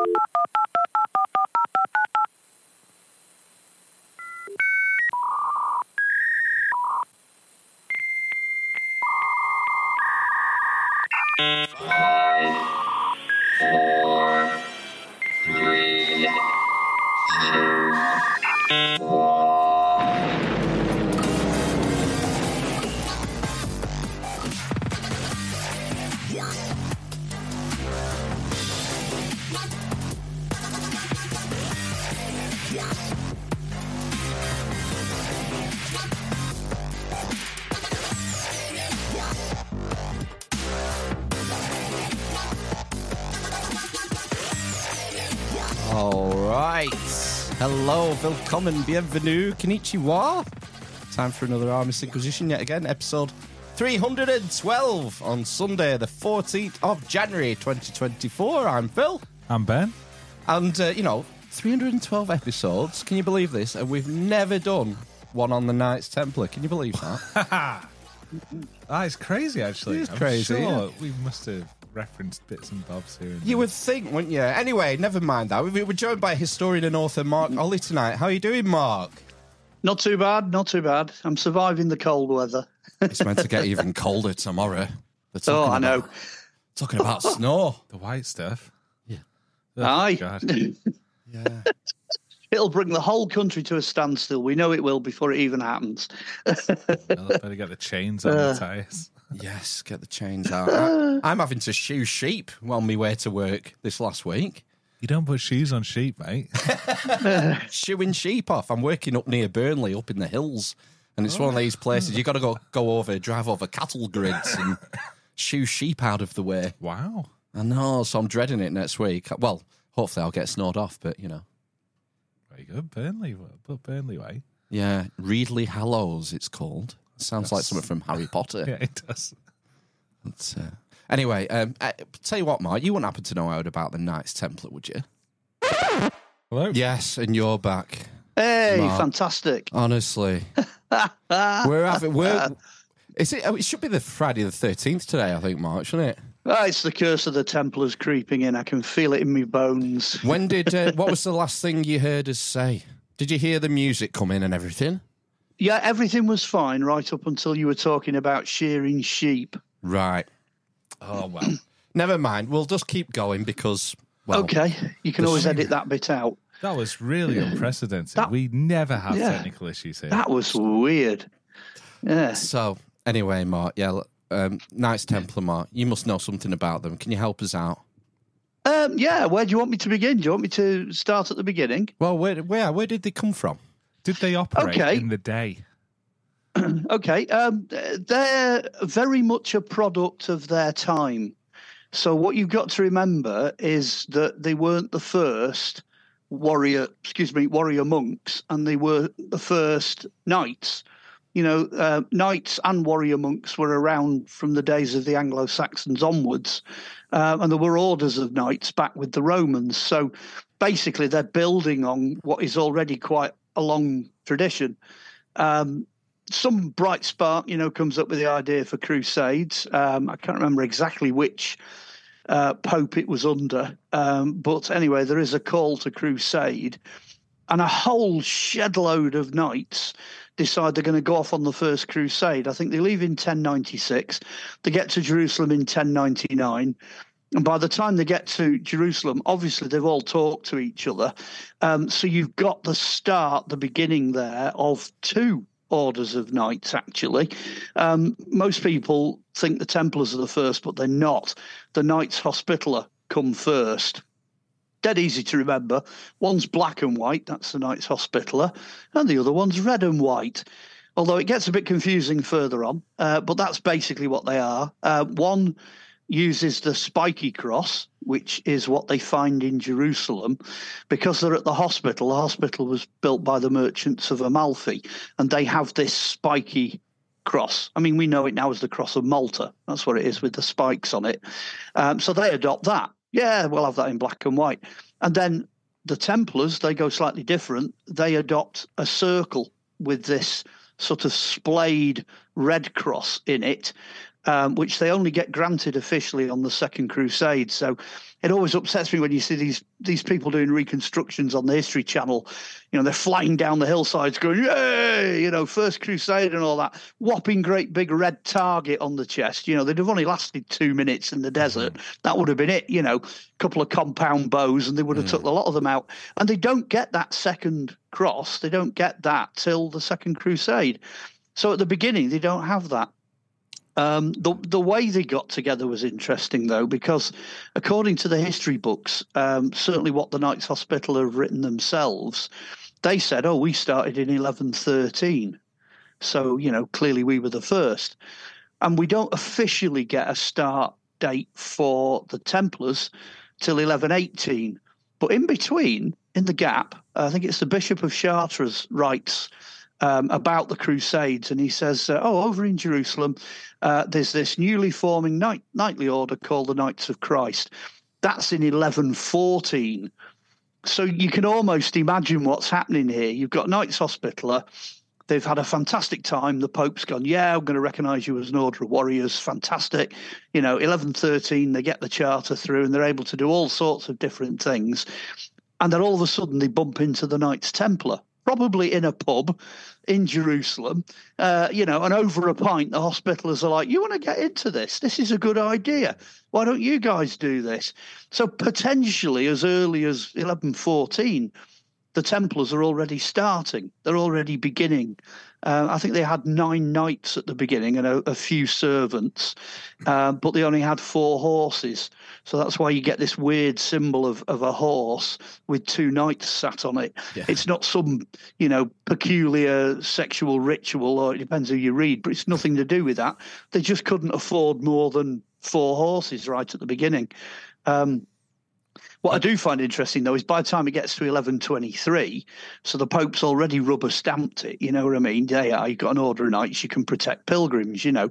All right. Hello, willkommen, bienvenue, konnichiwa. Time for another Armis Inquisition yet again, episode 312 on Sunday, the 14th of January 2024. I'm Phil. I'm Ben. And, uh, you know, 312 episodes. Can you believe this? And we've never done one on the Knights Templar. Can you believe that? That is crazy, actually. It is I'm crazy, Sure yeah. we must have referenced bits and bobs here. And you would think, wouldn't you? Anyway, never mind that. We- We're joined by historian and author Mark Olly tonight. How are you doing, Mark? Not too bad, not too bad. I'm surviving the cold weather. It's meant to get even colder tomorrow. Oh, talking I know. about- Talking about snow. the white stuff. Yeah. Oh, Aye. God. Yeah. It'll bring the whole country to a standstill. We know it will before it even happens. Well, better get the chains on Uh. the tyres. Yes, get the chains out. I, I'm having to shoe sheep on my way to work this last week. You don't put shoes on sheep, mate. Shoeing sheep off. I'm working up near Burnley, up in the hills, and it's one of these places you've got to go go over, drive over cattle grids, and shoe sheep out of the way. wow. I know, so I'm dreading it next week. Well, hopefully I'll get snowed off, but you know, Very good. Burnley. Put Burnley way. yeah, Reedley Hallows, it's called. Sounds like something from Harry Potter. Yeah, it does. It's, uh, anyway, um, uh, tell you what, Mark, you wouldn't happen to know out about the Knights Templar, would you? Hello. Yes, and you're back. Hey, Mark. fantastic. Honestly, we're having we're. Is it? oh, It should be the Friday the thirteenth today. I think Mark, shouldn't it? Ah, it's the curse of the Templars creeping in. I can feel it in my bones. When did? Uh, what was the last thing you heard us say? Did you hear the music come in and everything? Yeah, everything was fine right up until you were talking about shearing sheep. Right. Oh, well. Never mind. We'll just keep going because. Well, okay, you can always sheep- edit that bit out. That was really unprecedented. That- we never have Yeah. technical issues here. That was weird. Yeah. So anyway, Mark. Yeah, um, Knights Templar, Mark. You must know something about them. Can you help us out? Um, yeah, where do you want me to begin? Do you want me to start at the beginning? Well, where where where did they come from? Did they operate Okay. in the day? Okay, um, they're very much a product of their time. So what you've got to remember is that they weren't the first warrior, excuse me, warrior monks, and they were the first knights. You know, uh, knights and warrior monks were around from the days of the Anglo Saxons onwards, uh, and there were orders of knights back with the Romans. So basically, they're building on what is already quite a long tradition. Um, some bright spark, you know, comes up with the idea for crusades. Um, I can't remember exactly which uh, pope it was under, um, but anyway, there is a call to crusade, and a whole shed load of knights decide they're going to go off on the first crusade. I think they leave in 1096, they get to Jerusalem in 1099. And by the time they get to Jerusalem, obviously they've all talked to each other. Um, so you've got the start, the beginning there of two orders of knights, actually. Um, most people think the Templars are the first, but they're not. The Knights Hospitaller come first. Dead easy to remember. One's black and white, that's the Knights Hospitaller, and the other one's red and white. Although it gets a bit confusing further on, uh, but that's basically what they are. Uh, one uses the spiky cross, which is what they find in Jerusalem, because they're at the hospital. The hospital was built by the merchants of Amalfi, and they have this spiky cross. I mean, we know it now as the cross of Malta. That's what it is with the spikes on it. Um, so they adopt that. Yeah, we'll have that in black and white. And then the Templars, they go slightly different. They adopt a circle with this sort of splayed red cross in it. Um, which they only get granted officially on the Second Crusade. So it always upsets me when you see these these people doing reconstructions on the History Channel. You know, they're flying down the hillsides, going "Yay!" You know, First Crusade and all that. Whopping great big red target on the chest. You know, they'd have only lasted two minutes in the desert. That would have been it. You know, a couple of compound bows, and they would have took a lot of them out. And they don't get that second cross. They don't get that till the Second Crusade. So at the beginning, they don't have that. Um, the the way they got together was interesting though, because according to the history books, um, certainly what the Knights Hospital have written themselves, they said, "Oh, we started in 1113, so you know clearly we were the first. and we don't officially get a start date for the Templars till 1118, but in between, in the gap, I think it's the Bishop of Chartres writes um, about the Crusades, and he says, uh, "Oh, over in Jerusalem, uh, there's this newly forming night, knightly order called the Knights of Christ. That's in 1114." So you can almost imagine what's happening here. You've got Knights Hospitaller. They've had a fantastic time. The Pope's gone, yeah, I'm going to recognise you as an order of warriors. Fantastic. You know, 1113, they get the charter through and they're able to do all sorts of different things. And then all of a sudden they bump into the Knights Templar probably in a pub in Jerusalem, uh, you know, and over a pint, the hospitallers are like, You want to get into this? This is a good idea. Why don't you guys do this? So, potentially, as early as 1114, the Templars are already starting, they're already beginning. Uh, I think they had nine knights at the beginning and a, a few servants, uh, but they only had four horses. So that's why you get this weird symbol of, of a horse with two knights sat on it. Yeah. It's not some, you know, peculiar sexual ritual, or it depends who you read, but it's nothing to do with that. They just couldn't afford more than four horses right at the beginning. Um, what I do find interesting though is by the time it gets to 1123, so the Pope's already rubber stamped it. You know what I mean? Yeah, you've got an order of knights, you can protect pilgrims, you know,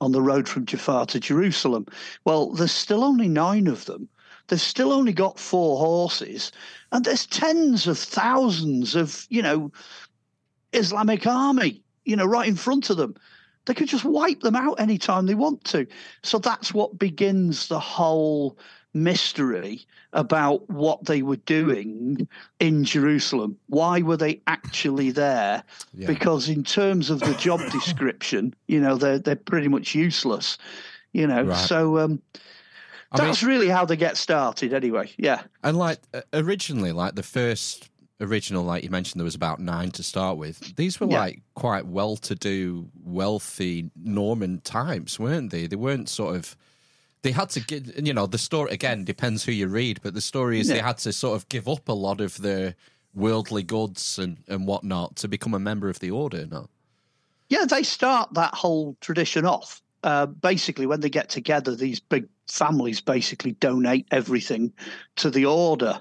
on the road from Jaffa to Jerusalem. Well, there's still only nine of them. They've still only got four horses, and there's tens of thousands of, you know, Islamic army, you know, right in front of them. They could just wipe them out anytime they want to. So that's what begins the whole mystery about what they were doing in Jerusalem. Why were they actually there? Yeah. Because in terms of the job description, you know, they're they're pretty much useless. You know, Right. so um, I mean- that's really how they get started. Anyway, yeah, And like originally, like the first original, like you mentioned, there was about nine to start with. These were Yeah. like quite well-to-do, wealthy Norman types, weren't they? They weren't sort of. They had to get, you know, the story again depends who you read, but the story is they had to sort of give up a lot of their worldly goods and and whatnot to become a member of the order. No, yeah, they start that whole tradition off. Uh, basically, when they get together, these big families basically donate everything to the order.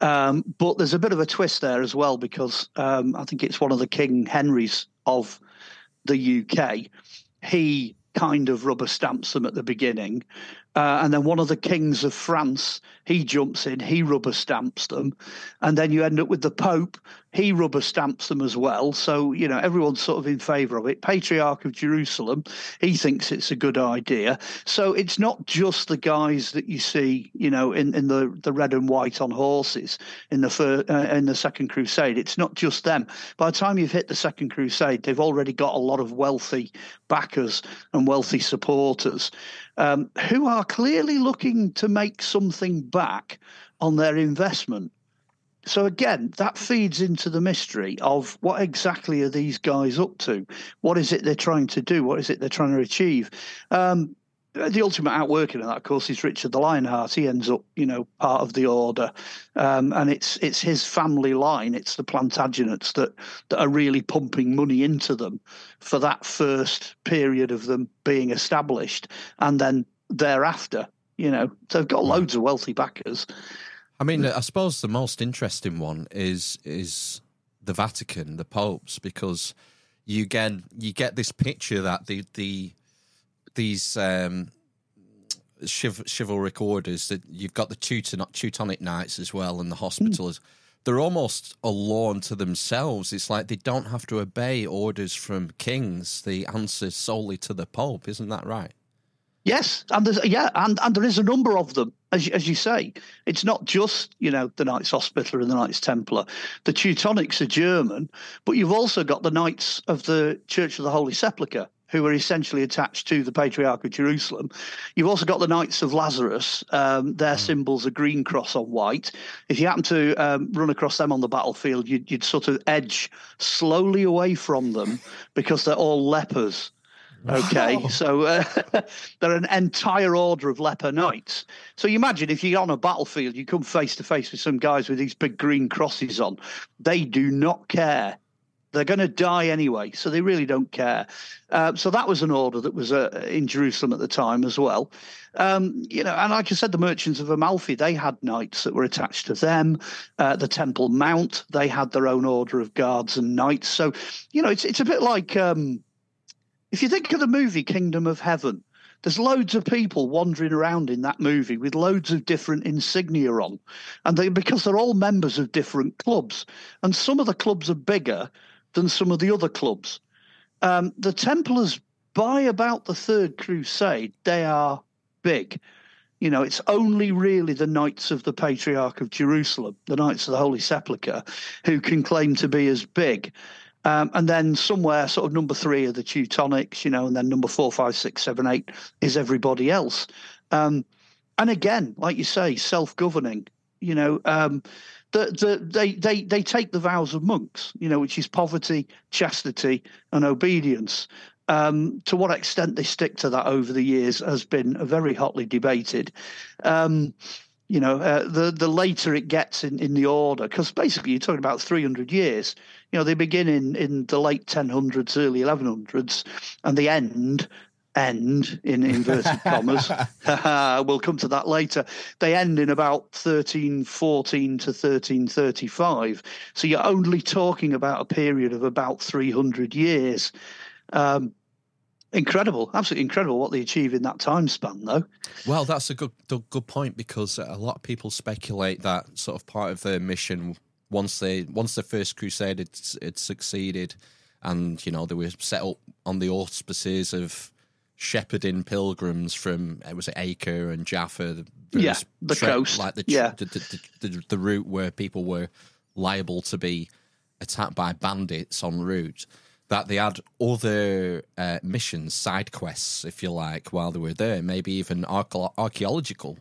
Um, but there's a bit of a twist there as well because um, I think it's one of the King Henrys of the UK. He kind of rubber stamps them at the beginning. Uh, and then one of the kings of France, he jumps in, he rubber stamps them. And then you end up with the Pope, he rubber stamps them as well. So, you know, everyone's sort of in favor of it. Patriarch of Jerusalem, he thinks it's a good idea. So it's not just the guys that you see, you know, in, in the, the red and white on horses in the fir- uh, in the Second Crusade. It's not just them. By the time you've hit the Second Crusade, they've already got a lot of wealthy backers and wealthy supporters um, who are clearly looking to make something back on their investment. So again, that feeds into the mystery of what exactly are these guys up to? What is it they're trying to do? What is it they're trying to achieve? Um, the ultimate outworking of that, of course, is Richard the Lionheart. He ends up, you know, part of the order, um, and it's it's his family line. It's the Plantagenets that that are really pumping money into them for that first period of them being established, and then thereafter, you know, they've got loads of wealthy backers. I mean, I suppose the most interesting one is is the Vatican, the popes, because you get you get this picture that the the these um, chiv- chivalric orders that you've got the Teuton- Teutonic Knights as well, and the Hospitallers. They're almost a law unto themselves. It's like they don't have to obey orders from kings. They answer solely to the Pope. Isn't that right? Yes, and there's yeah, and, and there is a number of them, as you, as you say. It's not just you know the Knights Hospitaller and the Knights Templar. The Teutonics are German, but you've also got the Knights of the Church of the Holy Sepulchre, who are essentially attached to the Patriarch of Jerusalem. You've also got the Knights of Lazarus. Um, their mm. symbol's a green cross on white. If you happen to um, run across them on the battlefield, you'd, you'd sort of edge slowly away from them because they're all lepers. Okay, wow. so uh, they're an entire order of leper knights. So you imagine if you're on a battlefield, you come face to face with some guys with these big green crosses on. They do not care. They're going to die anyway, so they really don't care. Uh, so that was an order that was uh, in Jerusalem at the time as well. Um, you know, and like I said, the merchants of Amalfi, they had knights that were attached to them. Uh, the Temple Mount, they had their own order of guards and knights. So, you know, it's it's a bit like. Um, if you think of the movie Kingdom of Heaven, there's loads of people wandering around in that movie with loads of different insignia on, and they because they're all members of different clubs, and some of the clubs are bigger than some of the other clubs. Um, the Templars, by about the Third Crusade, they are big. You know, it's only really the Knights of the Patriarch of Jerusalem, the Knights of the Holy Sepulchre, who can claim to be as big. Um, and then somewhere, sort of number three are the Teutonics, you know, and then number four, five, six, seven, eight is everybody else. Um, and again, like you say, self-governing. You know, um, the, the, they they they take the vows of monks, you know, which is poverty, chastity, and obedience. Um, to what extent they stick to that over the years has been very hotly debated. Um, you know, uh, the the later it gets in, in the order, because basically you're talking about 300 years. You know, they begin in, in the late 1000s, early 1100s, and they end end in inverted commas. we'll come to that later. They end in about 1314 to 1335. So you're only talking about a period of about 300 years. Um, incredible, absolutely incredible what they achieve in that time span, though. Well, that's a good good point because a lot of people speculate that sort of part of their mission once they once the first crusade had, had succeeded, and you know they were set up on the auspices of shepherding pilgrims from it was Acre and Jaffa, the yeah, the tra- coast, like the, yeah. the, the, the, the route where people were liable to be attacked by bandits en route that they had other uh, missions, side quests, if you like, while they were there. Maybe even archaeological,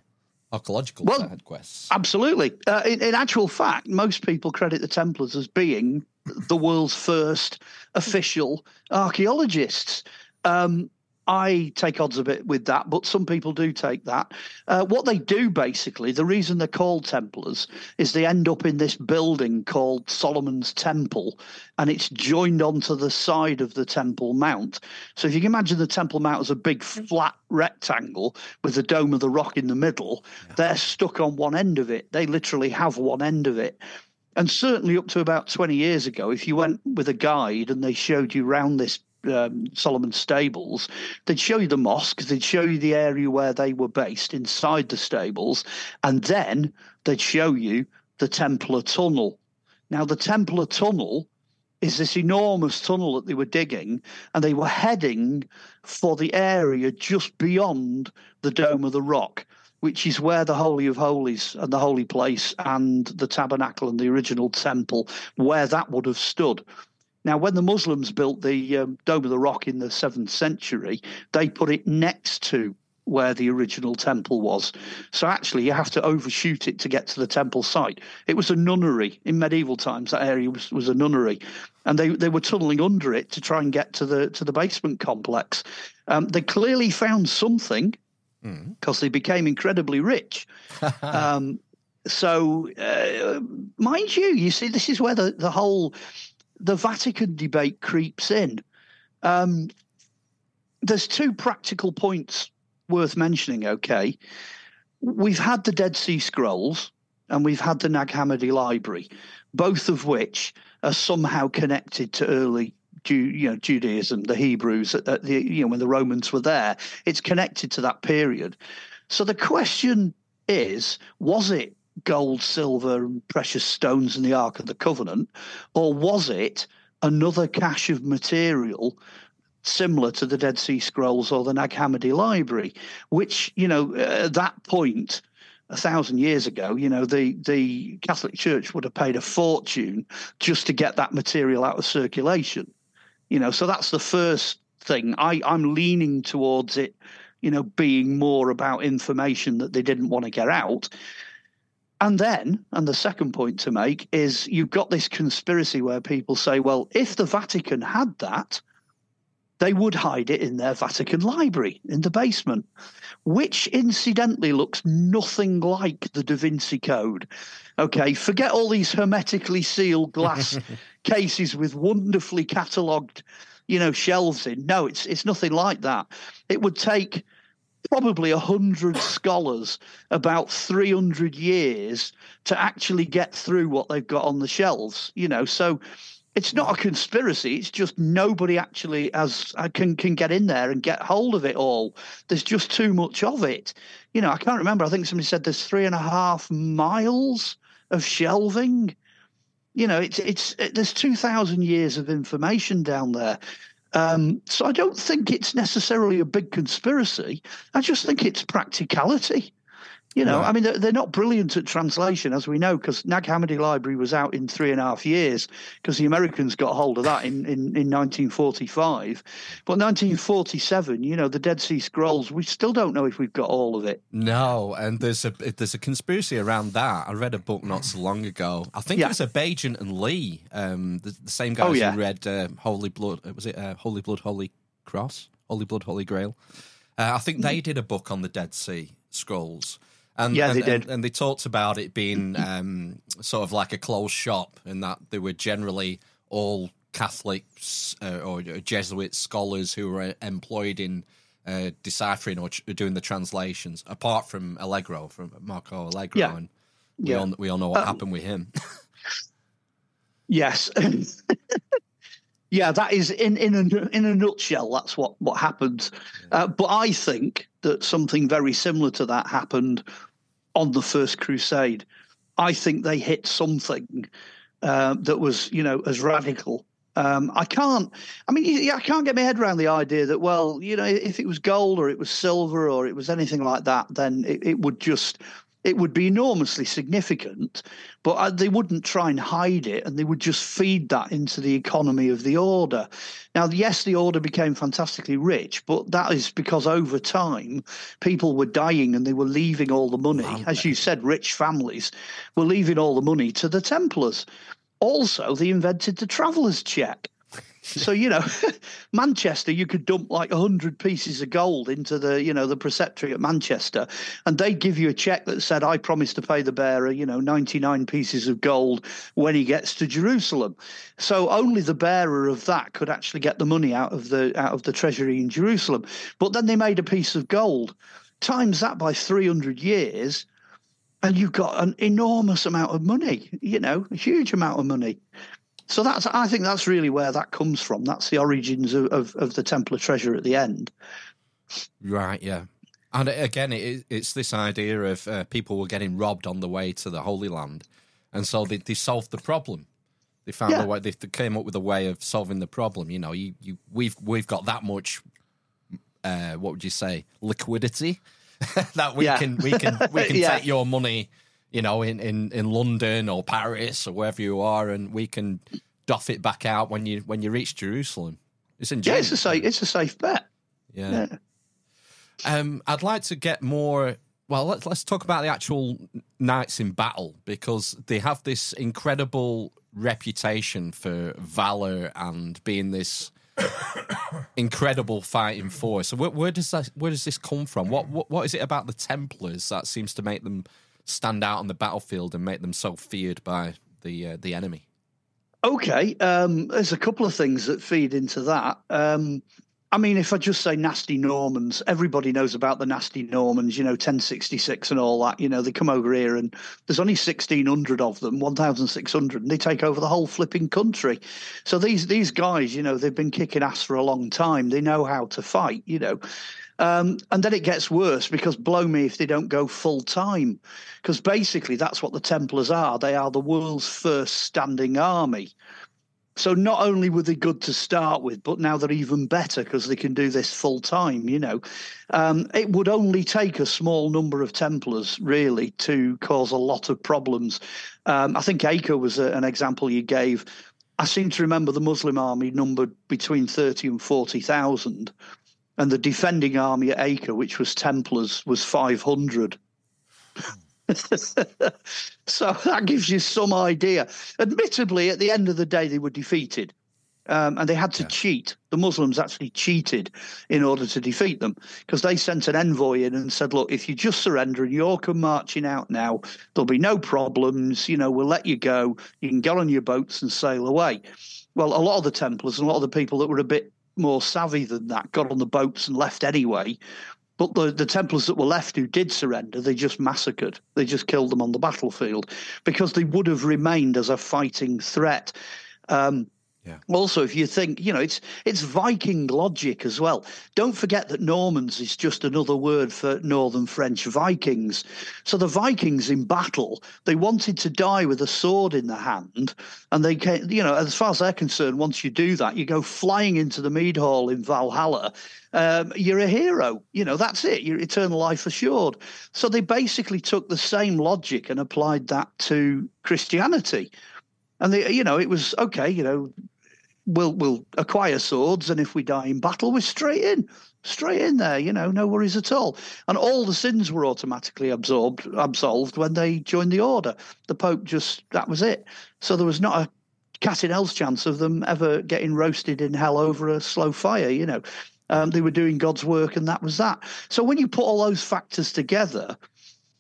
archaeological well, side quests. Absolutely. Uh, in, in, actual fact, most people credit the Templars as being the world's first official archaeologists. Um, I take odds a bit with that, but some people do take that. Uh, what they do basically, the reason they're called Templars is they end up in this building called Solomon's Temple, and it's joined onto the side of the Temple Mount. So if you can imagine the Temple Mount as a big flat rectangle with the dome of the rock in the middle, they're stuck on one end of it. They literally have one end of it. And certainly up to about 20 years ago, if you went with a guide and they showed you around this um, Solomon stables, they'd show you the mosque, they'd show you the area where they were based inside the stables, and then they'd show you the Templar Tunnel. Now, the Templar Tunnel is this enormous tunnel that they were digging, and they were heading for the area just beyond the Dome of the Rock, which is where the Holy of Holies and the Holy Place and the Tabernacle and the original temple, where that would have stood. Now, when the Muslims built the um, Dome of the Rock in the seventh century, they put it next to where the original temple was. So actually, you have to overshoot it to get to the temple site. It was a nunnery in medieval times. That area was, was a nunnery, and they, they were tunneling under it to try and get to the to the basement complex. Um, they clearly found something because mm. they became incredibly rich. um, so, uh, mind you, you see, this is where the, the whole the Vatican debate creeps in. Um, there's two practical points worth mentioning. Okay, we've had the Dead Sea Scrolls and we've had the Nag Hammadi Library, both of which are somehow connected to early you know, Judaism, the Hebrews, At the, you know, when the Romans were there. It's connected to that period. So the question is, was it gold, silver, and precious stones in the Ark of the Covenant, or was it another cache of material similar to the Dead Sea Scrolls or the Nag Hammadi Library, which, you know, uh, at that point, a thousand years ago, you know, the, the Catholic Church would have paid a fortune just to get that material out of circulation. You know, so that's the first thing. I, I'm leaning towards it, you know, being more about information that they didn't want to get out. And then, and the second point to make is you've got this conspiracy where people say, well, if the Vatican had that, they would hide it in their Vatican library in the basement, which incidentally looks nothing like the Da Vinci Code. Okay, forget all these hermetically sealed glass cases with wonderfully catalogued, you know, shelves in. No, it's it's nothing like that. It would take probably a hundred scholars about 300 years to actually get through what they've got on the shelves you know? So it's not a conspiracy it's just nobody actually has uh, can can get in there and get hold of it all. There's just too much of it. You know i can't remember i think somebody said there's three and a half miles of shelving. You know it's it's it, there's 2000 years of information down there um, so I don't think it's necessarily a big conspiracy. I just think it's practicality. You know, right. I mean, they're, they're, not brilliant at translation, as we know, because Nag Hammadi Library was out in three and a half years because the Americans got hold of that in, in, in 1945. But 1947, you know, the Dead Sea Scrolls, we still don't know if we've got all of it. No, and there's a there's a conspiracy around that. I read a book not so long ago. I think yeah. it was a Baigent and Leigh, um, the, the, same guys oh, yeah. who read uh, Holy Blood. Was it uh, Holy Blood, Holy Cross, Holy Blood, Holy Grail? Uh, I think they did a book on the Dead Sea Scrolls. And, yeah, and, they did. And, and, they talked about it being um, sort of like a closed shop, and that they were generally all Catholics uh, or Jesuit scholars who were employed in uh, deciphering or ch- doing the translations, apart from Allegro, from Marco Allegro. Yeah. And we, yeah. all, we all know what um, happened with him. yes. yeah, that is in in a in a nutshell. That's what what happened. Uh, but I think that something very similar to that happened on the First Crusade. I think they hit something uh, that was, you know, as radical. Um, I can't. I mean, I can't get my head around the idea that, well, you know, if it was gold or it was silver or it was anything like that, then it, it would just it would be enormously significant, but uh, they wouldn't try and hide it and they would just feed that into the economy of the order. Now, yes, the order became fantastically rich, but that is because over time people were dying and they were leaving all the money. As you said, rich families were leaving all the money to the Templars. Also, they invented the traveller's check. So you know, Manchester, you could dump like hundred pieces of gold into the you know the preceptory at Manchester, and they'd give you a check that said, "I promise to pay the bearer you know ninety nine pieces of gold when he gets to Jerusalem." So only the bearer of that could actually get the money out of the out of the treasury in Jerusalem. But then they made a piece of gold, times that by three hundred years, and you've got an enormous amount of money. You know, a huge amount of money. So that's I think that's really where that comes from. That's the origins of, of, of the Templar treasure at the end. Right. Yeah. And again, it, it's this idea of uh, people were getting robbed on the way to the Holy Land, and so they, they solved the problem. They found yeah. a way. They came up with a way of solving the problem. You know, you, you we've we've got that much. Uh, what would you say? Liquidity that we yeah. can we can we can yeah. take your money you know, in, in, in London or Paris or wherever you are, and we can doff it back out when you when you reach Jerusalem. It's in yeah, it's a safe it's a safe bet. Yeah. yeah. Um, I'd like to get more. Well, let's let's talk about the actual knights in battle because they have this incredible reputation for valor and being this incredible fighting force. So where, where, does that where does this come from? What, what what is it about the Templars that seems to make them stand out on the battlefield and make them so feared by the uh, the enemy? Okay, um, there's a couple of things that feed into that. Um, I mean, if I just say nasty Normans, everybody knows about the nasty Normans, you know, 1066 and all that. You know, they come over here and there's only 1,600 of them, 1,600, and they take over the whole flipping country. So these these guys, you know, they've been kicking ass for a long time. They know how to fight, you know. Um, and then it gets worse because blow me if they don't go full time. Because basically, that's what the Templars are. They are the world's first standing army. So not only were they good to start with, but now they're even better because they can do this full time. You know, um, it would only take a small number of Templars really to cause a lot of problems. Um, I think Acre was a, an example you gave. I seem to remember the Muslim army numbered between thirty and forty thousand, and the defending army at Acre, which was Templars, was five hundred. so that gives you some idea. Admittedly, at the end of the day, they were defeated. Um, and they had to yeah. cheat. The Muslims actually cheated in order to defeat them because they sent an envoy in and said, "Look, if you just surrender and you're come marching out now, there'll be no problems. You know, we'll let you go. You can get on your boats and sail away." Well, a lot of the Templars and a lot of the people that were a bit more savvy than that got on the boats and left anyway. But the, the Templars that were left who did surrender, they just massacred. They just killed them on the battlefield because they would have remained as a fighting threat. Um, yeah. Also, if you think, you know, it's it's Viking logic as well. Don't forget that Normans is just another word for northern French Vikings. So the Vikings in battle, they wanted to die with a sword in the hand, and they came, you know, as far as they're concerned, once you do that, you go flying into the mead hall in Valhalla. Um, you're a hero. You know, that's it. Your eternal life assured. So they basically took the same logic and applied that to Christianity. And they, you know, it was okay. You know, we'll we'll acquire swords, and if we die in battle, we're straight in, straight in there. You know, no worries at all. And all the sins were automatically absorbed, absolved when they joined the order. The Pope just that was it. So there was not a cat in hell's chance of them ever getting roasted in hell over a slow fire. You know, um, they were doing God's work, and that was that. So when you put all those factors together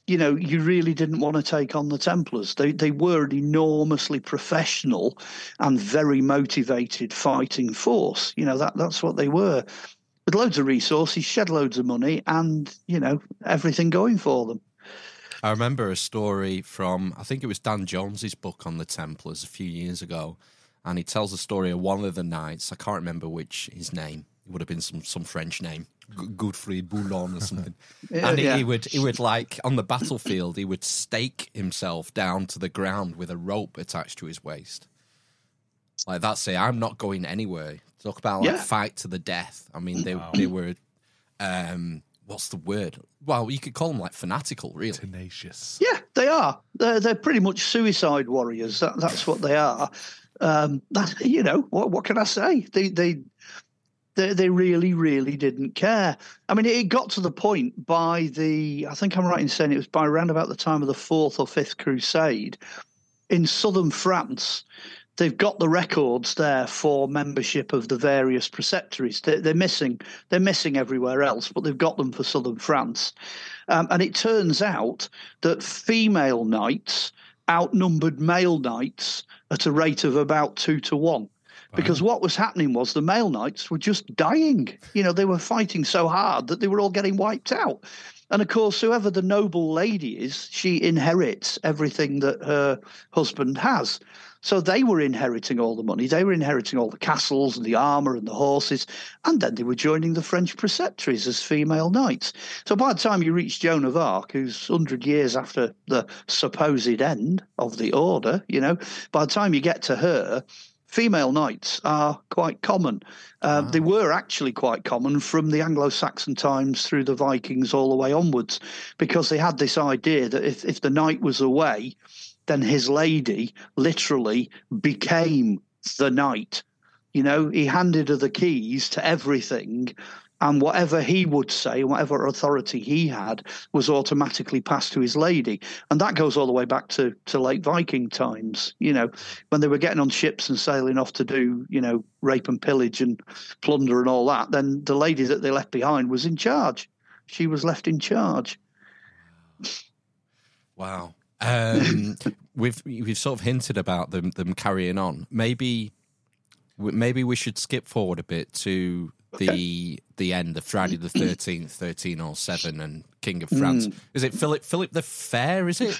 you know, you really didn't want to take on the Templars. They they were an enormously professional and very motivated fighting force. You know that that's what they were, with loads of resources, shed loads of money, and you know everything going for them. I remember a story from I think it was Dan Jones's book on the Templars a few years ago, and he tells the story of one of the knights. I can't remember which his name. It would have been some some French name Godfrey Bouillon or something. yeah, and he, yeah. he, would he would like on the battlefield he would stake himself down to the ground with a rope attached to his waist. Like that's it. I'm not going anywhere. Talk about like yeah. fight to the death. I mean they wow. they were um what's the word? Well, you could call them like fanatical, really. Tenacious. Yeah, they are. They're, they're pretty much suicide warriors. That, that's what they are. Um, that you know what? What can I say? They they they, they really, really didn't care. I mean, it got to the point by the, I think I'm right in saying it was by around about the time of the fourth or fifth crusade in southern France. They've got the records there for membership of the various preceptories. They're, they're missing. They're missing everywhere else, but they've got them for southern France. Um, and it turns out that female knights outnumbered male knights at a rate of about two to one because what was happening was the male knights were just dying. You know, they were fighting so hard that they were all getting wiped out. And of course, whoever the noble lady is, she inherits everything that her husband has. So they were inheriting all the money. They were inheriting all the castles and the armor and the horses. And then they were joining the French preceptories as female knights. So by the time you reach Joan of Arc, who's 100 years after the supposed end of the order, you know, by the time you get to her, female knights are quite common. Uh, They were actually quite common from the Anglo Saxon times through the Vikings all the way onwards, because they had this idea that if, if the knight was away, then his lady literally became the knight. You know, he handed her the keys to everything, and whatever he would say, whatever authority he had, was automatically passed to his lady. And that goes all the way back to, to late Viking times, you know, when they were getting on ships and sailing off to do, you know, rape and pillage and plunder and all that, then the lady that they left behind was in charge. She was left in charge. Wow. Um, we've we've sort of hinted about them them carrying on. Maybe maybe we should skip forward a bit to okay. the end of Friday the Thirteenth, thirteen or seven, and King of France. Mm. Is it Philip Philip the Fair? Is it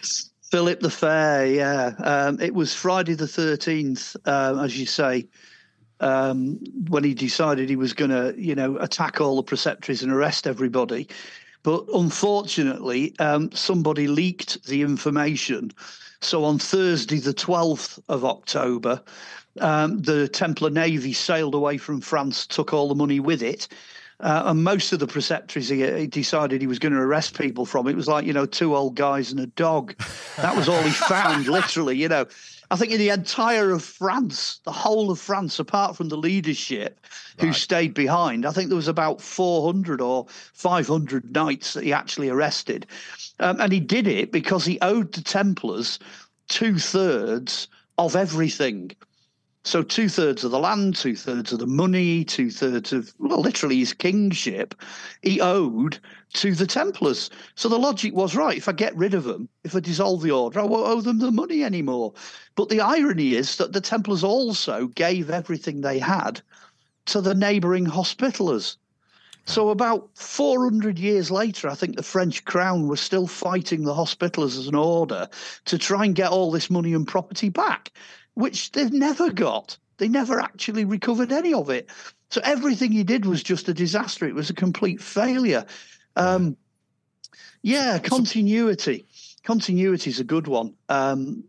Philip the Fair? Yeah, um, it was Friday the thirteenth, uh, as you say, um, when he decided he was going to, you know, attack all the preceptories and arrest everybody. But unfortunately, um, somebody leaked the information So on Thursday, the 12th of October, um, the Templar Navy sailed away from France, took all the money with it. Uh, and most of the preceptories he, he, decided he was going to arrest people from. It was like, you know, two old guys and a dog. That was all he found, literally, you know. I think in the entire of France, the whole of France, apart from the leadership who stayed behind, I think there was about 400 or 500 knights that he actually arrested. Um, and he did it because he owed the Templars two thirds of everything. So two thirds of the land, two thirds of the money, two thirds of well, literally his kingship, he owed to the Templars. So the logic was right. If I get rid of them, if I dissolve the order, I won't owe them the money anymore. But the irony is that the Templars also gave everything they had to the neighbouring Hospitallers. So about 400 years later, I think the French crown was still fighting the Hospitallers as an order to try and get all this money and property back which they've never got. They never actually recovered any of it. So everything he did was just a disaster. It was a complete failure. Um, yeah, continuity. Continuity is a good one. Um,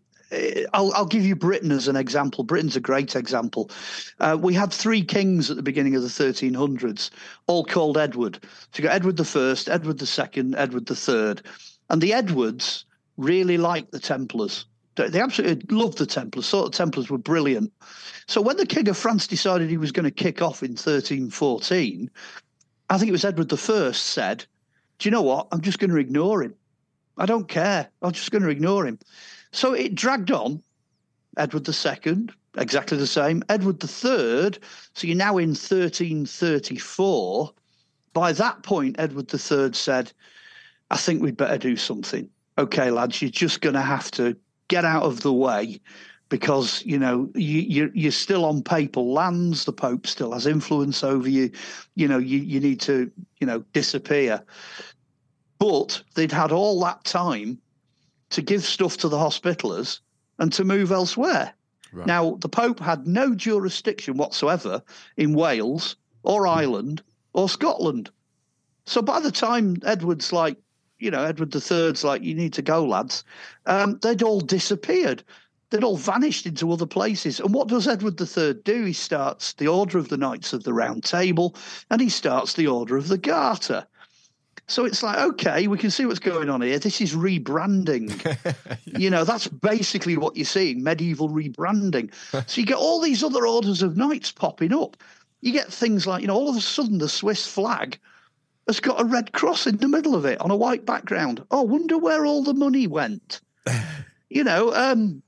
I'll, I'll, give you Britain as an example. Britain's a great example. Uh, we had three kings at the beginning of the 1300s, all called Edward. So you got Edward the First, Edward the Second, Edward the Third, and the Edwards really liked the Templars. They absolutely loved the Templars, thought the Templars were brilliant. So when the King of France decided he was going to kick off in 1314, I think it was Edward I said, Do you know what? I'm just going to ignore him. I don't care. I'm just going to ignore him. So it dragged on. Edward II, exactly the same. Edward III, so you're now in 1334. By that point, Edward III said, I think we'd better do something. Okay, lads, you're just going to have to get out of the way because you know you, you're, you're still on papal lands. The Pope still has influence over you. You know you, you need to you know disappear. But they'd had all that time to give stuff to the Hospitallers and to move elsewhere. Right. Now the Pope had no jurisdiction whatsoever in Wales or Ireland or Scotland. So by the time Edward's like you know, Edward III's like, you need to go, lads. Um, they'd all disappeared. They'd all vanished into other places. And what does Edward III do? He starts the Order of the Knights of the Round Table and he starts the Order of the Garter. So it's like, okay, we can see what's going on here. This is rebranding. you know, that's basically what you're seeing medieval rebranding. so you get all these other orders of knights popping up. You get things like, you know, all of a sudden the Swiss flag has got a red cross in the middle of it on a white background. Oh, wonder where all the money went. you know, um,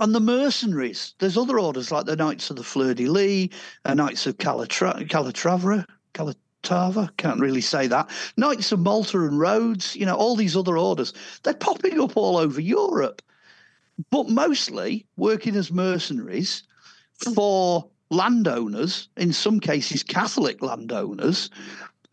and the mercenaries. There's other orders like the Knights of the Fleur de Lis, uh, Knights of Calatra- Calatravra, Calatava, can't really say that. Knights of Malta and Rhodes, you know, all these other orders. They're popping up all over Europe, but mostly working as mercenaries for landowners, in some cases Catholic landowners,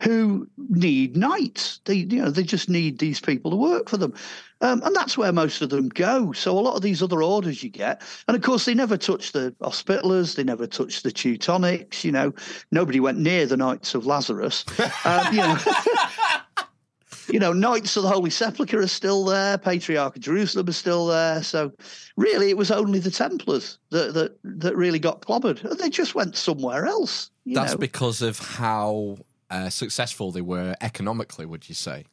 who need knights. They, you know, they just need these people to work for them. Um, and that's where most of them go. So a lot of these other orders you get, and of course they never touch the Hospitallers, they never touch the Teutonics. You know, nobody went near the Knights of Lazarus. Um, you know. you know, Knights of the Holy Sepulchre are still there, Patriarch of Jerusalem is still there. So, really, it was only the Templars that that, that really got clobbered. They just went somewhere else. That's know. because of how uh, successful they were economically, would you say?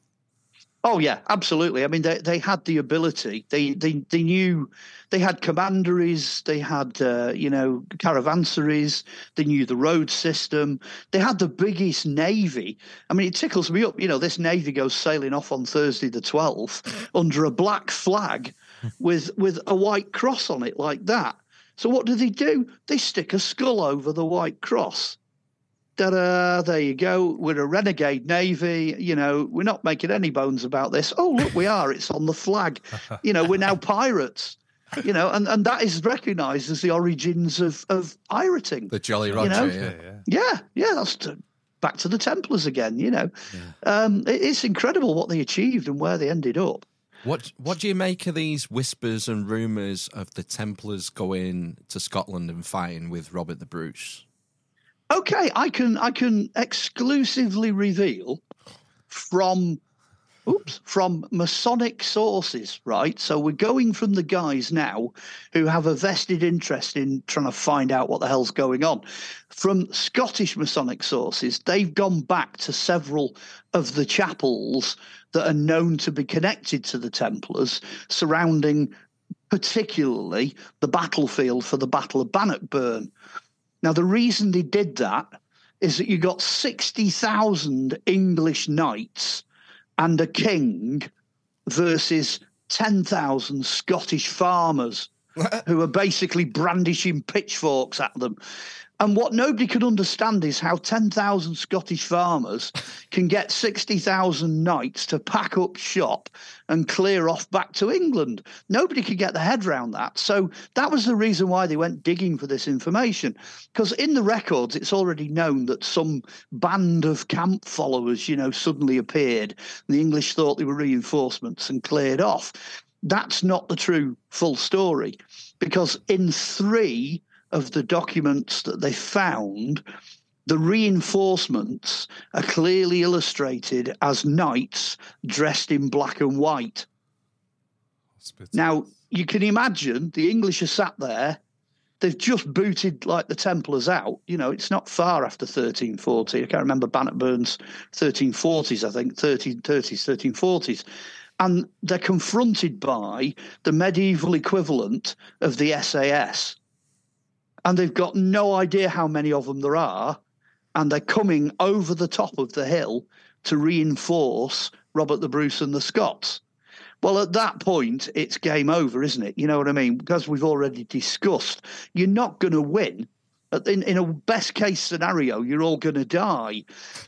Oh yeah, absolutely. I mean, they they had the ability. They they they knew they had commanderies. They had uh, you know caravanseries. They knew the road system. They had the biggest navy. I mean, it tickles me up. You know, this navy goes sailing off on Thursday the twelfth under a black flag with with a white cross on it like that. So what do they do? They stick a skull over the white cross da there you go. We're a renegade navy. You know, we're not making any bones about this. Oh, look, we are. It's on the flag. You know, we're now pirates. You know, and, and that is recognised as the origins of, of pirating. The Jolly Roger, you know? yeah, yeah, yeah, yeah. That's to, back to the Templars again. You know, yeah. um, it, it's incredible what they achieved and where they ended up. What what do you make of these whispers and rumours of the Templars going to Scotland and fighting with Robert the Bruce? Okay, I can I can exclusively reveal from oops, from Masonic sources, right? So we're going from the guys now who have a vested interest in trying to find out what the hell's going on. From Scottish Masonic sources, they've gone back to several of the chapels that are known to be connected to the Templars surrounding particularly the battlefield for the Battle of Bannockburn. Now, the reason they did that is that you got 60,000 English knights and a king versus 10,000 Scottish farmers who are basically brandishing pitchforks at them. And what nobody could understand is how 10,000 Scottish farmers can get 60,000 knights to pack up shop and clear off back to England. Nobody could get their head around that. So that was the reason why they went digging for this information. Because in the records, it's already known that some band of camp followers, you know, suddenly appeared. The English thought they were reinforcements and cleared off. That's not the true full story. Because in three of the documents that they found, the reinforcements are clearly illustrated as knights dressed in black and white. Now, you can imagine the English are sat there. They've just booted like the Templars out. You know, it's not far after 1340. I can't remember Bannockburn's 1340s, I think, 1330s, 1340s. And they're confronted by the medieval equivalent of the SAS and they've got no idea how many of them there are, and they're coming over the top of the hill to reinforce Robert the Bruce and the Scots. Well, at that point, it's game over, isn't it? You know what I mean? Because we've already discussed, you're not going to win. In, in a best case scenario, you're all going to die.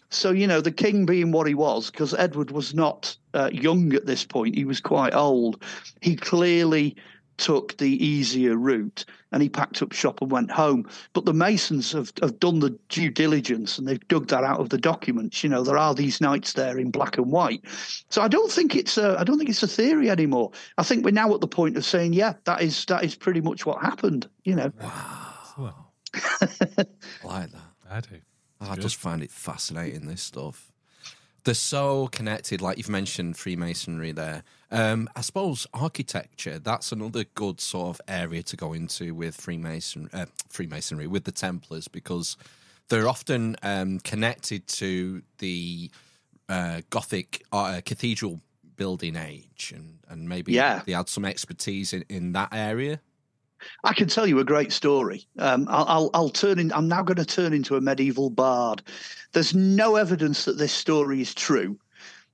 So, you know, the king being what he was, because Edward was not uh, young at this point, he was quite old. He clearly took the easier route and he packed up shop and went home. But the Masons have, have done the due diligence and they've dug that out of the documents. You know, there are these knights there in black and white. So I don't think it's a I don't think it's a theory anymore. I think we're now at the point of saying, yeah, that is that is pretty much what happened. You know. Wow. I like that. I do. I just find it fascinating, this stuff. They're so connected, like you've mentioned Freemasonry there. Um, I suppose architecture, that's another good sort of area to go into with Freemason, uh, Freemasonry, with the Templars, because they're often um, connected to the uh, Gothic uh, cathedral building age, and, and maybe Yeah. they had some expertise in, in that area. I can tell you a great story. Um, I'll, I'll, I'll turn in. I'm now going to turn into a medieval bard. There's no evidence that this story is true,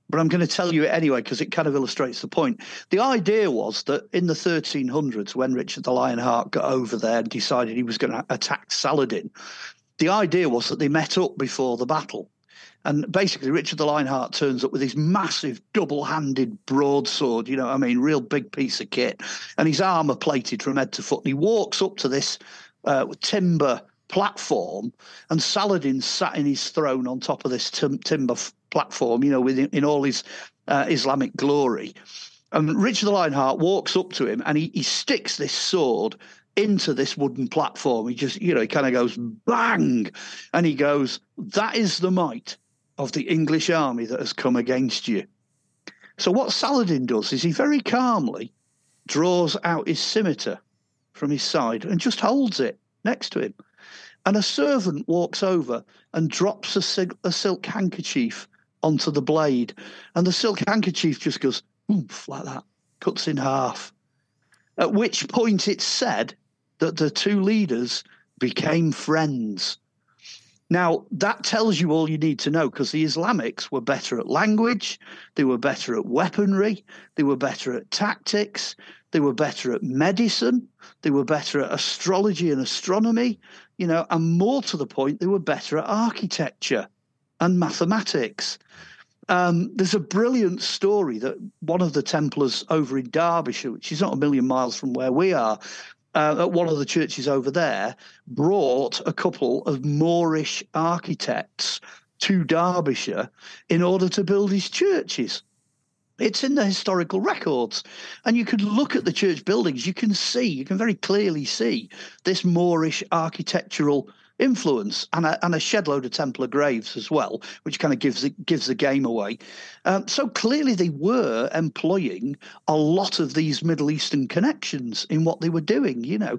but I'm going to tell you it anyway because it kind of illustrates the point. The idea was that in the 1300s, when Richard the Lionheart got over there and decided he was going to attack Saladin, the idea was that they met up before the battle. And basically, Richard the Lionheart turns up with his massive double handed broadsword, you know I mean? Real big piece of kit. And his armor plated from head to foot. And he walks up to this uh, timber platform, and Saladin sat in his throne on top of this tim- timber f- platform, you know, with in all his uh, Islamic glory. And Richard the Lionheart walks up to him and he, he sticks this sword into this wooden platform. He just, you know, he kind of goes bang, and he goes, That is the might of the English army that has come against you. So, what Saladin does is he very calmly draws out his scimitar from his side and just holds it next to him. And a servant walks over and drops a, sil- a silk handkerchief onto the blade. And the silk handkerchief just goes oomph, like that, cuts in half. At which point it's said that the two leaders became friends. Now, that tells you all you need to know because the Islamics were better at language, they were better at weaponry, they were better at tactics, they were better at medicine, they were better at astrology and astronomy, you know, and more to the point, they were better at architecture and mathematics. Um, there's a brilliant story that one of the Templars over in Derbyshire, which is not a million miles from where we are, uh, at one of the churches over there, brought a couple of Moorish architects to Derbyshire in order to build his churches. It's in the historical records. And you can look at the church buildings, you can see, you can very clearly see this Moorish architectural influence and a, and a shed load of Templar graves as well, which kind of gives it gives the game away. Um, so clearly they were employing a lot of these Middle Eastern connections in what they were doing. You know.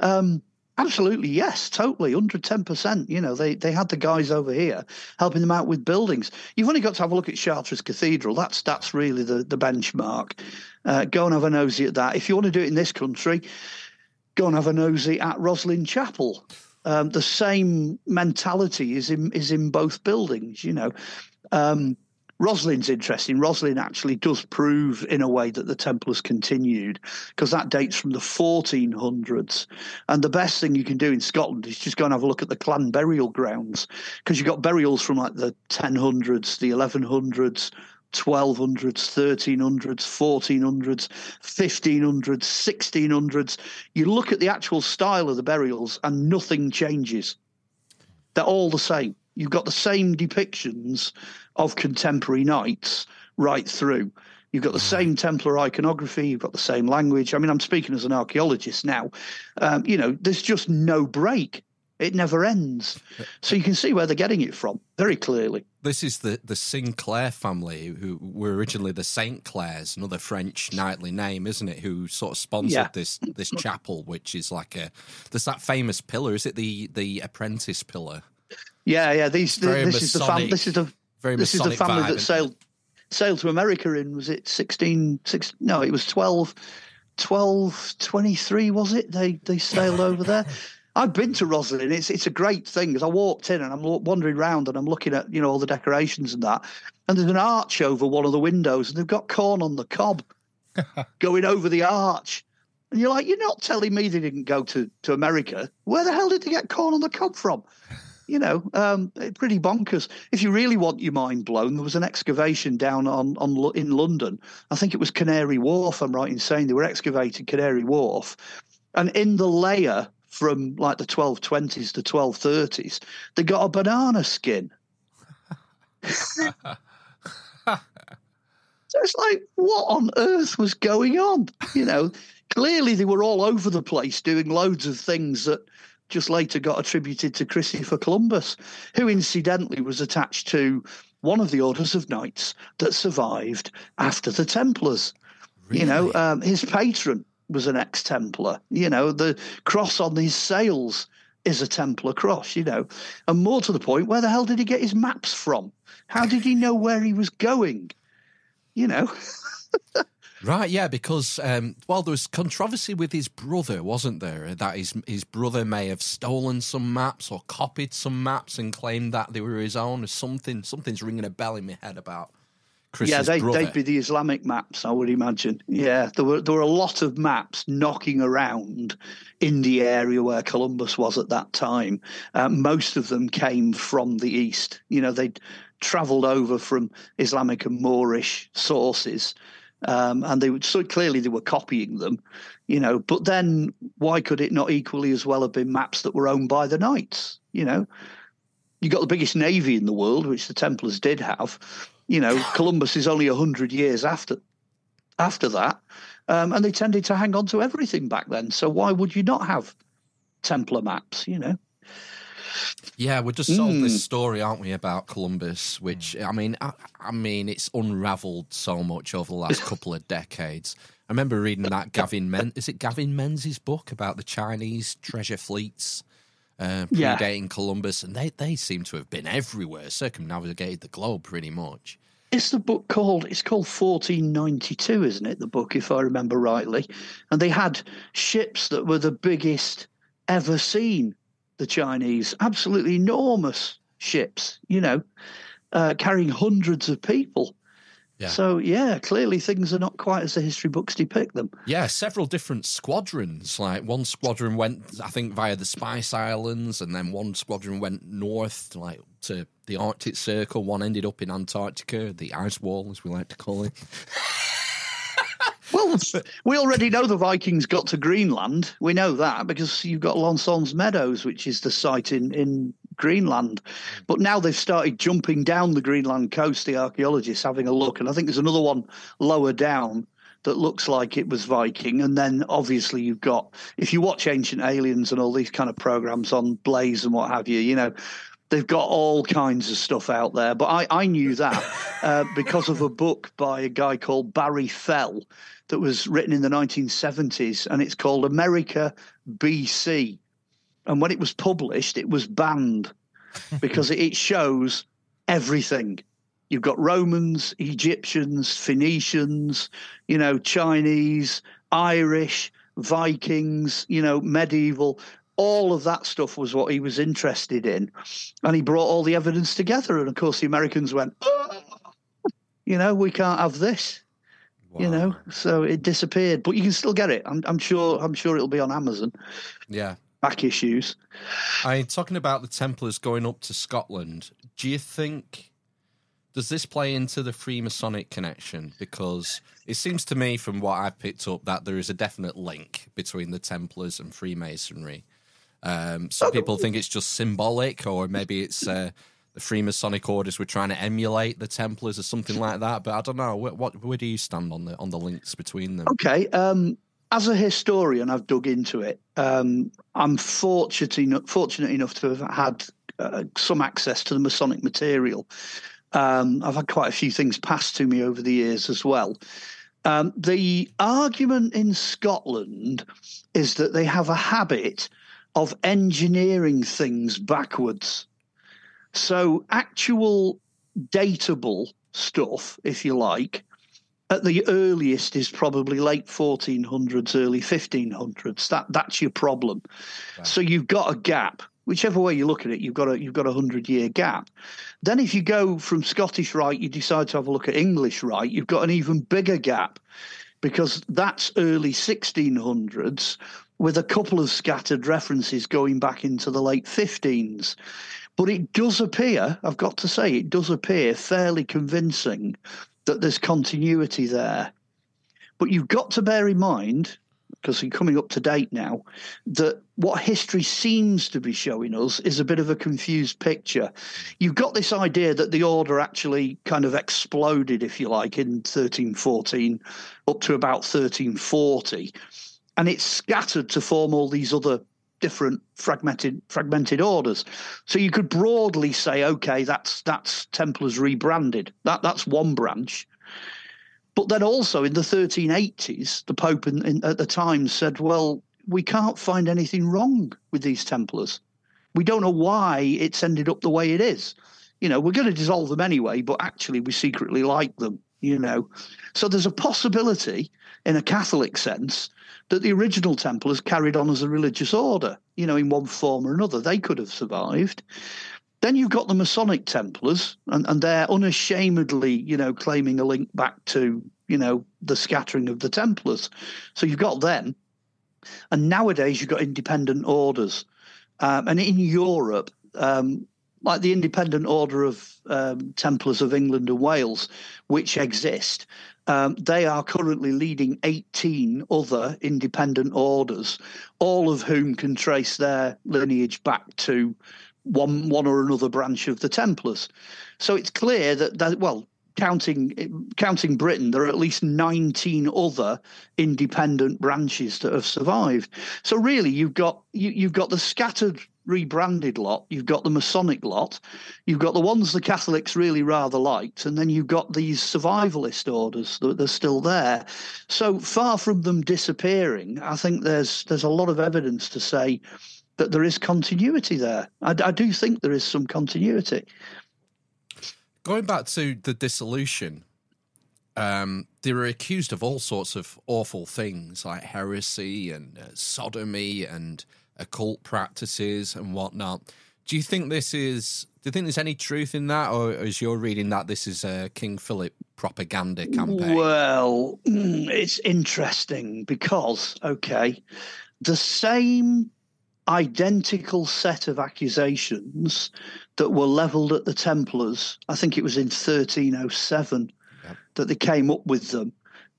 Um, Absolutely, yes, totally, 110%. You know, they, they had the guys over here helping them out with buildings. You've only got to have a look at Chartres Cathedral. That's that's really the, the benchmark. Uh, go and have a nosy at that. If you want to do it in this country, go and have a nosy at Rosslyn Chapel. Um, the same mentality is in is in both buildings. You know, um, Rosslyn's interesting. Rosslyn actually does prove, in a way, that the Templars continued because that dates from the 1400s. And the best thing you can do in Scotland is just go and have a look at the clan burial grounds because you've got burials from like the 1000s, the 1100s, 1200s, 1300s, 1400s, 1500s, 1600s. You look at the actual style of the burials and nothing changes. They're all the same. You've got the same depictions of contemporary knights right through. You've got the same Templar iconography. You've got the same language. I mean, I'm speaking as an archaeologist now. Um, you know, there's just no break. It never ends. So you can see where they're getting it from very clearly. This is the, the Sinclair family, who were originally the Saint Clairs, another French knightly name, isn't it? Who sort of sponsored Yeah. this this chapel, which is like a there's that famous pillar. Is it the the Apprentice pillar? Yeah, yeah. These Very this is the fam- This is the Very this is the family vibe, that sailed sailed to America in was it 16, six, no it was 12 12 23 was it? They they sailed over there. I've been to Rosslyn. It's it's a great thing because I walked in and I'm wandering around and I'm looking at you know all the decorations and that and there's an arch over one of the windows and they've got corn on the cob going over the arch. And you're like you're not telling me they didn't go to to America. Where the hell did they get corn on the cob from you know, um, pretty bonkers. If you really want your mind blown, there was an excavation down on, on in London. I think it was Canary Wharf. I'm right in saying they were excavating Canary Wharf, and in the layer from like the 1220s to 1230s, they got a banana skin. So it's like, what on earth was going on? You know, clearly they were all over the place doing loads of things that just later got attributed to Christopher Columbus, who incidentally was attached to one of the orders of knights that survived after the Templars. You know, um, his patron was an ex Templar. You know, the cross on his sails is a Templar cross, you know. And more to the point, where the hell did he get his maps from? How did he know where he was going? You know, Right, yeah, because um, well, there was controversy with his brother, wasn't there? That his his brother may have stolen some maps or copied some maps and claimed that they were his own, or something. Something's ringing a bell in my head about Chris's yeah, they, brother. they'd be the Islamic maps, I would imagine. Yeah, there were there were a lot of maps knocking around in the area where Columbus was at that time. Uh, most of them came from the east. You know, they'd travelled over from Islamic and Moorish sources, um, and they would so clearly they were copying them. You know, but then why could it not equally as well have been maps that were owned by the knights? You know, you got the biggest navy in the world, which the Templars did have. You know, Columbus is only hundred years after after that, um, and they tended to hang on to everything back then. So why would you not have Templar maps? You know, Yeah, we're just sold Mm. this story, aren't we, about Columbus? Which I mean, I, I mean, it's unravelled so much over the last couple of decades. I remember reading that Gavin Men is it Gavin Menzies book about the Chinese treasure fleets uh, Yeah. Columbus, and they they seem to have been everywhere, circumnavigated the globe pretty much. It's the book called it's called 1492, isn't it? The book, if I remember rightly, and they had ships that were the biggest ever seen. The Chinese, absolutely enormous ships, you know, uh, carrying hundreds of people. Yeah. So yeah, clearly things are not quite as the history books depict them. Yeah, several different squadrons. Like one squadron went, I think, via the Spice Islands, and then one squadron went north, like to the Arctic Circle. One ended up in Antarctica, the ice wall, as we like to call it. Well, we already know the Vikings got to Greenland. We know that because you've got L'Anse aux Meadows, which is the site in, in Greenland. But now they've started jumping down the Greenland coast, the archaeologists having a look. And I think there's another one lower down that looks like it was Viking. And then obviously you've got, if you watch Ancient Aliens and all these kind of programs on Blaze and what have you, you know, they've got all kinds of stuff out there. But I, I knew that uh, because of a book by a guy called Barry Fell that was written in the 1970s, and it's called America BC. And when it was published, it was banned because it shows everything. You've got Romans, Egyptians, Phoenicians, you know, Chinese, Irish, Vikings, you know, medieval. All of that stuff was what he was interested in. And he brought all the evidence together. And of course, the Americans went, oh, you know, we can't have this. You know, so it disappeared, but you can still get it. I'm, I'm sure. I'm sure it'll be on Amazon. Yeah. Back issues. I mean, talking about the Templars going up to Scotland, do you think does this play into the Freemasonic connection? Because it seems to me, from what I've picked up, that there is a definite link between the Templars and Freemasonry. Um, some people think it's just symbolic, or maybe it's uh, the Freemasonic orders were trying to emulate the Templars or something like that. But I don't know. What, what where do you stand on the on the links between them? Okay. Um, as a historian, I've dug into it. Um, I'm fortunate enough, fortunate enough to have had uh, some access to the Masonic material. Um, I've had quite a few things passed to me over the years as well. Um, the argument in Scotland is that they have a habit of engineering things backwards. So, actual datable stuff, if you like, at the earliest is probably late 1400s, early 1500s. That that's your problem. Wow. So you've got a gap. Whichever way you look at it, you've got a you've got a hundred year gap. Then if you go from Scottish right, you decide to have a look at English right, you've got an even bigger gap because that's early 1600s with a couple of scattered references going back into the late 15s. But it does appear, I've got to say, it does appear fairly convincing that there's continuity there. But you've got to bear in mind, because we're coming up to date now, that what history seems to be showing us is a bit of a confused picture. You've got this idea that the order actually kind of exploded, if you like, in 1314 up to about 1340, and it's scattered to form all these other different fragmented fragmented orders. So you could broadly say, okay, that's that's Templars rebranded. That that's one branch. But then also in the 1380s, the Pope in, in, at the time said, well, we can't find anything wrong with these Templars. We don't know why it's ended up the way it is. You know, we're going to dissolve them anyway, but actually we secretly like them, you know. So there's a possibility, in a Catholic sense, that the original temple Templars carried on as a religious order, you know, in one form or another. They could have survived. Then you've got the Masonic Templars, and, and they're unashamedly, you know, claiming a link back to, you know, the scattering of the Templars. So you've got them. And nowadays you've got independent orders. Um, and in Europe, um, like the Independent Order of um, Templars of England and Wales, which exist, um, they are currently leading 18 other independent orders, all of whom can trace their lineage back to one one or another branch of the Templars. So it's clear that, that well, counting counting Britain, there are at least 19 other independent branches that have survived. So really, you've got you, you've got the scattered rebranded lot, you've got the Masonic lot, you've got the ones the Catholics really rather liked, and then you've got these survivalist orders that are still there. So far from them disappearing, I think there's there's a lot of evidence to say that there is continuity there. I, I do think there is some continuity. Going back to the dissolution, um, they were accused of all sorts of awful things like heresy and uh, sodomy and occult practices and whatnot. Do you think this is? Do you think there's any truth in that, or is your reading that this is a King Philip propaganda campaign? Well, mm, it's interesting because okay, the same identical set of accusations that were levelled at the Templars. I think it was in 1307 yep. that they came up with them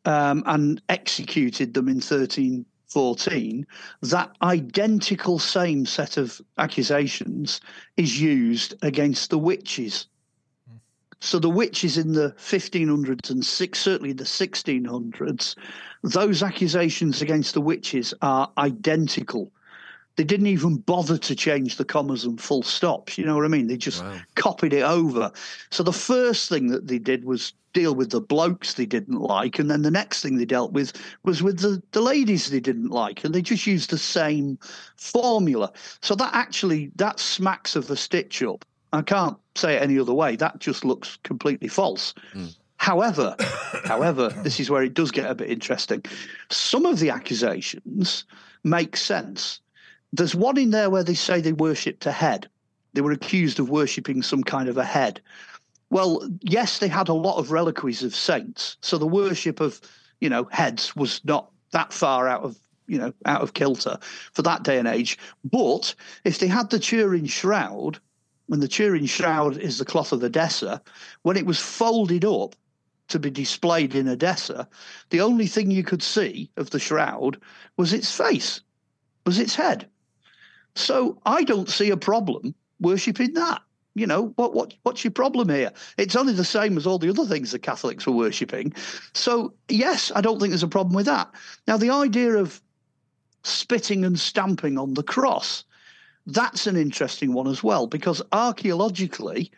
um, and executed them in 13 14, that identical same set of accusations is used against the witches. So the witches in the 1500s and six, certainly the 1600s, those accusations against the witches are identical. They didn't even bother to change the commas and full stops. You know what I mean? They just Wow. copied it over. So the first thing that they did was deal with the blokes they didn't like, and then the next thing they dealt with was with the, the ladies they didn't like, and they just used the same formula. So that actually that smacks of a stitch up. I can't say it any other way. That just looks completely false. Hmm. However, however, this is where it does get a bit interesting. Some of the accusations make sense. There's one in there where they say they worshipped a head. They were accused of worshipping some kind of a head. Well, yes, they had a lot of reliquaries of saints, so the worship of, you know, heads was not that far out of, you know, out of kilter for that day and age. But if they had the Turin shroud, when the Turin shroud is the cloth of Edessa, when it was folded up to be displayed in Edessa, the only thing you could see of the shroud was its face, was its head. So I don't see a problem worshipping that. You know what? What? What's your problem here? It's only the same as all the other things the Catholics were worshipping. So yes, I don't think there's a problem with that. Now the idea of spitting and stamping on the cross, that's an interesting one as well because archaeologically,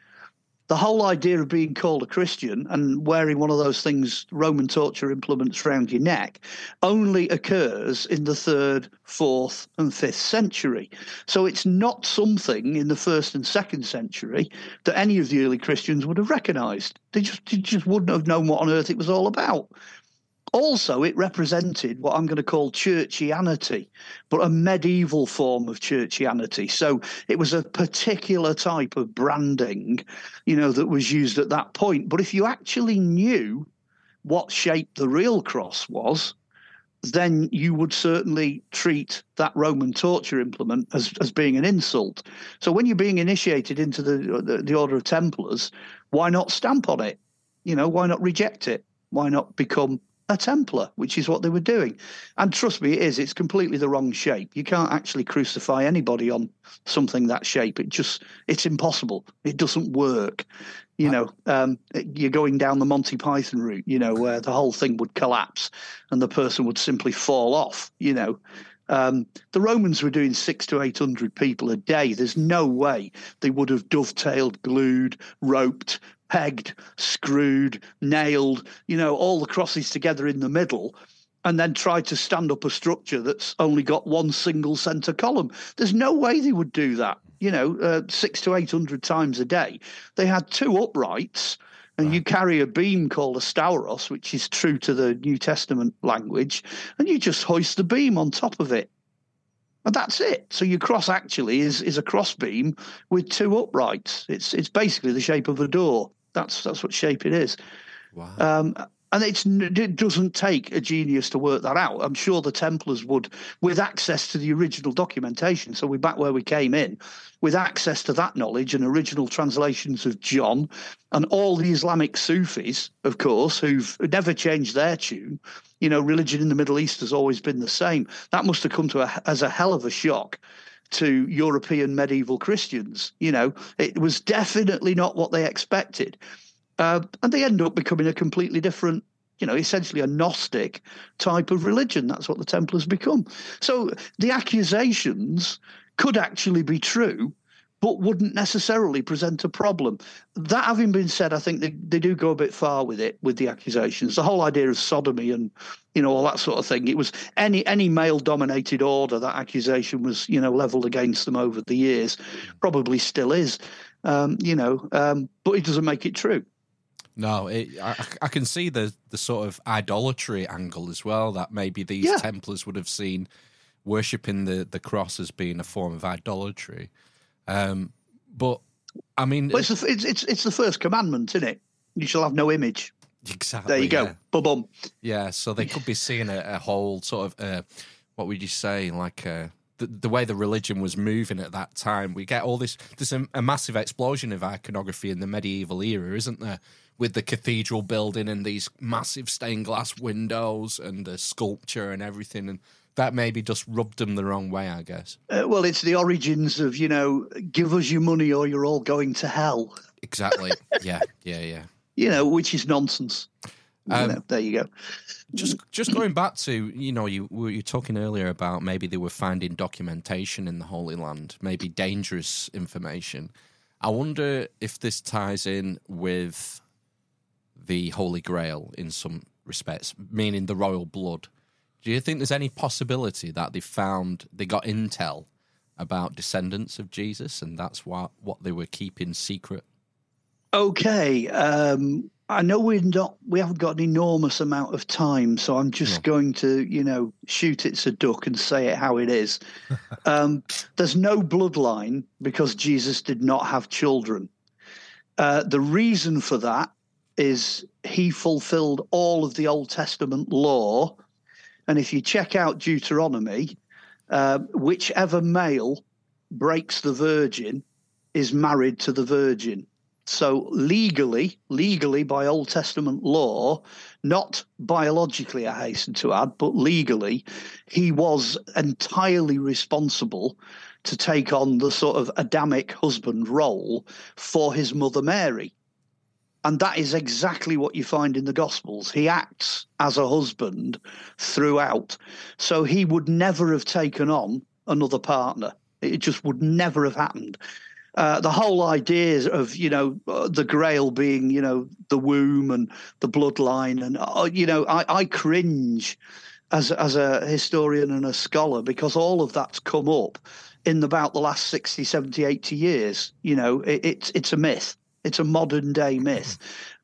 the whole idea of being called a Christian and wearing one of those things, Roman torture implements around your neck, only occurs in the third, fourth, and fifth century. So it's not something in the first and second century that any of the early Christians would have recognized. They just, they just wouldn't have known what on earth it was all about. Also, it represented what I'm going to call churchianity, but a medieval form of churchianity. So it was a particular type of branding, you know, that was used at that point. But if you actually knew what shape the real cross was, then you would certainly treat that Roman torture implement as, as being an insult. So when you're being initiated into the, the the Order of Templars, why not stamp on it? You know, why not reject it? Why not become a Templar, which is what they were doing. And trust me, it is. It's completely the wrong shape. You can't actually crucify anybody on something that shape. It just, it's impossible. It doesn't work. You know, um, you're going down the Monty Python route, you know, where the whole thing would collapse and the person would simply fall off, you know. Um, the Romans were doing six to eight hundred people a day. There's no way they would have dovetailed, glued, roped, pegged, screwed, nailed, you know, all the crosses together in the middle, and then tried to stand up a structure that's only got one single center column. There's no way they would do that. You know, uh, six to eight hundred times a day. They had two uprights. And you carry a beam called a stauros, which is true to the New Testament language, and you just hoist the beam on top of it. And that's it. So your cross actually is is a cross beam with two uprights. It's it's basically the shape of a door. That's that's what shape it is. Wow. Um, and it's it doesn't take a genius to work that out. I'm sure the Templars would, with access to the original documentation. So we're back where we came in, with access to that knowledge and original translations of John, and all the Islamic Sufis, of course, who've never changed their tune. You know, religion in the Middle East has always been the same. That must have come to a, as a hell of a shock to European medieval Christians. You know, it was definitely not what they expected. Uh, and they end up becoming a completely different, you know, essentially a Gnostic type of religion. That's what the Templars become. So the accusations could actually be true, but wouldn't necessarily present a problem. That having been said, I think they, they do go a bit far with it, with the accusations. The whole idea of sodomy and, you know, all that sort of thing. It was any any male dominated order, that accusation was, you know, leveled against them over the years, probably still is. Um, you know, um, but it doesn't make it true. No, it, I, I can see the the sort of idolatry angle as well. That maybe these Yeah. Templars would have seen worshipping the the cross as being a form of idolatry. Um, but I mean, Well, it's, the, it's it's it's the first commandment, isn't it? You shall have no image. exactly. There you go. yeah. Bum bum. Yeah, so they could be seeing a, a whole sort of uh, what would you say, like uh, the the way the religion was moving at that time. We get all this. There's a, a massive explosion of iconography in the medieval era, isn't there? With the cathedral building and these massive stained glass windows and the sculpture and everything, and that maybe just rubbed them the wrong way, I guess. Uh, well, it's the origins of you know, give us your money or you're all going to hell. Exactly. yeah, yeah, yeah. You know, which is nonsense. You Um, know, there you go. Just just going back to you know you were you talking earlier about maybe they were finding documentation in the Holy Land, maybe dangerous information. I wonder if this ties in with the Holy Grail in some respects, meaning the royal blood. Do you think there's any possibility that they found they got intel about descendants of Jesus and that's what what they were keeping secret? Okay. Um, I know we're not, we haven't got an enormous amount of time, so I'm just going to, you know, shoot it's a duck and say it how it is. um, there's no bloodline because Jesus did not have children. Uh, the reason for that is he fulfilled all of the Old Testament law. And if you check out Deuteronomy, uh, whichever male breaks the virgin is married to the virgin. So legally, legally by Old Testament law, not biologically, I hasten to add, but legally, he was entirely responsible to take on the sort of Adamic husband role for his mother Mary. And that is exactly what you find in the Gospels. He acts as a husband throughout. So he would never have taken on another partner. It just would never have happened. Uh, the whole idea of you know uh, the Grail being you know the womb and the bloodline and uh, you know I, I cringe as as a historian and a scholar because all of that's come up in about the last 60 70 80 years you know it, it's it's a myth it's a modern day myth.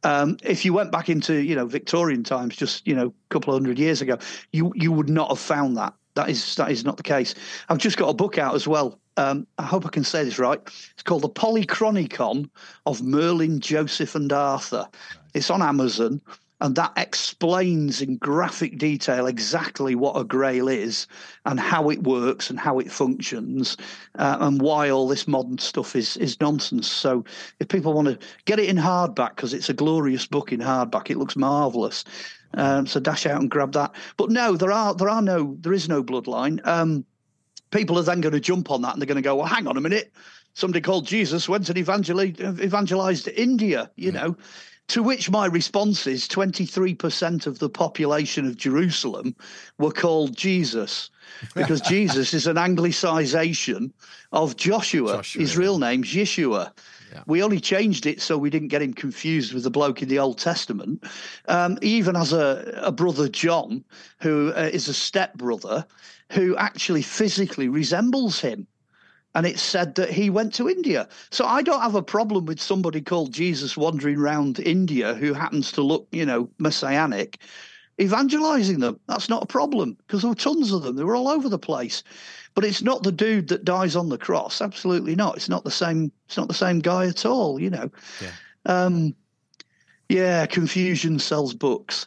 Um, if you went back into you know Victorian times just you know a couple of hundred years ago you you would not have found that. That is that is not the case. I've just got a book out as well. Um, I hope I can say this right. It's called the Polychronicon of Merlin, Joseph, and Arthur. It's on Amazon, and that explains in graphic detail exactly what a grail is and how it works and how it functions, uh, and why all this modern stuff is is nonsense. So, if people want to get it in hardback, because it's a glorious book in hardback, it looks marvelous. Um, so dash out and grab that. But no, there are there are no there is no bloodline. Um, people are then going to jump on that and they're going to go, well, hang on a minute. Somebody called Jesus went and evangeli- evangelized India, you know. To which my response is 23% of the population of Jerusalem were called Jesus because Jesus is an anglicization of Joshua. Joshua, His real name's Yeshua. Yeah. We only changed it so we didn't get him confused with the bloke in the Old Testament. Um, even as a, a brother, John, who uh, is a stepbrother, who actually physically resembles him. And it's said that he went to India. So I don't have a problem with somebody called Jesus wandering around India who happens to look, you know, messianic, evangelizing them. That's not a problem because there were tons of them. They were all over the place. But it's not the dude that dies on the cross. Absolutely not. It's not the same. It's not the same guy at all. You know. Yeah. Um, yeah, confusion sells books.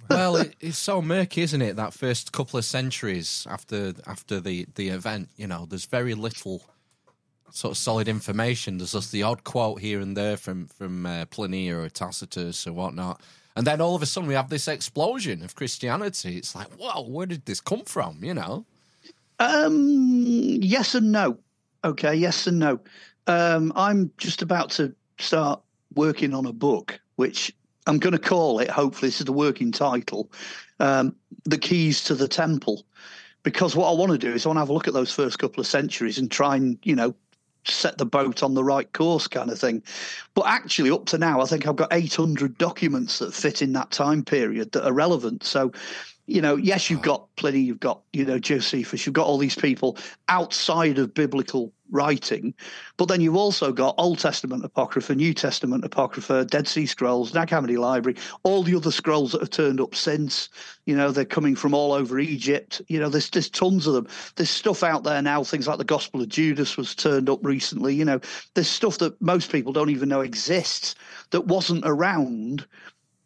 well, it, it's so murky, isn't it? That first couple of centuries after after the the event, you know, there's very little sort of solid information. There's just the odd quote here and there from from uh, Pliny or Tacitus or whatnot, and then all of a sudden we have this explosion of Christianity. It's like, whoa, where did this come from? You know? Um, yes and no. Okay, yes and no. Um, I'm just about to start working on a book, which I'm going to call it. Hopefully, this is the working title, um, "The Keys to the Temple," because what I want to do is I want to have a look at those first couple of centuries and try and you know set the boat on the right course, kind of thing. But actually, up to now, I think I've got 800 documents that fit in that time period that are relevant. So you know, yes, you've got Pliny, you've got, you know, Josephus, you've got all these people outside of biblical writing, but then you've also got Old Testament Apocrypha, New Testament Apocrypha, Dead Sea Scrolls, Nag Hammadi Library, all the other scrolls that have turned up since, you know, they're coming from all over Egypt. You know, there's, there's tons of them. There's stuff out there now, things like the Gospel of Judas was turned up recently. You know, there's stuff that most people don't even know exists that wasn't around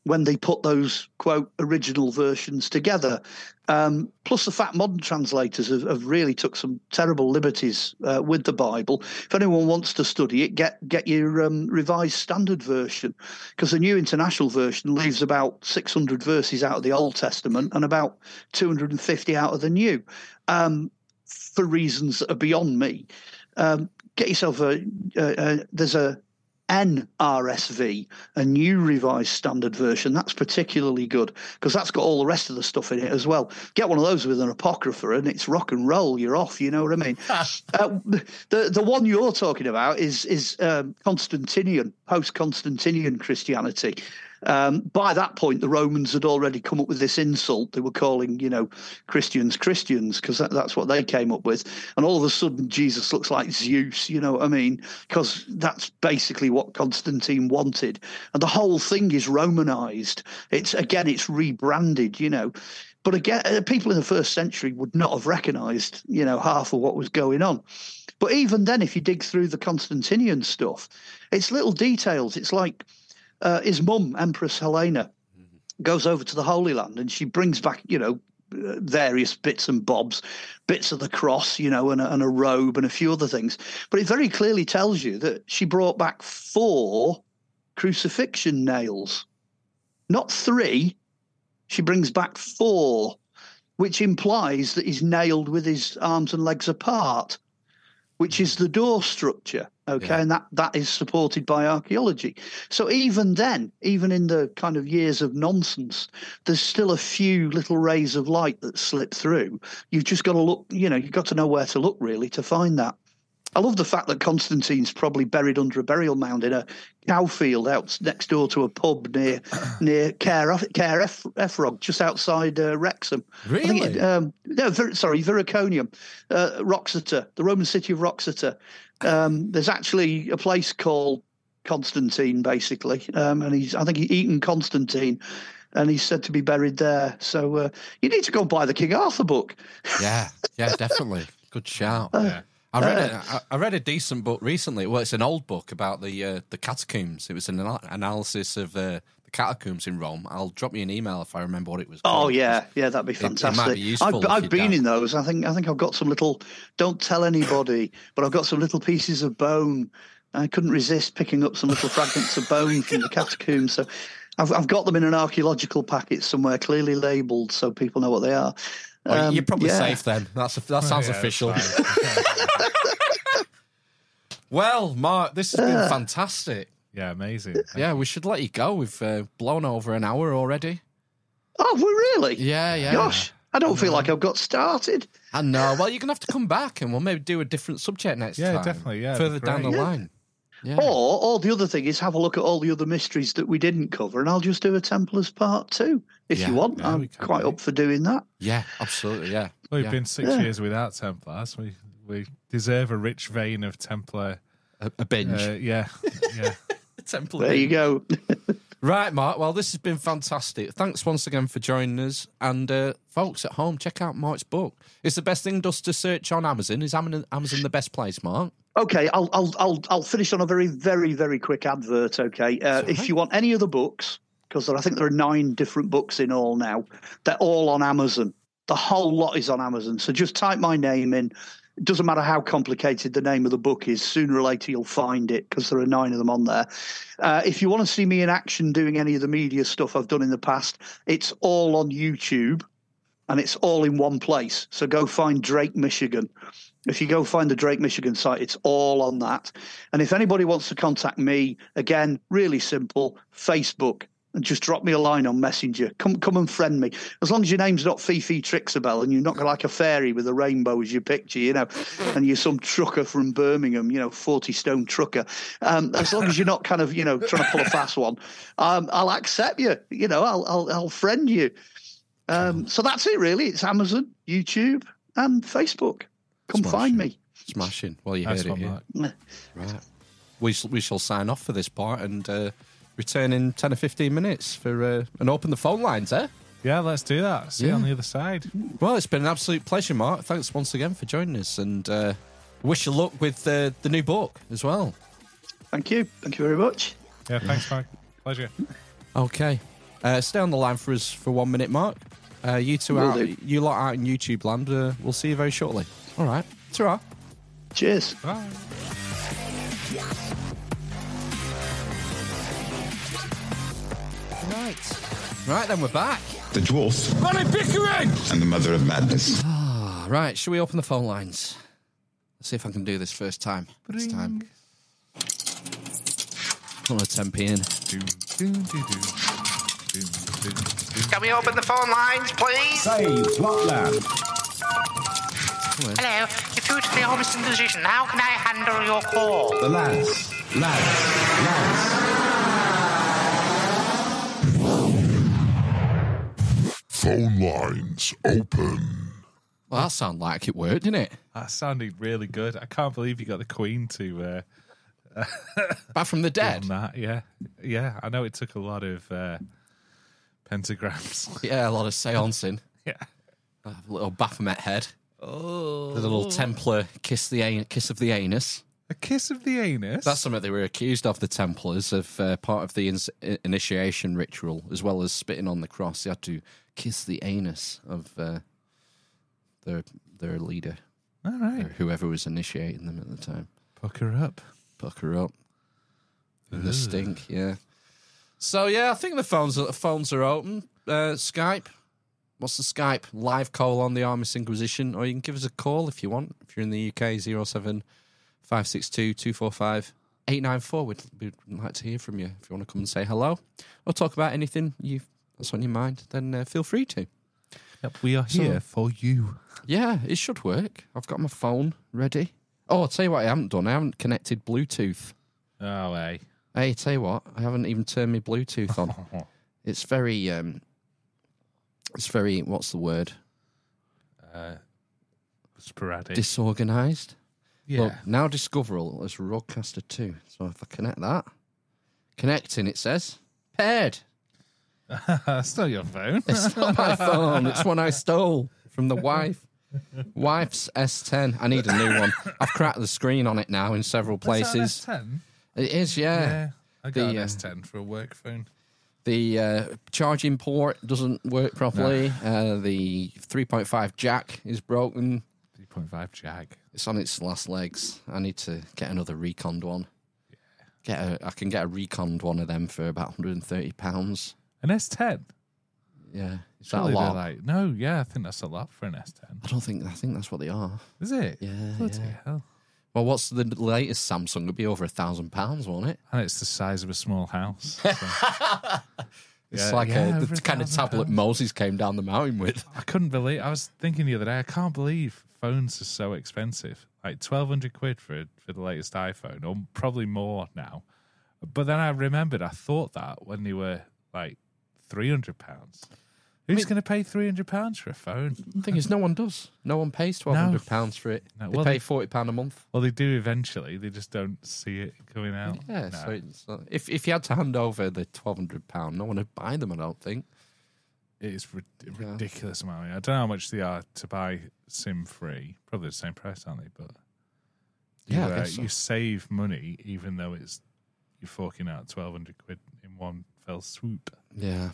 when they put those quote original versions together. Um, plus the fact modern translators have, have, really took some terrible liberties uh, with the Bible. If anyone wants to study it, get get your um, revised standard version because the new international version leaves about 600 verses out of the Old Testament and about 250 out of the New, um, for reasons that are beyond me. Um, get yourself a, a, a there's a NRSV, a new revised standard version. That's particularly good because that's got all the rest of the stuff in it as well. Get one of those with an apocrypha and it's rock and roll. You're off. You know what I mean? uh, the the one you're talking about is is um, Constantinian, post Constantinian Christianity. Um, by that point, the Romans had already come up with this insult. They were calling, you know, Christians Christians because that, that's what they came up with. And all of a sudden, Jesus looks like Zeus. You know what I mean? Because that's basically what Constantine wanted. And the whole thing is Romanized. It's again, it's rebranded. You know. But again, uh, people in the first century would not have recognized, you know, half of what was going on. But even then, if you dig through the Constantinian stuff, it's little details. It's like uh, his mum, Empress Helena, goes over to the Holy Land and she brings back, you know, various bits and bobs, bits of the cross, you know, and a, and a robe and a few other things. But it very clearly tells you that she brought back four crucifixion nails, not three. She brings back four, which implies that he's nailed with his arms and legs apart, which is the door structure. Okay, Yeah. and that that is supported by archaeology. So even then, even in the kind of years of nonsense, there's still a few little rays of light that slip through. You've just got to look. You know, you've got to know where to look really to find that. I love the fact that Constantine's probably buried under a burial mound in a cow field out next door to a pub near near Care Care Eff- Effrog, just outside uh, Wrexham. Really? it, um, no, Vir- sorry, Viroconium, uh, Wroxeter, the Roman city of Wroxeter. Um, there's actually a place called Constantine, basically, um, and he's I think he Eaton Constantine. And he's said to be buried there. So uh, you need to go and buy the King Arthur book. Yeah, yeah, definitely. Good shout. Yeah. I read a, I- read a decent book recently. Well, it's an old book about the uh, the catacombs. It was an analysis of uh, the catacombs in Rome. I'll drop you an email if I remember what it was. Oh yeah, yeah, that'd be it might be fantastic. useful I've, I've been in those. I think I think I've got some little. Don't tell anybody, but I've got some little pieces of bone. I couldn't resist picking up some little fragments of bone from the catacombs. So I've I've got them in an archaeological packet somewhere, clearly labelled, so people know what they are. Oh, Um, you're probably yeah. safe then. That's that sounds Yeah, official. Well, Mark, this has been fantastic. yeah, amazing. Yeah, we should let you go. We've uh, blown over an hour already. Oh, we really? Yeah, yeah. Gosh, I don't feel like I've got started. I know. Well, you're gonna have to come back, and we'll maybe do a different subject next Yeah, time. Yeah, definitely, yeah, further down the great. line. Yeah. Or, or the other thing is have a look at all the other mysteries that we didn't cover, and I'll just do a Templars part two if Yeah, you want. yeah, I'm quite do. up for doing that. Yeah, absolutely. Yeah. We've Yeah. been six Yeah. years without Templars. We we deserve a rich vein of Templar. a, a binge. Uh, yeah, yeah. Temple There you go. Right, Mark. Well, this has been fantastic. Thanks once again for joining us. And uh, folks at home, check out Mark's book. It's the best thing just to search on Amazon. Is Amazon, Amazon the best place, Mark? Okay, I'll I'll I'll I'll finish on a very very very quick advert. Okay, uh, if you want any other books, because I think there are nine different books in all now, they're all on Amazon. The whole lot is on Amazon. So just type my name in. It doesn't matter how complicated the name of the book is. Sooner or later you'll find it because there are nine of them on there. Uh, if you want to see me in action doing any of the media stuff I've done in the past, it's all on YouTube and it's all in one place. So go find Drake, Michigan. If you go find the Drake, Michigan site, it's all on that. And if anybody wants to contact me, again, really simple Facebook. And just drop me a line on Messenger. Come, come and friend me. As long as your name's not Fifi Trixabel and you're not like a fairy with a rainbow as your picture, you know, and you're some trucker from Birmingham, you know, forty stone trucker. Um, as long as you're not kind of, you know, trying to pull a fast one, um, I'll accept you. You know, I'll, I'll, I'll friend you. Um, so that's it, really. It's Amazon, YouTube, and Facebook. Come find me. Smashing. Well, you Nice heard it one, here. Right. We, shall- we shall sign off for this part and uh, return in 10 or 15 minutes for uh, and open the phone lines, eh? Yeah, let's do that. See you on the other side. Well, it's been an absolute pleasure, Mark. Thanks once again for joining us and uh, wish you luck with uh, the new book as well. Thank you. Thank you very much. Yeah, thanks, Mark. Pleasure. Okay. Uh, stay on the line for us for one minute, Mark. Uh, you two Will out, do. you lot out in YouTube land. Uh, we'll see you very shortly. All right. ta Cheers. Bye. Right. Right, then we're back. The dwarf Ronnie Pickering! and the mother of madness. Ah, right, shall we open the phone lines? Let's see if I can do this first time. This time. On a 10p in. Doom, doom, doom, Can we open the phone lines, please? Say, Plotland. Hello, you're through to the Orbison position. How can I handle your call? The lads. Lads. Lads. Phone lines open. Well, that sounded like it worked, didn't it? That sounded really good. I can't believe you got the Queen to uh, Back from the dead. that. Yeah, yeah. I know it took a lot of uh, pentagrams. Yeah, a lot of seancing. yeah. A little Baphomet head. Oh. The little Templar kiss the an- kiss of the anus. A kiss of the anus. That's something they were accused of, the Templars, of uh, part of the ins- i- initiation ritual, as well as spitting on the cross. They had to kiss the anus of uh, their their leader, all right. or whoever was initiating them at the time. Pucker up. Pucker up. And the stink, yeah. So yeah, I think the phones the phones are open. Uh, Skype. What's the Skype? Live call on the Armis Inquisition, or you can give us a call if you want. If you're in the UK, 07 562 245 894. We'd, we'd like to hear from you. If you want to come and say hello or talk about anything you that's on your mind, then uh, feel free to. Yep, we are So- here for you. Yeah, it should work. I've got my phone ready. Oh, I'll tell you what I haven't done. I haven't connected Bluetooth. Oh, hey. Hey, tell you what, I haven't even turned my Bluetooth on. it's very, um, it's very, what's the word? Uh, sporadic. Disorganized. yeah. Look, now discoverable as Roadcaster 2. So if I connect that, connecting, it says paired. That's not your phone. It's not my phone. It's one I stole from the wife. Wife's S10. I need a new one. I've cracked the screen on it now in several places. S10? It is, yeah. Yeah. I got The, an uh, S10 for a work phone. The uh, charging port doesn't work properly. Uh, the 3.5 jack is broken. 3.5 jack. It's on its last legs. I need to get another reconned one. Yeah. Get a, I can get a reconned one of them for about 130 pounds. An S10? Yeah, is that a lot? Like, no, yeah, I think that's a lot for an S10. I don't think. I think that's what they are. Is it? Yeah, Bloody yeah. hell. Well, what's the latest Samsung? It'll be over a thousand pounds, won't it? And it's the size of a small house. so- It's Yeah, like uh, yeah, a, the kind of tablet pounds. Moses came down the mountain with. I couldn't believe. I was thinking the other day. I can't believe phones are so expensive. Like twelve hundred quid for for the latest iPhone, or probably more now. But then I remembered I thought that when they were like three hundred pounds. Who's going to pay three hundred pounds for a phone? The thing is, no one does. No one pays twelve hundred pounds for it. No, they well, pay forty pound a month. Well, they do eventually. They just don't see it coming out. Yeah, No. so it's, uh, if if you had to hand over the twelve hundred pound, no one would buy them. I don't think. It's rid- ridiculous amount. I don't know how much they are to buy SIM free. Probably the same price, aren't they? But you, Yeah, I uh, guess so. you save money even though it's you're forking out twelve hundred quid in one fell swoop. Yeah.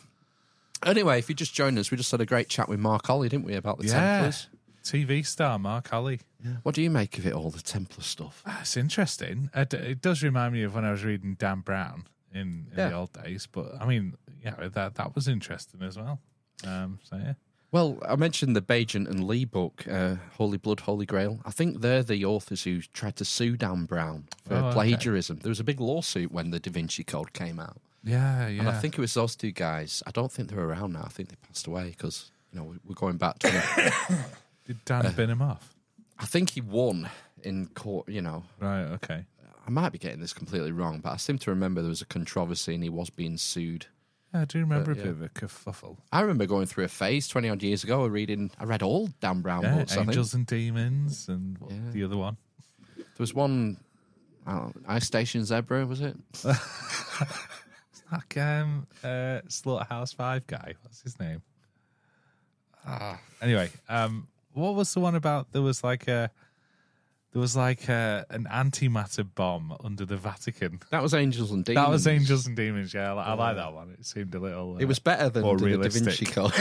Anyway, if you just joined us, we just had a great chat with Mark Olly, didn't we, about the Yeah. Templars? TV star Mark Holly. What do you make of it all, the Templar stuff? It's interesting. It, it does remind me of when I was reading Dan Brown in, in Yeah. the old days. But I mean, yeah, that that was interesting as well. Um, so yeah. Well, I mentioned the Baigent and Leigh book, uh, Holy Blood, Holy Grail. I think they're the authors who tried to sue Dan Brown for Oh, okay. plagiarism. There was a big lawsuit when the Da Vinci Code came out. Yeah, yeah. And I think it was those two guys. I don't think they're around now. I think they passed away because, you know, we- we're going back to. Did Dan uh, bin him off? I think he won in court, you know. Right, okay. I might be getting this completely wrong, but I seem to remember there was a controversy and he was being sued. Yeah, I do remember But, a yeah. bit of a kerfuffle. I remember going through a phase 20 odd years ago, reading, I read all Dan Brown Yeah, books, Angels and Demons and what- Yeah. the other one. There was one, I don't know, Ice Station Zebra, was it? Like um, uh, Slaughterhouse Five guy. What's his name? Ah. Anyway, um, what was the one about? There was like a, there was like a, an antimatter bomb under the Vatican. That was Angels and Demons. That was Angels and Demons. Yeah, I, li- I like that one. It seemed a little. Uh, It was better than more the Da realistic. Vinci Code.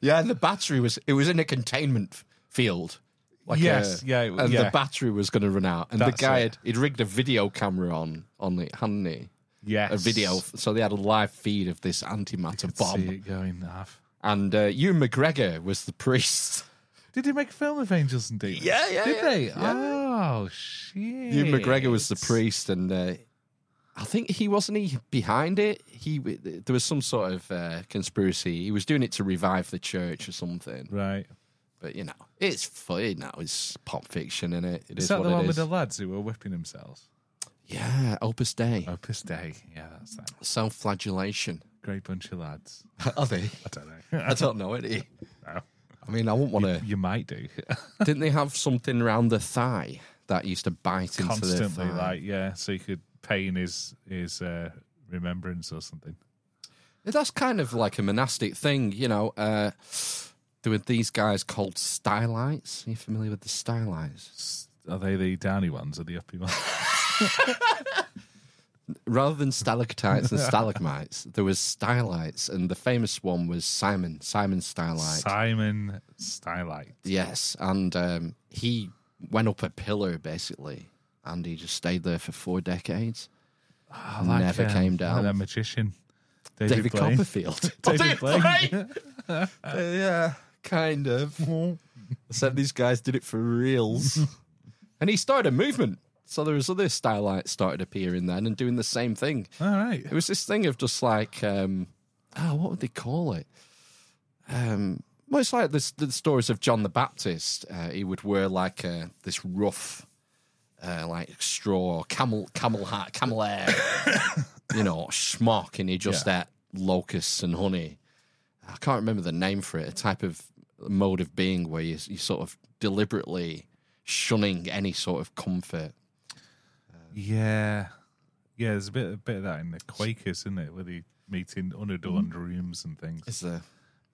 yeah, and the battery was it was in a containment field. Like Yes, a- yeah, and yeah. the battery was going to run out, and That's the guy it. had he'd rigged a video camera on on it, hadn't he? yes, A video, so they had a live feed of this antimatter See bomb, it going off. and uh, Ewan McGregor was the priest. Did they make a film of Angels and Demons? Yeah, yeah, Did yeah, they? yeah. Oh shit! Ewan McGregor was the priest, and uh, I think he wasn't he behind it. He there was some sort of uh, conspiracy. He was doing it to revive the church or something. Right. But you know, it's funny now. It's pop fiction, and it? It Is is, that the one with the lads who were whipping themselves? Yeah, Opus Dei, Opus Dei. Yeah, that's that. self-flagellation. Great bunch of lads. Are they? I don't know. I don't know any. No. I mean, I wouldn't want to. You might do. Didn't they have something around the thigh that used to bite into the Constantly, thigh? like, yeah, so you could pain his his uh, remembrance or something. That's kind of like a monastic thing, you know. Uh, there were these guys called stylites. Are you familiar with the stylites? Are they the downy ones or the uppy ones? Rather than stalactites and stalagmites, there was stylites, and the famous one was Simon, Simon Stylite. Simon Stylite. yes, and um, he went up a pillar basically, and he just stayed there for four decades. I like, Never um, came like down. that magician. David, David Blaine. Copperfield. David Blaine. Uh, yeah, kind of. Except these guys did it for reals. and he started a movement. So there was other stylites started appearing then and doing the same thing. All right. It was this thing of just like, um, oh, what would they call it? Um, well, it's like this, the stories of John the Baptist. Uh, he would wear like uh, this rough, uh, like straw camel camel hat, camel hair, you know, schmuck, and he just Yeah. ate locusts and honey. I can't remember the name for it. A type of mode of being where you, you sort of deliberately shunning any sort of comfort. Yeah. Yeah, there's a bit, a bit of that in the Quakers, isn't it? Where they meet in unadorned mm. rooms and things. Is there?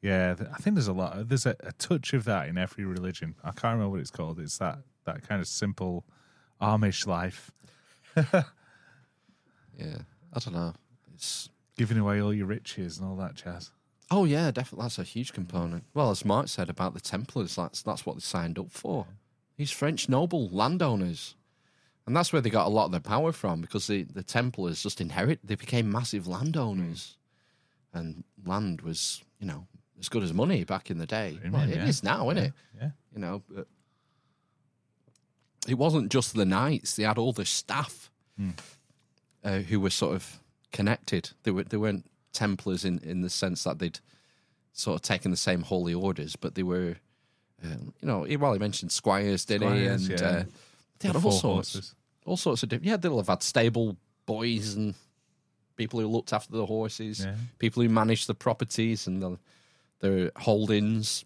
Yeah, I think there's a lot. There's a, a touch of that in every religion. I can't remember what it's called. It's that that kind of simple Amish life, Yeah, I don't know. It's giving away all your riches and all that jazz. Oh yeah, definitely. That's a huge component. Well, as Mark said about the Templars, that's that's what they signed up for. These French noble landowners, and that's where they got a lot of their power from because the the Templars just inherit. They became massive landowners, and land was you know as good as money back in the day. Well, much, it yeah. is now, isn't it? Yeah. You know, but it wasn't just the knights; they had all the staff uh, who were sort of connected. They were they weren't Templars in, in the sense that they'd sort of taken the same holy orders, but they were, um, you know, he- well, he mentioned squires, did Squires, he? And yeah. uh, they had all sorts, horses. all sorts of different. Yeah, they'll have had stable boys and people who looked after the horses, Yeah. people who managed the properties and the, their holdings.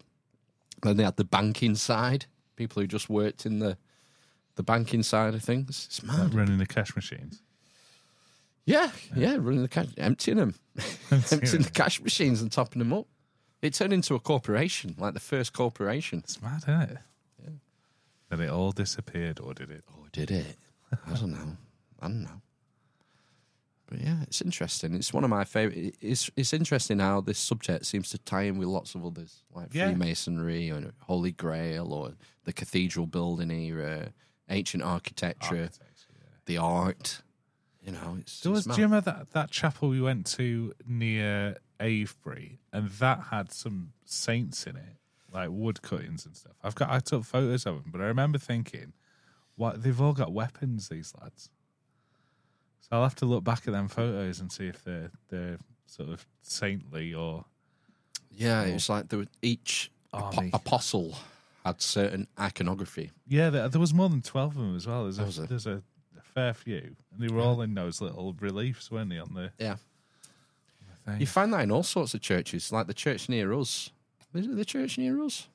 Then they had the banking side, people who just worked in the the banking side of things. It's mad. Like running the cash machines. Yeah, yeah, running the cash, emptying them, emptying the cash machines and topping them up. It turned into a corporation, like the first corporation. It's mad, isn't it? Then it all disappeared, or did it? Or did it? I don't know. I don't know. But yeah, it's interesting. It's one of my favorite. It's it's interesting how this subject seems to tie in with lots of others, like Yeah. Freemasonry or Holy Grail or the cathedral building era, ancient architecture, Architecture, yeah. the art. You know, it's. There was, it's do you remember that, that chapel we went to near Avebury, and that had some saints in it, like wood cuttings and stuff. I've got, I took photos of them, but I remember thinking, what they've all got weapons, these lads. So I'll have to look back at them photos and see if they're they're sort of saintly or Yeah, it was like there were each Army. apostle had certain iconography. yeah. There, there was more than twelve of them as well. There's a, there's a fair few, and they were all in those little reliefs, weren't they? On the Yeah. thing. You find that in all sorts of churches, like the church near us. Is it the church near us?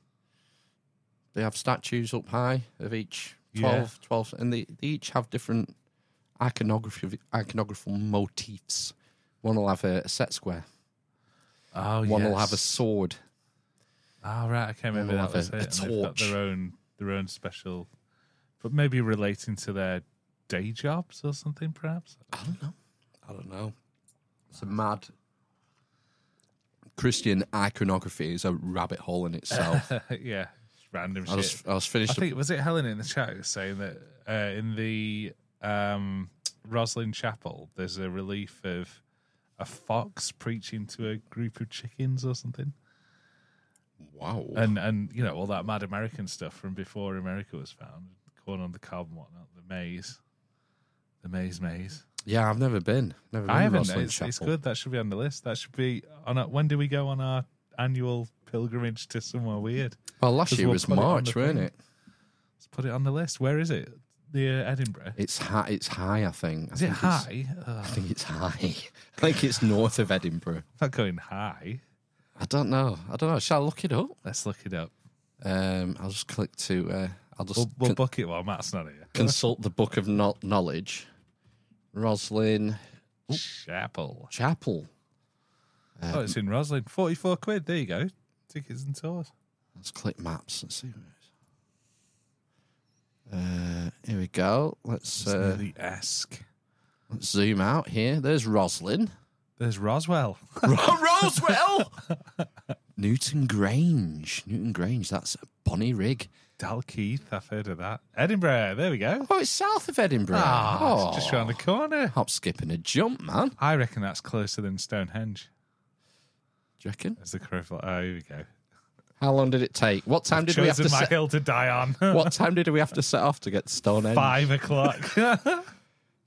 They have statues up high of each 12, 12 and they, they each have different iconography, iconographical motifs. One will have a, a set square. oh, One will have a yes. sword. Oh right, I can't remember will that have was a- it. a and they've got torch. their own their own special, but maybe relating to their day jobs or something, perhaps. I don't know. I don't know. It's a mad. Christian iconography is a rabbit hole in itself. yeah, just random I shit. was, I was I finished. think was it Helen in the chat who was saying that uh, in the um, Rosslyn Chapel there's a relief of a fox preaching to a group of chickens or something. Wow. and and you know all that mad American stuff from before America was found, corn on the cob and whatnot, the maze, the maze maze. yeah, I've never been. Never been I haven't. Rosslyn It's, it's Chapel. good. That should be on the list. That should be on. A, when do we go on our annual pilgrimage to somewhere weird? Well, last 'Cause year we'll was put it on March, the weren't thing. it? Let's put it on the list. Where is it? Near Edinburgh. It's high. It's high. I think. I Is it think it's- high? Ugh, I think it's high. I think it's north of Edinburgh. not going high. I don't know. I don't know. Shall I look it up? Let's look it up. Um, I'll just click to. Uh, I'll just We'll, we'll con- book it while Matt's not here. consult the book of no- knowledge. Rosslyn Chapel. Chapel. oh, it's in Roslin. Forty-four quid. There you go. Tickets and tours. Let's click maps. Let's see where it is. Uh, here we go. Let's uh, Esk. let's zoom out here. There's Roslin. There's Roswell. Roswell. Newtongrange. Newton Grange. That's a Bonnyrigg. Dalkeith. I've heard of that. Edinburgh. There we go. Oh, it's south of Edinburgh. Ah, oh, it's just round the corner. hop, skip, and a jump, man. I reckon that's closer than Stonehenge. you reckon? As the crow flies. Oh, here we go. How long did it take? What time did we have to my set? hill to die on. What time did we have to set off to get to Stonehenge? Five o'clock.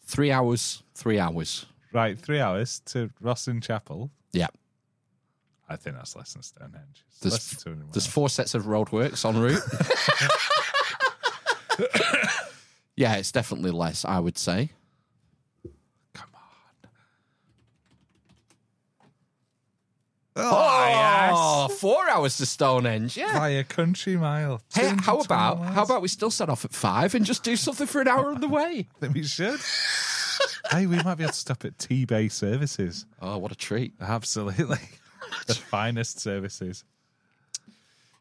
Three hours. Three hours. right, three hours to Rosslyn Chapel. Yeah. I think that's less than Stonehenge. It's There's, less than 200 there's miles. four sets of roadworks en route. yeah, it's definitely less, I would say. Come on. Oh, ah, four hours to Stonehenge. Yeah. By a country mile. Hey, how 220 about miles. how about we still set off at five and just do something for an hour on the way? Then we should. hey, we might be able to stop at Tebay Services. Oh, what a treat! Absolutely. The finest services.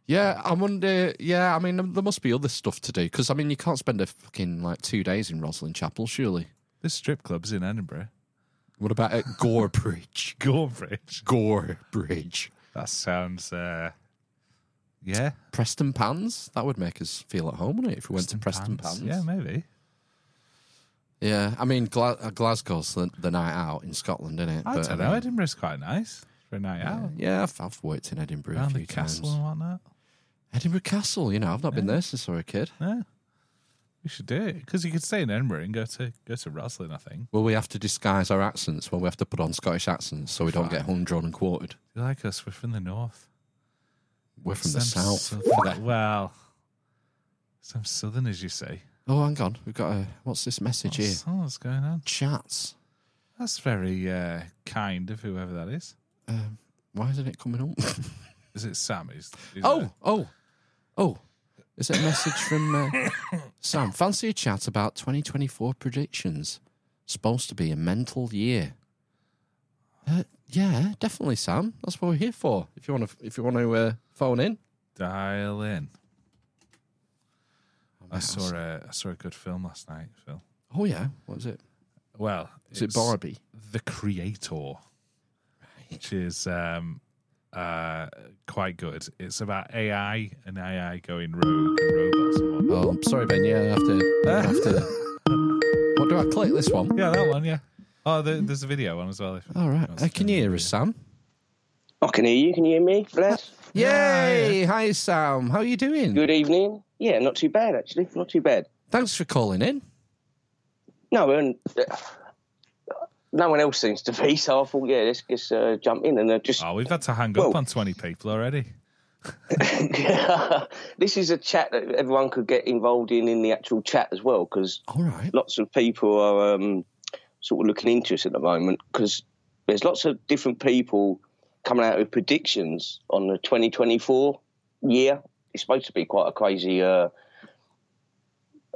Yeah, I wonder. Yeah, I mean, there must be other stuff to do because I mean, you can't spend a fucking like two days in Rosslyn Chapel, surely. There's strip clubs in Edinburgh. What about at Gorebridge? Gorebridge. Gore Bridge. That sounds, uh, yeah. Prestonpans. That would make us feel at home, wouldn't it? If we went to Prestonpans. Yeah, maybe. Yeah, I mean, Gla- uh, Glasgow's the, the night out in Scotland, isn't it? I But, don't I know. mean, Edinburgh's quite nice for a night out. Yeah, I've, I've worked in Edinburgh a few the castle times. and whatnot. Edinburgh Castle, you know, I've not been there since I was a kid. Yeah. We should do it because you could stay in Edinburgh and go to go to Roslyn. I think. Well, we have to disguise our accents? Will we have to put on Scottish accents so we don't get hung, drawn, and quartered? You like us? We're from the north. We're from the Some south. southern- well, some southerners, you say. Oh, hang on. We've got a. What's this message here? What's, oh, what's going on? Chats. That's very uh, kind of whoever that is. Um, why isn't it coming up? Is it Sam? Is, is oh, it- oh, oh. Is it a message from uh, Sam? Fancy a chat about 2024 predictions. Supposed to be a mental year. Uh, yeah, definitely, Sam. That's what we're here for. If you want to, if you want to uh, phone in, dial in. I saw a I saw a good film last night, Phil. Oh yeah, what was it? Well, Is it Barbie? The Creator, which is um, uh, quite good. It's about AI and AI going rogue and robots and whatnot. Oh, I'm sorry, Ben. Yeah, I have to. I have to. What do I click? This one. Yeah, that one. Yeah. Oh, there, there's a video one as well. If, All right. wants Uh, can you hear us, Sam? I can hear you. Can you hear me, Bless? Yay! Hi, Sam. How are you doing? Good evening. Yeah, not too bad actually. Not too bad. Thanks for calling in. No, and uh, no one else seems to be. So I thought, yeah, let's just uh, jump in and uh, just. Oh, we've had to hang Well- up on 20 people already. this is a chat that everyone could get involved in in the actual chat as well, because All right. lots of people are um, sort of looking into us at the moment because there's lots of different people coming out with predictions on the 2024 year. It's supposed to be quite a crazy, uh,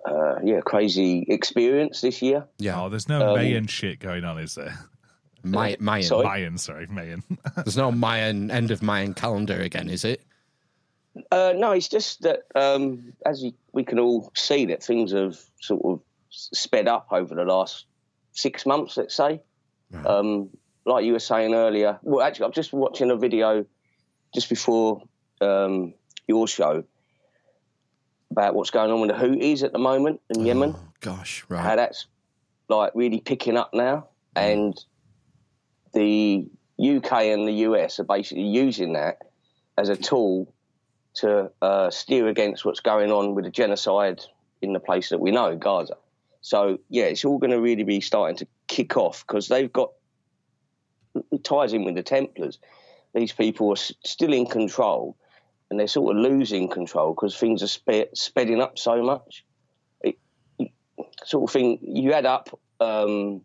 uh, yeah, crazy experience this year. Yeah. Oh, there's no Um, Mayan shit going on, is there? May- Mayan. Sorry? Mayan, sorry, Mayan. There's no Mayan end of Mayan calendar again, is it? Uh, no, it's just that um, as you, we can all see that things have sort of sped up over the last six months, let's say. Um, like you were saying earlier, well, actually, I'm just watching a video just before um, your show about what's going on with the Houthis at the moment in Yemen. Oh, gosh, how that's like really picking up now, and the UK and the US are basically using that as a tool to uh, steer against what's going on with the genocide in the place that we know, Gaza. So yeah, it's all going to really be starting to kick off because they've got ties in with the Templars. These people are s- still in control, and they're sort of losing control because things are spe- speeding up so much. It, it- sort of thing you add up um,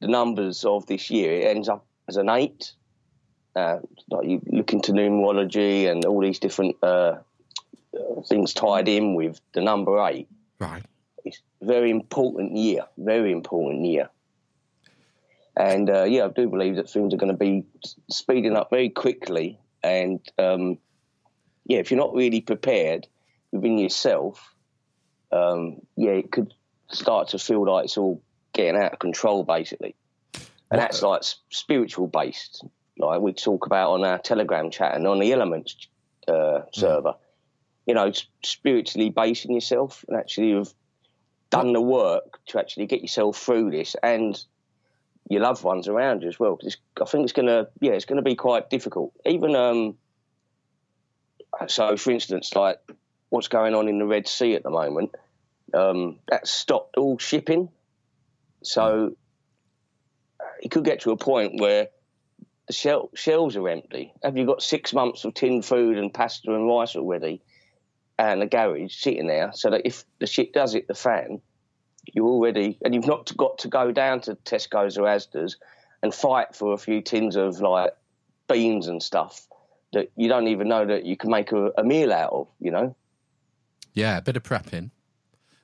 the numbers of this year, it ends up as an eight. Uh, like you look into numerology and all these different uh, uh, things tied in with the number eight. Right. It's a very important year, very important year. And uh, yeah, I do believe that things are going to be speeding up very quickly. And um, yeah, if you're not really prepared within yourself, um, yeah, it could start to feel like it's all getting out of control, basically. And that's like spiritual based, like we talk about on our Telegram chat and on the Elements uh, server. You know, spiritually basing yourself and actually you've done the work to actually get yourself through this and your loved ones around you as well. Cause I think it's gonna, yeah, it's gonna be quite difficult. Even um, so, for instance, like what's going on in the Red Sea at the moment, um, that's stopped all shipping. So it could get to a point where the shel- shelves are empty. Have you got six months of tinned food and pasta and rice already, and a garage sitting there, so that if the shit does hit the fan, you're already and you've not got to go down to Tesco's or Asda's and fight for a few tins of like beans and stuff that you don't even know that you can make a, a meal out of. You know. Yeah, a bit of prepping.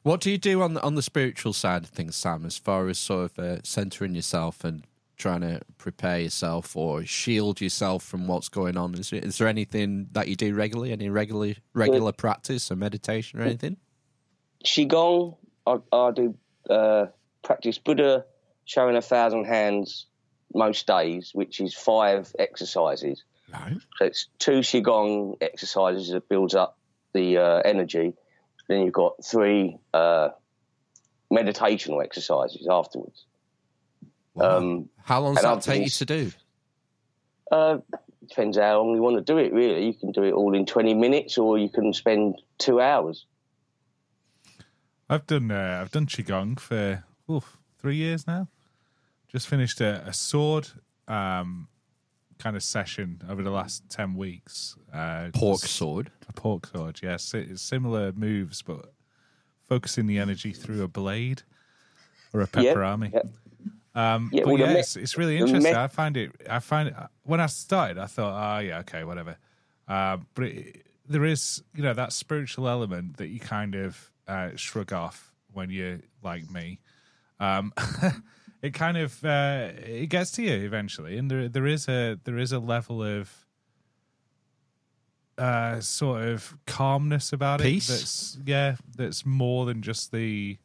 What do you do on the, on the spiritual side of things, Sam, as far as sort of uh, centering yourself and trying to prepare yourself or shield yourself from what's going on? Is, there- is there anything that you do regularly? Any regular regular practice or meditation or anything? Qigong, I, I do uh, practice Buddha showing a thousand hands most days, which is five exercises. Right. So it's two Qigong exercises that builds up the uh, energy. Then you've got three uh, meditational exercises afterwards. Um, How long does that take you to do? uh, depends how long you want to do it, really. You can do it all in 20 minutes or you can spend two hours. I've done uh, I've done qigong for oof, three years now. Just finished a, a sword um, kind of session over the last ten weeks. Uh, Pork sword. a pork sword. Yes, it's similar moves, but focusing the energy through a blade or a Yeah, pepperami. yeah. Um, Yeah, but well, yeah, me- it's, it's really interesting. me- I find it. I find it, when I started, I thought, oh yeah, okay, whatever. Um, but it, there is, you know, that spiritual element that you kind of uh, shrug off when you're like me. Um, it kind of uh, it gets to you eventually, and there there is a there is a level of uh, sort of calmness about Peace? it. That's yeah, that's more than just the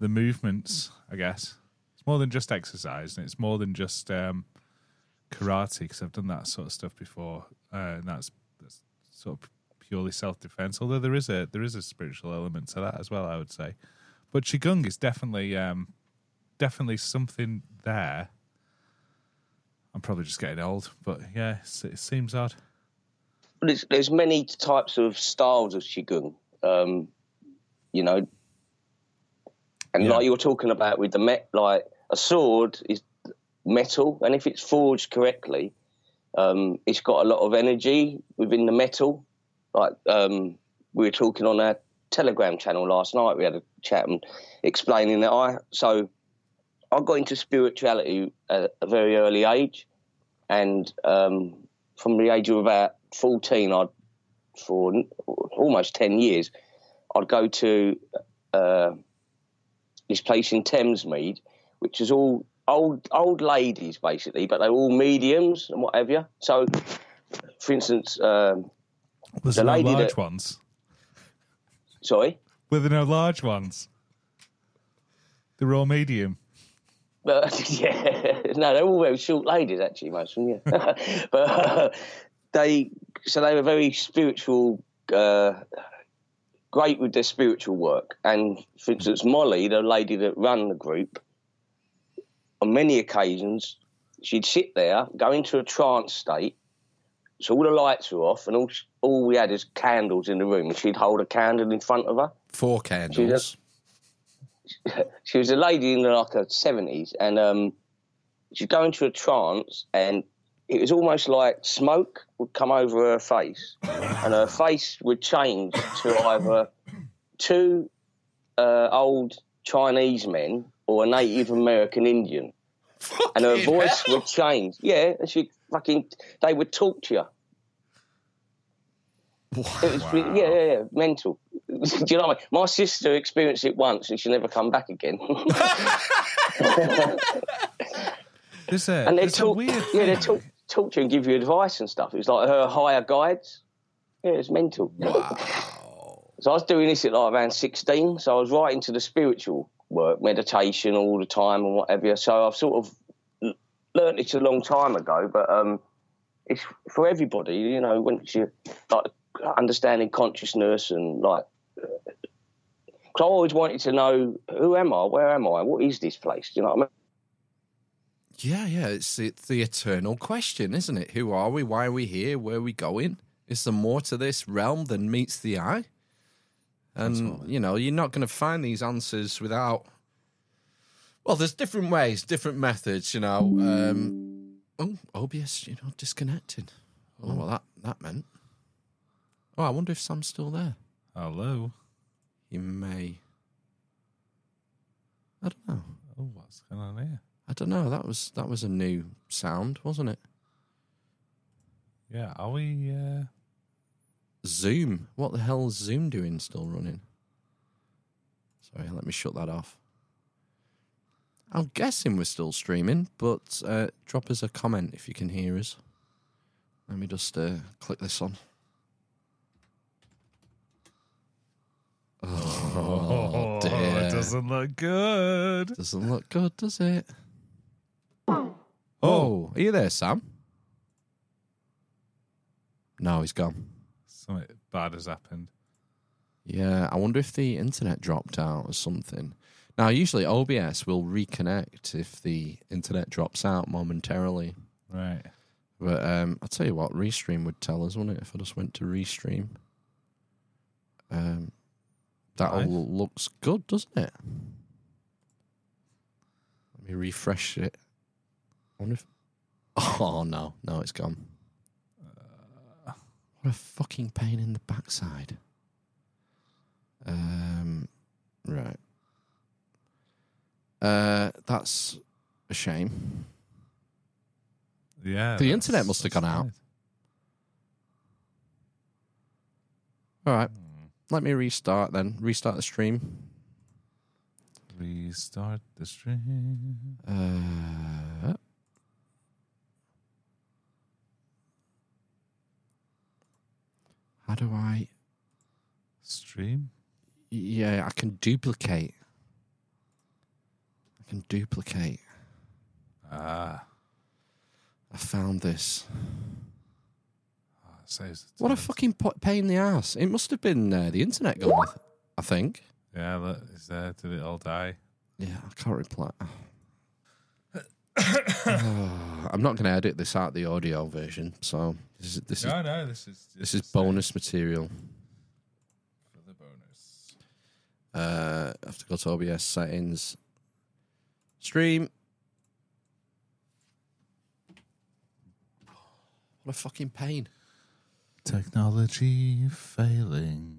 the movements. I guess it's more than just exercise, and it's more than just um, karate because I've done that sort of stuff before, uh, and that's, that's sort of purely self defense. Although there is a there is a spiritual element to that as well, I would say. But qigong is definitely um, definitely something there. I'm probably just getting old, but yeah, it seems odd. But there's, there's many types of styles of qigong, um, you know, and Yeah. like you were talking about with the met, like a sword is metal, and if it's forged correctly, um, it's got a lot of energy within the metal. Like um, we were talking on our Telegram channel last night, we had a chat and explaining that I so I got into spirituality at a very early age, and um, from the age of about 14, I'd for almost 10 years, I'd go to uh, this place in Thamesmead, which is all old old ladies basically, but they're all mediums and what have you. So, for instance, um, Was The there no lady large that- ones? sorry, Were there no large ones? They were all medium. Uh, yeah, no, they're all very short ladies, actually, most of them. Yeah, but uh, they so they were very spiritual, uh, great with their spiritual work. And for instance, Molly, the lady that ran the group, on many occasions she'd sit there, go into a trance state, So all the lights were off, and all all we had is candles in the room. And she'd hold a candle in front of her. Four candles. She was a lady in like her seventies, and um, she'd go into a trance, and it was almost like smoke would come over her face, and her face would change to either two uh, old Chinese men or a Native American Indian, and her voice would change. Yeah, and she fucking they would talk to you. It was, yeah, yeah, yeah, mental. Do you know what I mean? My sister experienced it once and she never come back again. There's a, and they talk, weird yeah, they thing. talk, talk to you and give you advice and stuff. It was like her higher guides. Yeah, it was mental. So I was doing this at like around 16. So I was right into the spiritual work, meditation all the time and whatever. So I've sort of l- learnt it a long time ago, but um, it's for everybody, you know, once you like understanding consciousness and like, because I always wanted to know who am I, where am I, what is this place? Do you know what I mean? Yeah, yeah. It's it's the eternal question, isn't it? Who are we? Why are we here? Where are we going? Is there more to this realm than meets the eye? And you know, you're not going to find these answers without. Well, there's different ways, different methods. You know, um, oh, OBS, you know, disconnected. Oh, don't what that that meant. Oh, I wonder if Sam's still there. Hello. He may. I don't know. Oh, what's going on here? I don't know. That was that was a new sound, wasn't it? Yeah, are we? Uh, Zoom. What the hell is Zoom doing still running? Sorry, let me shut that off. I'm guessing we're still streaming, but uh, drop us a comment if you can hear us. Let me just uh, click this on. Oh, it dear. doesn't look good. Doesn't look good, does it? Oh, are you there, Sam? No, he's gone. Something bad has happened. Yeah, I wonder if the internet dropped out or something. Now, usually OBS will reconnect if the internet drops out momentarily. Right. But um, I'll tell you what, Restream would tell us, wouldn't it, if I just went to Restream? Um, that all looks good, doesn't it? Let me refresh it. I wonder if. Oh, no, no, it's gone. What a fucking pain in the backside. Um, right. Uh, that's a shame. Yeah. The internet must have gone out. All right. Let me restart then. Restart the stream. Restart the stream. Uh, how do I? Stream. Yeah, I can duplicate. I can duplicate. Ah. I found this. Saves What a fucking po- pain in the ass. It must have been uh, the internet going. I th- I think. Yeah, look, is there? Did it all die? Yeah, I can't reply. Oh, I'm not going to edit this out the audio version, so this is this is No, no, this is this is bonus material. for the bonus. Uh, I have to go to OBS settings, stream. What a fucking pain! Technology failing.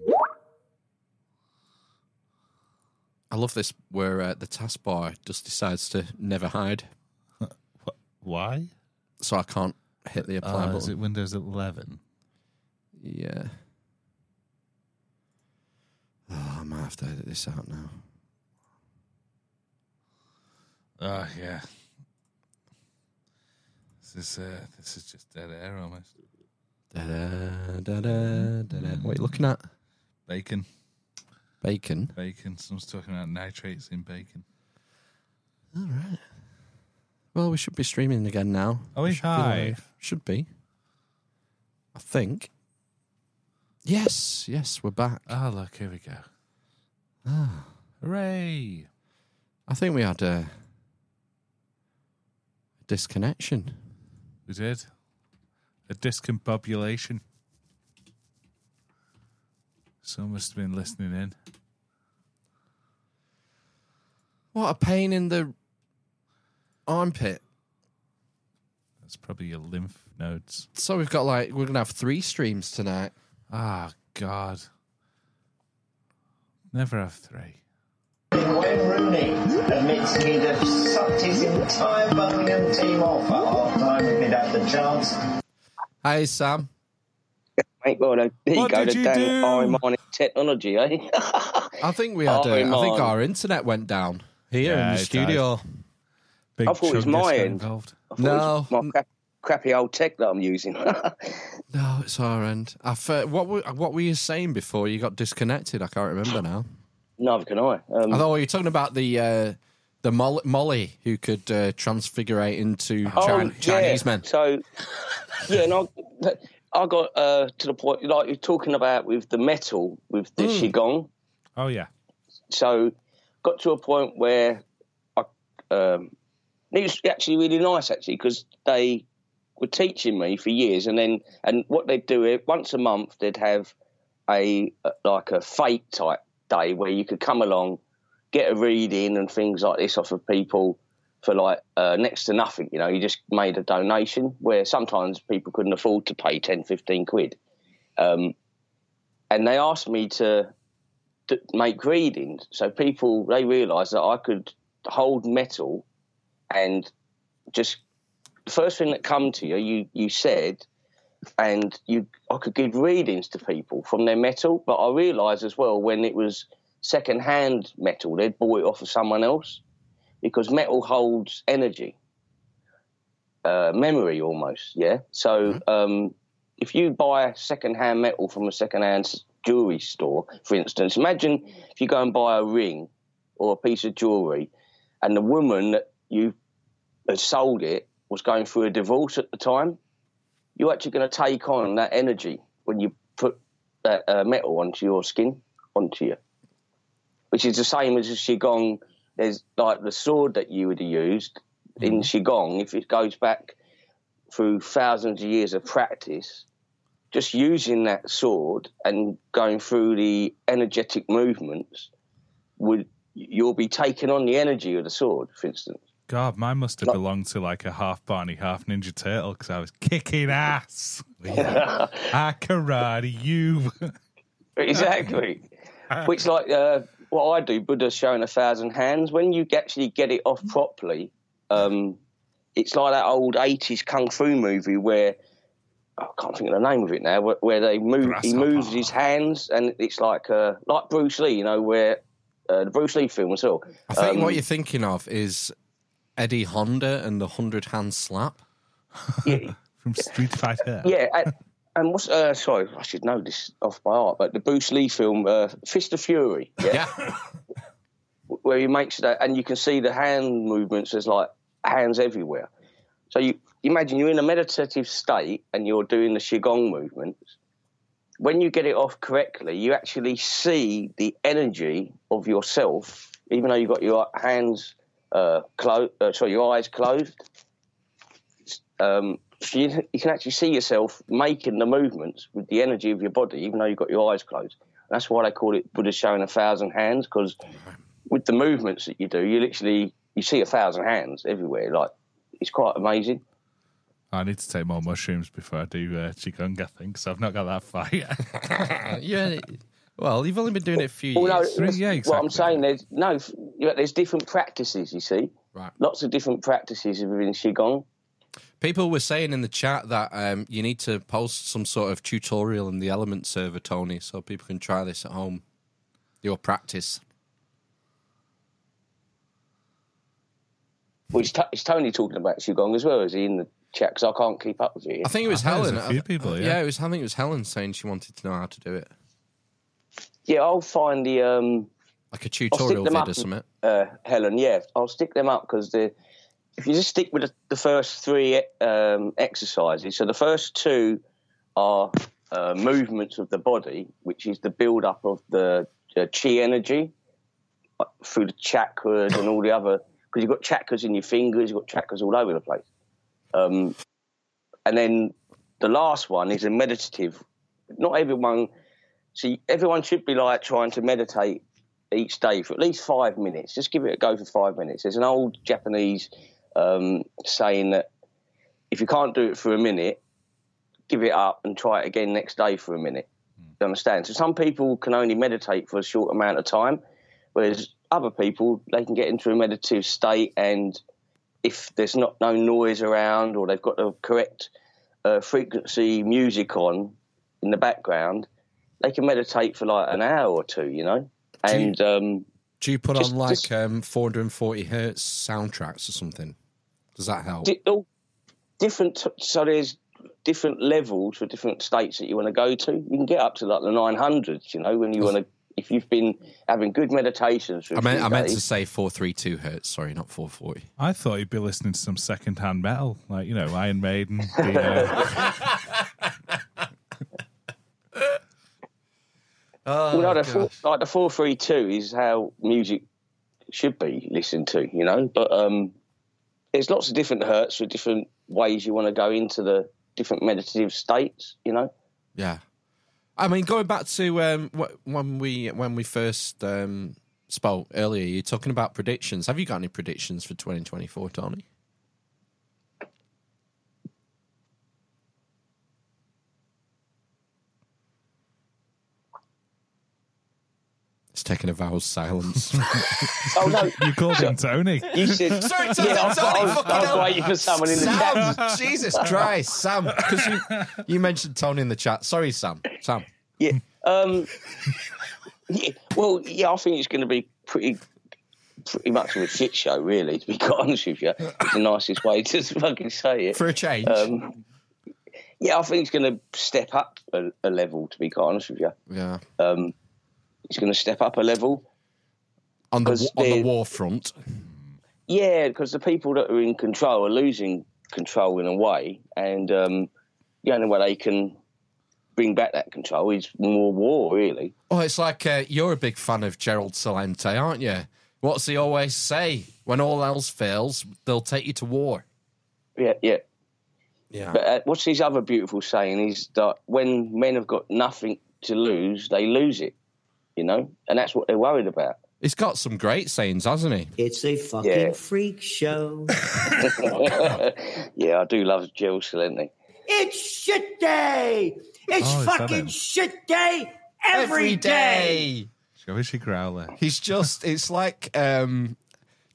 I love this where uh, the taskbar just decides to never hide, Why? so I can't hit the apply Uh, button. is it Windows 11? Yeah. Oh, I might have to edit this out now. Oh yeah. This is uh, this is just dead air almost. Da-da, da-da, da-da. What are you looking at? Bacon, Bacon. bacon. Someone's talking about nitrates in bacon. All right. Well, we should be streaming again now. Are we should be live. live? Should be. I think. Yes, yes, we're back. Oh look, here we go. Ah, Hooray! I think we had a disconnection. We did. A discombobulation. Someone must have been listening in. What a pain in the armpit. That's probably your lymph nodes. So we've got like we're gonna have three streams tonight. Ah, God. Never have three. Wayne Rooney admits he'd have sucked his entire Birmingham team off at half time if he'd had the chance. Hi Sam. Mate, well, there you What go. did The you damn do? harmonic technology, eh? I think we had. Uh, I think man. our internet went down here Yeah, in the studio. Big I thought it was chug my disco end. involved. I was No. my crap, crappy old tech that I'm using. No, it's our end. I fe- what were, what were you saying before you got disconnected? I can't remember now. Neither can I. Um, I thought you were talking about the uh, the Molly, Molly who could uh, transfigurate into Oh, Chin- Chinese yeah. men. So, yeah, and I, I got uh, to the point like you're talking about with the metal with the Hmm. qigong. Oh, yeah. So, got to a point where I um, it was actually really nice actually because they were teaching me for years, and then and what they'd do it once a month they'd have a like a fate type day where you could come along, get a reading and things like this off of people for like uh, next to nothing. You know, you just made a donation where sometimes people couldn't afford to pay 10, 15 quid. Um, and they asked me to, to make readings. So people, they realised that I could hold metal and just the first thing that come to you, you, you said, and you I could give readings to people from their metal. But I realised as well when it was second hand metal, they'd bought it off of someone else because metal holds energy, uh, memory almost. Yeah. So um, if you buy second hand metal from a second hand jewelry store, for instance, imagine if you go and buy a ring or a piece of jewelry, and the woman that you had sold it was going through a divorce at the time. You're actually going to take on that energy when you put that uh, metal onto your skin, onto you, which is the same as a qigong. There's like the sword that you would have used in qigong. If it goes back through thousands of years of practice, just using that sword and going through the energetic movements would you'll be taking on the energy of the sword, for instance. God, mine must have belonged to like a half Barney, half Ninja Turtle because I was kicking ass. I karate you. exactly. Which, like, uh, what I do, Buddha's showing a thousand hands. When you actually get it off properly, um, it's like that old '80s kung fu movie where I can't think of the name of it now, where, where they move, he moves his hands, and it's like uh, like Bruce Lee, you know, where uh, the Bruce Lee film as well. I think Um, what you're thinking of is Eddie Honda and the hundred hand slap. From Street Fighter. Yeah, and, what's uh, sorry, I should know this off by heart, but the Bruce Lee film, uh, Fist of Fury, yeah, where he makes that, and you can see the hand movements. There's like hands everywhere. So you imagine you're in a meditative state and you're doing the qigong movements. When you get it off correctly, you actually see the energy of yourself, even though you've got your hands uh, closed, uh, sorry, your eyes closed. Um, you, you can actually see yourself making the movements with the energy of your body, even though you've got your eyes closed. That's why they call it Buddha showing a thousand hands, because with the movements that you do, you literally you see a thousand hands everywhere. Like it's quite amazing. I need to take more mushrooms before I do uh, Qigong, I think, so I've not got that far yet. yeah. Well, you've only been doing it a few Well, years. Three, yeah, What I'm saying there's no, there's different practices. You see, Right. lots of different practices within qigong. People were saying in the chat that um, you need to post some sort of tutorial in the Element server, Tony, so people can try this at home. Your practice. Well, is, is Tony talking about qigong as well? Is he in the chat? Because I can't keep up with it. I think it was I Helen. there's a few people, yeah. it was. I think it was Helen saying she wanted to know how to do it, Yeah, I'll find the um, like a I'll stick tutorial them vid up. or something. Uh, Helen, yeah, I'll stick them up because the if you just stick with the, first three um, exercises, so the first two are uh, movements of the body, which is the build up of the uh, chi energy uh, through the chakras and all the other. Because you've got chakras in your fingers, you've got chakras all over the place. Um, and then the last one is a meditative. Not everyone. See, everyone should be like trying to meditate each day for at least five minutes. Just give it a go for five minutes. There's an old Japanese um, saying that if you can't do it for a minute, give it up and try it again next day for a minute. You understand? So some people can only meditate for a short amount of time, whereas other people they can get into a meditative state, and if there's not no noise around or they've got the correct uh, frequency music on in the background, they can meditate for like an hour or two. You know, and um, Do you put Just- on like just- um, 440 hertz soundtracks or something? Does that help? di- all different. So there's different levels for different states that you want to go to. You can get up to like the 900s. You know, when you want to. If you've been having good meditations, for a I meant I meant to say 432 hertz. Sorry, not 440. I thought you'd be listening to some second-hand metal, like you know, Iron Maiden. Uh, Oh, well, no, the four, like the four three two is how music should be listened to, you know. But um, there's lots of different hurts for different ways you want to go into the different meditative states, you know. Yeah, I mean, going back to um, when we when we first um, spoke earlier, you're talking about predictions. Have you got any predictions for 2024, Tony? It's taking a vow of silence. Oh no, you called him Tony. you said. Sorry, Tony, yeah, I, was- Tony, I was, fucking I was hell. waiting for someone in the chat. Jesus Christ, Sam, because you you mentioned Tony in the chat. Sorry, Sam. Sam. Yeah. Um, yeah. Well, yeah, I think it's going to be pretty, pretty much of a shit show, really. To be quite honest with you, it's the nicest way to fucking say it. For a change. Um, yeah, I think it's going to step up a, a level. To be quite honest with you, yeah. um, it's going to step up a level. On the on the war front. Yeah, because the people that are in control are losing control in a way, and um, the only way they can bring back that control is more war, really. Oh, it's like uh, you're a big fan of Gerald Celente, aren't you? What's he always say? When all else fails, they'll take you to war. Yeah, yeah. Yeah. But uh, what's his other beautiful saying is that when men have got nothing to lose, they lose it, you know, and that's what they're worried about. He's got some great sayings, hasn't he? It's a fucking Yeah. freak show. yeah, I do love Gerald Celente. It's shit day. It's Oh, fucking shit day every day. Show us your growler. He's just, it's like, um,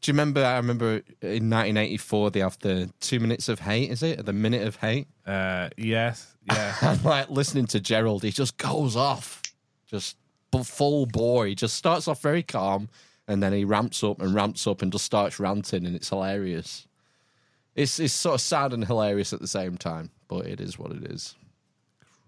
do you remember? I remember in 1984, they have the two minutes of hate, is it? The minute of hate? Uh, yes, yeah. I'm like listening to Gerald, he just goes off, just bu- full bore. He just starts off very calm and then he ramps up and ramps up and just starts ranting, and it's hilarious. It's, it's sort of sad and hilarious at the same time, but it is what it is.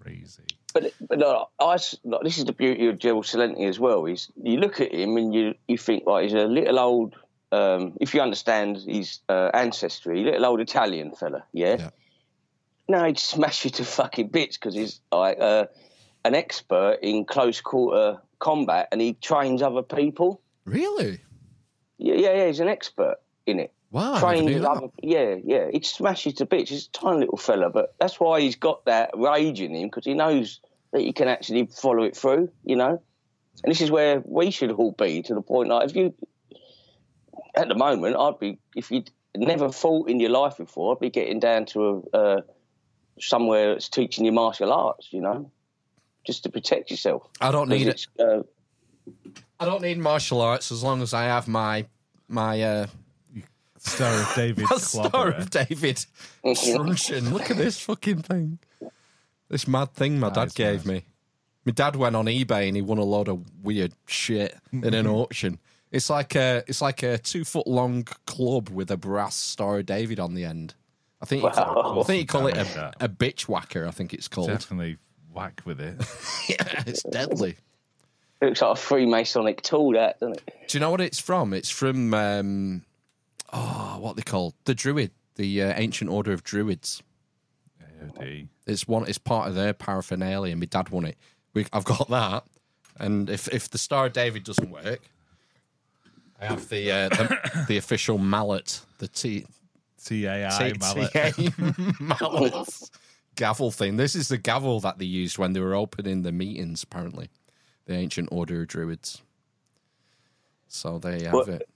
Crazy. But, but no, I, s- like, this is the beauty of Gerald Celente as well. Is you look at him and you you think like he's a little old. Um, if you understand his uh, ancestry, little old Italian fella, yeah. Yeah. No, he'd smash you to fucking bits because he's like uh, an expert in close quarter combat and he trains other people. Really? Yeah, yeah, yeah. He's an expert in it. Wow. I never trained knew with that. other, yeah, yeah. He'd smash you to bits. He's a tiny little fella, but that's why he's got that rage in him because he knows that he can actually follow it through. You know, and this is where we should all be to the point. Like, if you, at the moment, I'd be if you'd never fought in your life before, I'd be getting down to a uh, somewhere that's teaching you martial arts. You know, just to protect yourself. I don't need it. Uh, I don't need martial arts as long as I have my my uh Star of David my Star of David truncheon. Look at this fucking thing. This mad thing my That dad gave nice. me. My dad went on eBay and he won a load of weird shit in an auction. It's like a it's like a two foot long club with a brass Star of David on the end. I think you call, I think you call it a, that. a bitch whacker. I think it's called. Definitely whack with it. yeah, it's deadly. it looks like a Freemasonic tool, that doesn't it? Do you know what it's from? It's from um, oh, what they call the Druid, the uh, ancient order of Druids. AOD. It's one. It's part of their paraphernalia. My dad won it. We, I've got that. And if if the Star of David doesn't work, I have the uh, the, the official mallet, the T TAI T- mallet. TA mallet. Gavel thing. This is the gavel that they used when they were opening the meetings, apparently. The ancient order of druids. So there you have Well, it.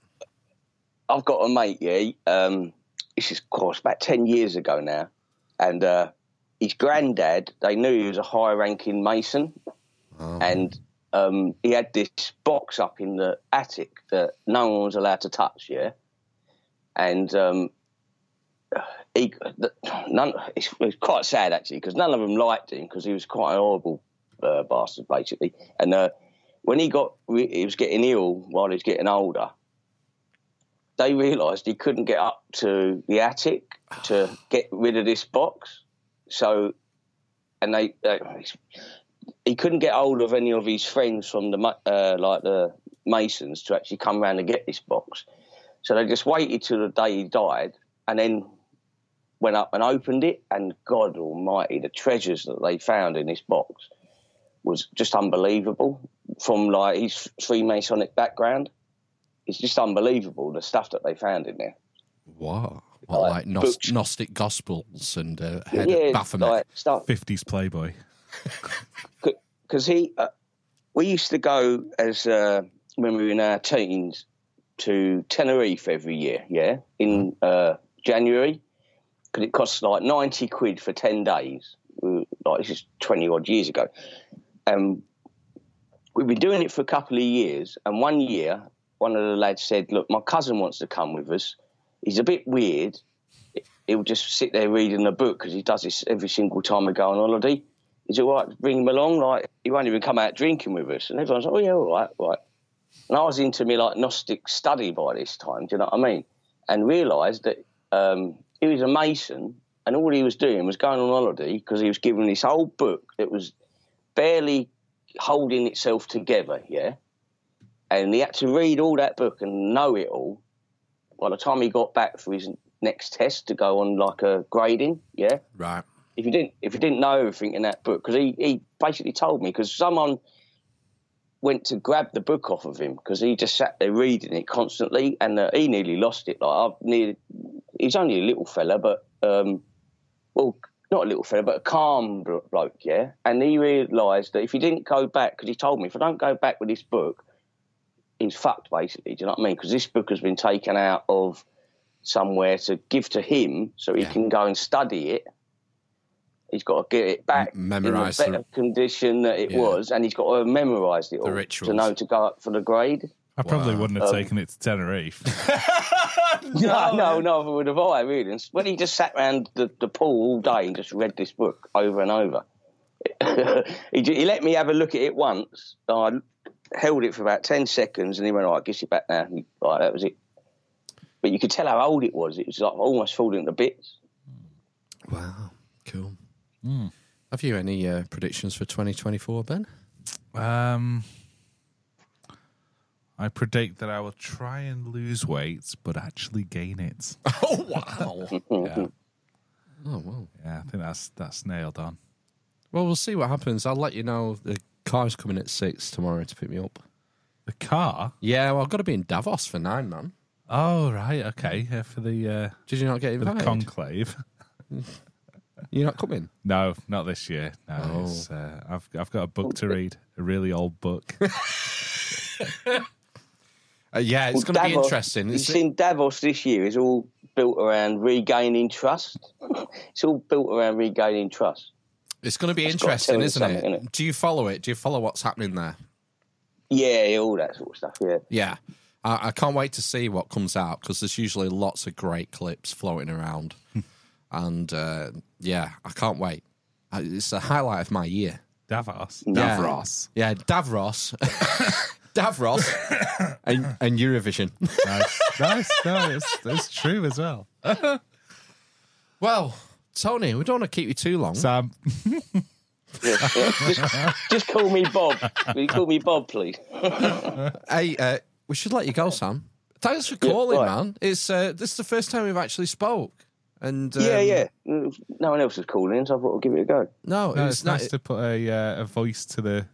I've got a mate, yeah. Um, this is, of course, about 10 years ago now. And uh, his granddad, they knew he was a high ranking Mason. And um, he had this box up in the attic that no one was allowed to touch, yeah. And um, he, none, it's, it's quite sad, actually, because none of them liked him because he was quite an horrible uh, bastard, basically. And uh, when he got, he was getting ill while he was getting older they realised he couldn't get up to the attic to get rid of this box. So, and they, uh, he couldn't get hold of any of his friends from the uh, like the Masons to actually come round and get this box. So they just waited till the day he died, and then went up and opened it. And God Almighty, the treasures that they found in this box was just unbelievable. From like his Freemasonic background, it's just unbelievable the stuff that they found in there. Wow. What, Like like Gnos- Gnostic Gospels and uh, Head yeah, of Baphomet. like stuff. 50s Playboy. because he, uh, we used to go as uh, when we were in our teens to Tenerife every year, yeah, in uh, January, because it costs like ninety quid for ten days. Like this is twenty odd years ago, and we've been doing it for a couple of years. And one year, one of the lads said, "Look, my cousin wants to come with us. He's a bit weird." He'll just sit there reading a book because he does this every single time we go on holiday is it all right to bring him along? Like, he won't even come out drinking with us. And everyone's like, oh, yeah, all right, right. And I was into me, like, Gnostic study by this time, do you know what I mean? And realised that um, he was a Mason and all he was doing was going on holiday because he was given this old book that was barely holding itself together, yeah? And he had to read all that book and know it all. By the time he got back for his next test to go on, like, a grading, yeah? Right. if you didn't if you didn't know everything in that book because he, he basically told me because someone went to grab the book off of him because he just sat there reading it constantly and uh, he nearly lost it. Like I've nearly he's only a little fella but um well not a little fella but a calm bloke yeah? And he realised that if he didn't go back because he told me if I don't go back with this book he's fucked basically. Do you know what I mean? Because this book has been taken out of somewhere to give to him so he can go and study it He's got to get it back M- memorise in a the- better condition that it Yeah. was, and he's got to memorise it all rituals. to know to go up for the grade. I probably Wow. wouldn't have Um, taken it to Tenerife. No, no, neither would have I. Really, And when he just sat around the, the pool all day and just read this book over and over, he, he let me have a look at it once. I held it for about ten seconds, and he went, "All right, give it back now." He, right, that was it. But you could tell how old it was. It was like almost falling to bits. Wow. Cool. Have you any uh, predictions for 2024, Ben? Um, I predict that I will try and lose weight, but actually gain it. Oh, wow. Yeah, oh, wow! yeah, I think that's that's nailed on. Well, we'll see what happens. I'll let you know. The car's coming at six tomorrow to pick me up. The car? Yeah, well, I've got to be in Davos for nine, man. Oh right, okay. Yeah, for the uh, Did you not get for the conclave. You're not coming? No, not this year. No, Oh. it's, uh, I've I've got a book to read, a really old book. Uh, yeah, it's Well, going to be interesting. You've It's- seen Davos this year is all built around regaining trust. it's all built around regaining trust. It's going to be That's gotta interesting, tell you isn't it? Do you follow it? Do you follow what's happening there? Yeah, all that sort of stuff. Yeah. Yeah. I, I can't wait to see what comes out because there's usually lots of great clips floating around. and uh, yeah, I can't wait. Uh, It's the highlight of my year. Davos. Davros. Yeah, Davros. Davros and, and Eurovision. nice, nice. No, it's, it's true as well. well, Tony, we don't want to keep you too long. Sam, Yeah, yeah. Just, just call me Bob. Will you call me Bob, please? Hey, uh, we should let you go, Sam. Thanks for Yeah, calling, right. man. It's uh, this is the first time we've actually spoke. And um, yeah, yeah. No one else is calling, so I thought I'd give it a go. No, no, it's, it's not. nice to put a uh, a voice to the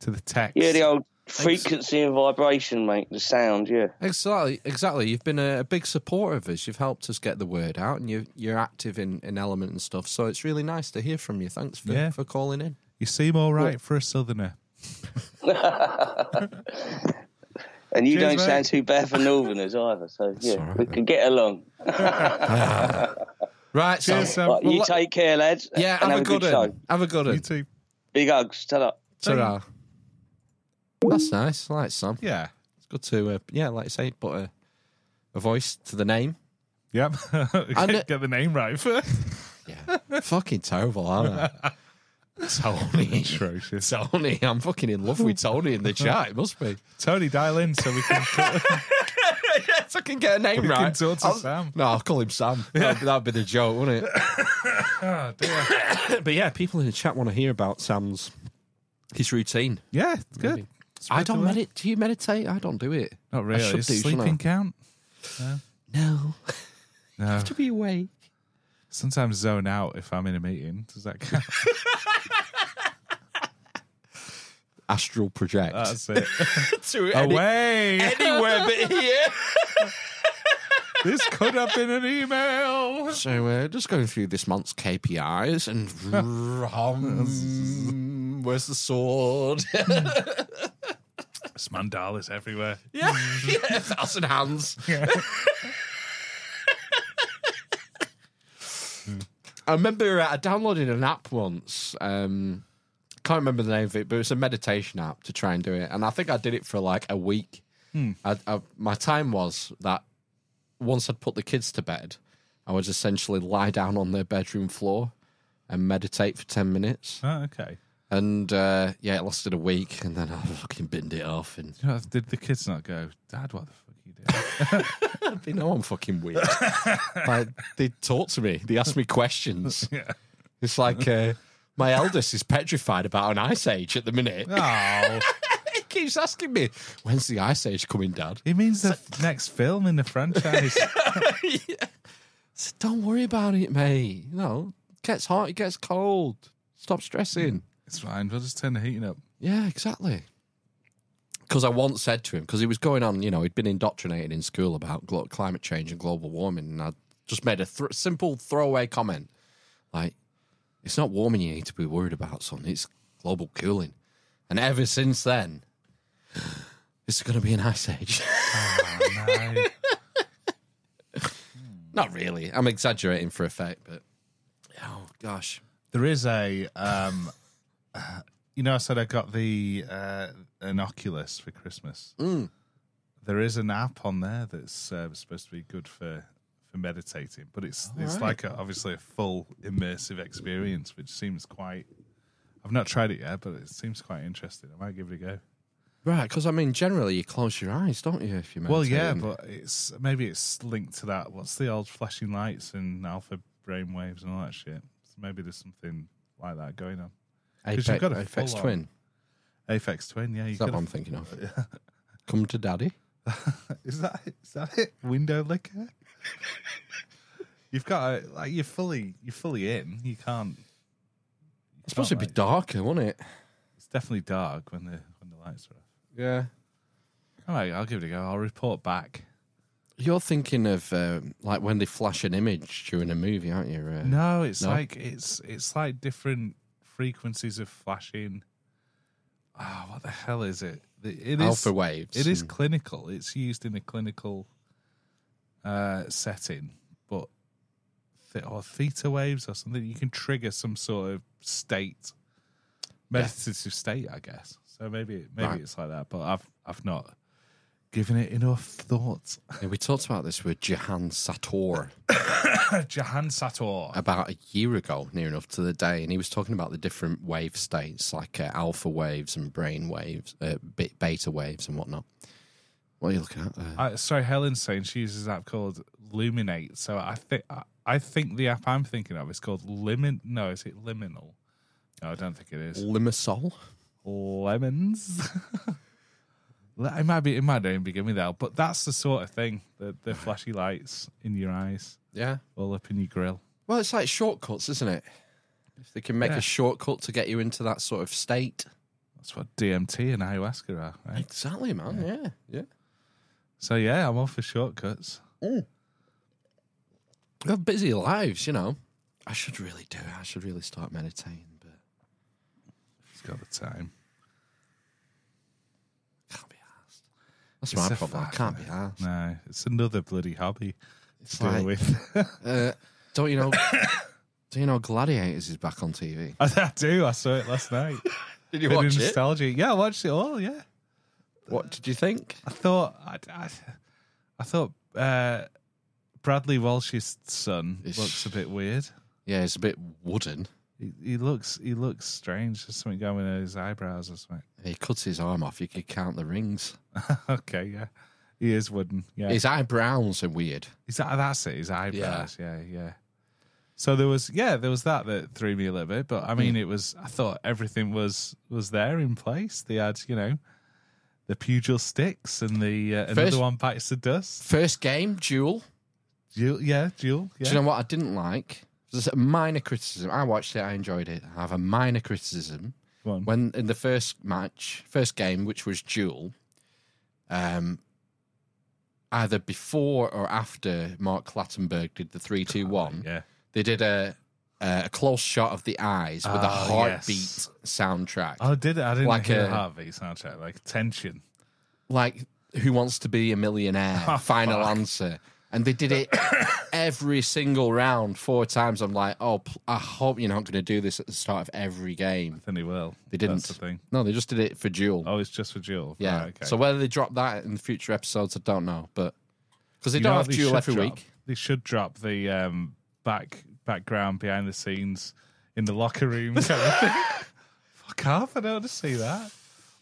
to the text. Yeah, the old frequency and vibration make the sound. Yeah. Exactly, exactly. You've been a, a big supporter of us. You've helped us get the word out, and you, you're active in, in element and stuff. So it's really nice to hear from you. Thanks for, Yeah. for calling in. You seem all right for a southerner. And you Cheers, don't mate. sound too bad for Northerners either. So yeah, we can get along. Right, Cheers, Sam. Right, you take care, lads. Yeah, have, have, a good good show. one. Have a good one. You too. Big hugs. Ta-da. Ta-ra. That's nice. I like Sam. Yeah. It's good to, uh, yeah, like I say, put a, a voice to the name. Yep. And get, get the name right first. Yeah. fucking terrible, aren't I? Tony. Atrocious. Tony. I'm fucking in love with Tony in the chat. It must be. Tony, dial in so we can. yes, I can get a name We right. can talk to I'll- Sam. No, I'll call him Sam. That'd, be- that'd be the joke, wouldn't it? oh dear. but yeah, people in the chat want to hear about Sam's his routine. Yeah, it's good. Maybe. I don't meditate. Do you meditate? I don't do it. Not really. I should do, sleeping count? No. No. No. have to be awake. Sometimes zone out if I'm in a meeting. Does that count? Astral project. That's it. to any- Away. anywhere but here. this could have been an email. So uh, just going through this month's KPIs and where's the sword? It's mandalas everywhere. yeah, yeah, a thousand hands. I remember uh, I downloaded an app once. Um, can't remember the name of it, but it was a meditation app to try and do it. And I think I did it for like a week. I, I, my time was that once I'd put the kids to bed, I would essentially lie down on their bedroom floor and meditate for 10 minutes. Oh, okay. And uh, yeah, it lasted a week, and then I fucking binned it off. And You know, did the kids not go, Dad, what the you doing? they know I'm fucking weird. like, they talk to me, they ask me questions. yeah. It's like uh, my eldest is petrified about an ice age at the minute. Oh, he keeps asking me, "When's the ice age coming, Dad?" it means the next film in the franchise. I said, Don't worry about it, mate. You know, it gets hot, it gets cold. Stop stressing. it's fine. We'll just turn the heating up. Yeah, exactly. Because I once said to him, because he was going on, you know, he'd been indoctrinated in school about glo- climate change and global warming, and I just made a th- simple throwaway comment like, "It's not warming you need to be worried about, son. It's global cooling." And ever since then, it's going to be an ice age. Oh, no. not really. I'm exaggerating for effect, but oh gosh, There is a, um, you know, I said I got the uh, an Oculus for Christmas. Mm. There is an app on there that's uh, supposed to be good for for meditating, but it's it's right. like a, obviously a full immersive experience, which seems quite. I've not tried it yet, but it seems quite interesting. I might give it a go. right? Because I mean, generally you close your eyes, don't you? If you Well, yeah, but it's maybe it's linked to that. What's the old flashing lights and alpha brain waves and all that shit? So maybe there's something like that going on. Apex, you've got a Aphex Twin. Aphex Twin, yeah. You Is that what I'm thinking of? Come to daddy. Is that is that it? Windowlicker. You've got like you're fully you're fully in. You can't. It's supposed to be darker, wasn't it? It's definitely dark when the when the lights are off. Yeah. All right, I'll give it a go. I'll report back. You're thinking of uh, like when they flash an image during a movie, aren't you? Uh, No, it's No? like it's it's like different frequencies of flashing. Ah, what the hell is it? It is Alpha waves It is and- clinical. It's used in a clinical uh, setting, but th- or theta waves or something. You can trigger some sort of state, meditative state, I guess. So maybe maybe Right. it's like that. But I've I've not given it enough thought. Yeah, we talked about this with Jahan Sator Jahan Sator. about a year ago, near enough to the day, and he was talking about the different wave states, like uh, alpha waves and brain waves, uh, beta waves, and whatnot. What are you looking at? Uh, Uh, sorry, Helen's saying she uses an app called Luminate. So I think I, think the app I'm thinking of is called Limit. No, is it Liminal? No, I don't think it is. Limassol. Lemons. it might be. It might not even begin with that. But that's the sort of thing. The the flashy lights in your eyes, Yeah. all up in your grill. Well, it's like shortcuts, isn't it? If they can make Yeah. a shortcut to get you into that sort of state. That's what DMT and ayahuasca are, right? Exactly, man. Yeah, yeah. So yeah, I'm all for shortcuts. Mm. We have busy lives, you know. I should really do it. I should really start meditating, but He's got the time. can't be asked. That's It's my a problem. I can't be it? asked. No, it's another bloody hobby It's to deal like, with. uh, don't you know? do you know Gladiators is back on TV? I, I do. I saw it last night. Did you Bit of watch it? nostalgia. Yeah, I watched it all. Yeah, What did you think? I thought. I, I, I thought uh, Bradley Walsh's son Ish. looks a bit weird. Yeah, it's a bit wooden. He, he looks. He looks strange. There's something going in his eyebrows or something. He cuts his arm off. You could count the rings. okay, yeah. He is wooden. Yeah. His eyebrows are weird. Is that that's it? His eyebrows. Yeah. yeah, So there was yeah, there was that that threw me a little bit, but I mean, it was I thought everything was was there in place. They had you know the pugil sticks and the uh, another First- one bites the dust. First game, duel. Duel, yeah, duel. Yeah. Do you know what I didn't like? There's a minor criticism. I watched it. I enjoyed it. I have a minor criticism. When in the first match, first game, which was duel, um, either before or after Mark Clattenburg did the three, two, one, yeah. they did a a close shot of the eyes with a Oh, heartbeat yes. soundtrack. Oh, did it? I didn't Like hear a- heartbeat soundtrack like tension. like Who Wants to Be a Millionaire, Oh, Final fuck. Answer. And they did it every single round four times. I'm like, oh, I hope you're not going to do this at the start of every game. Then he will. They didn't. That's the thing. No, they just did it for Duel. Oh, it's just for Duel. yeah. Right, okay. So whether they drop that in future episodes, I don't know. But because they You don't have they Duel every drop? week. They should drop the um, back background behind the scenes in the locker room kind of thing. Fuck off! I don't want to see that.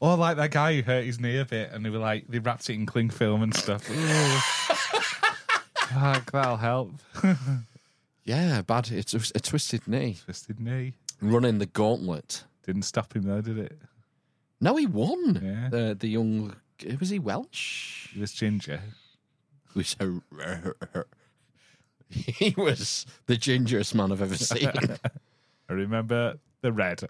Or like that guy who hurt his knee a bit, and they were like they wrapped it in cling film and stuff. Fuck, that'll help. Yeah, bad. It's a, a twisted knee. Twisted knee Running the gauntlet. didn't stop him though, did it? No, he won. Yeah. The the young was he Welsh? He was ginger. He was he was the gingerest man I've ever seen. I remember the red.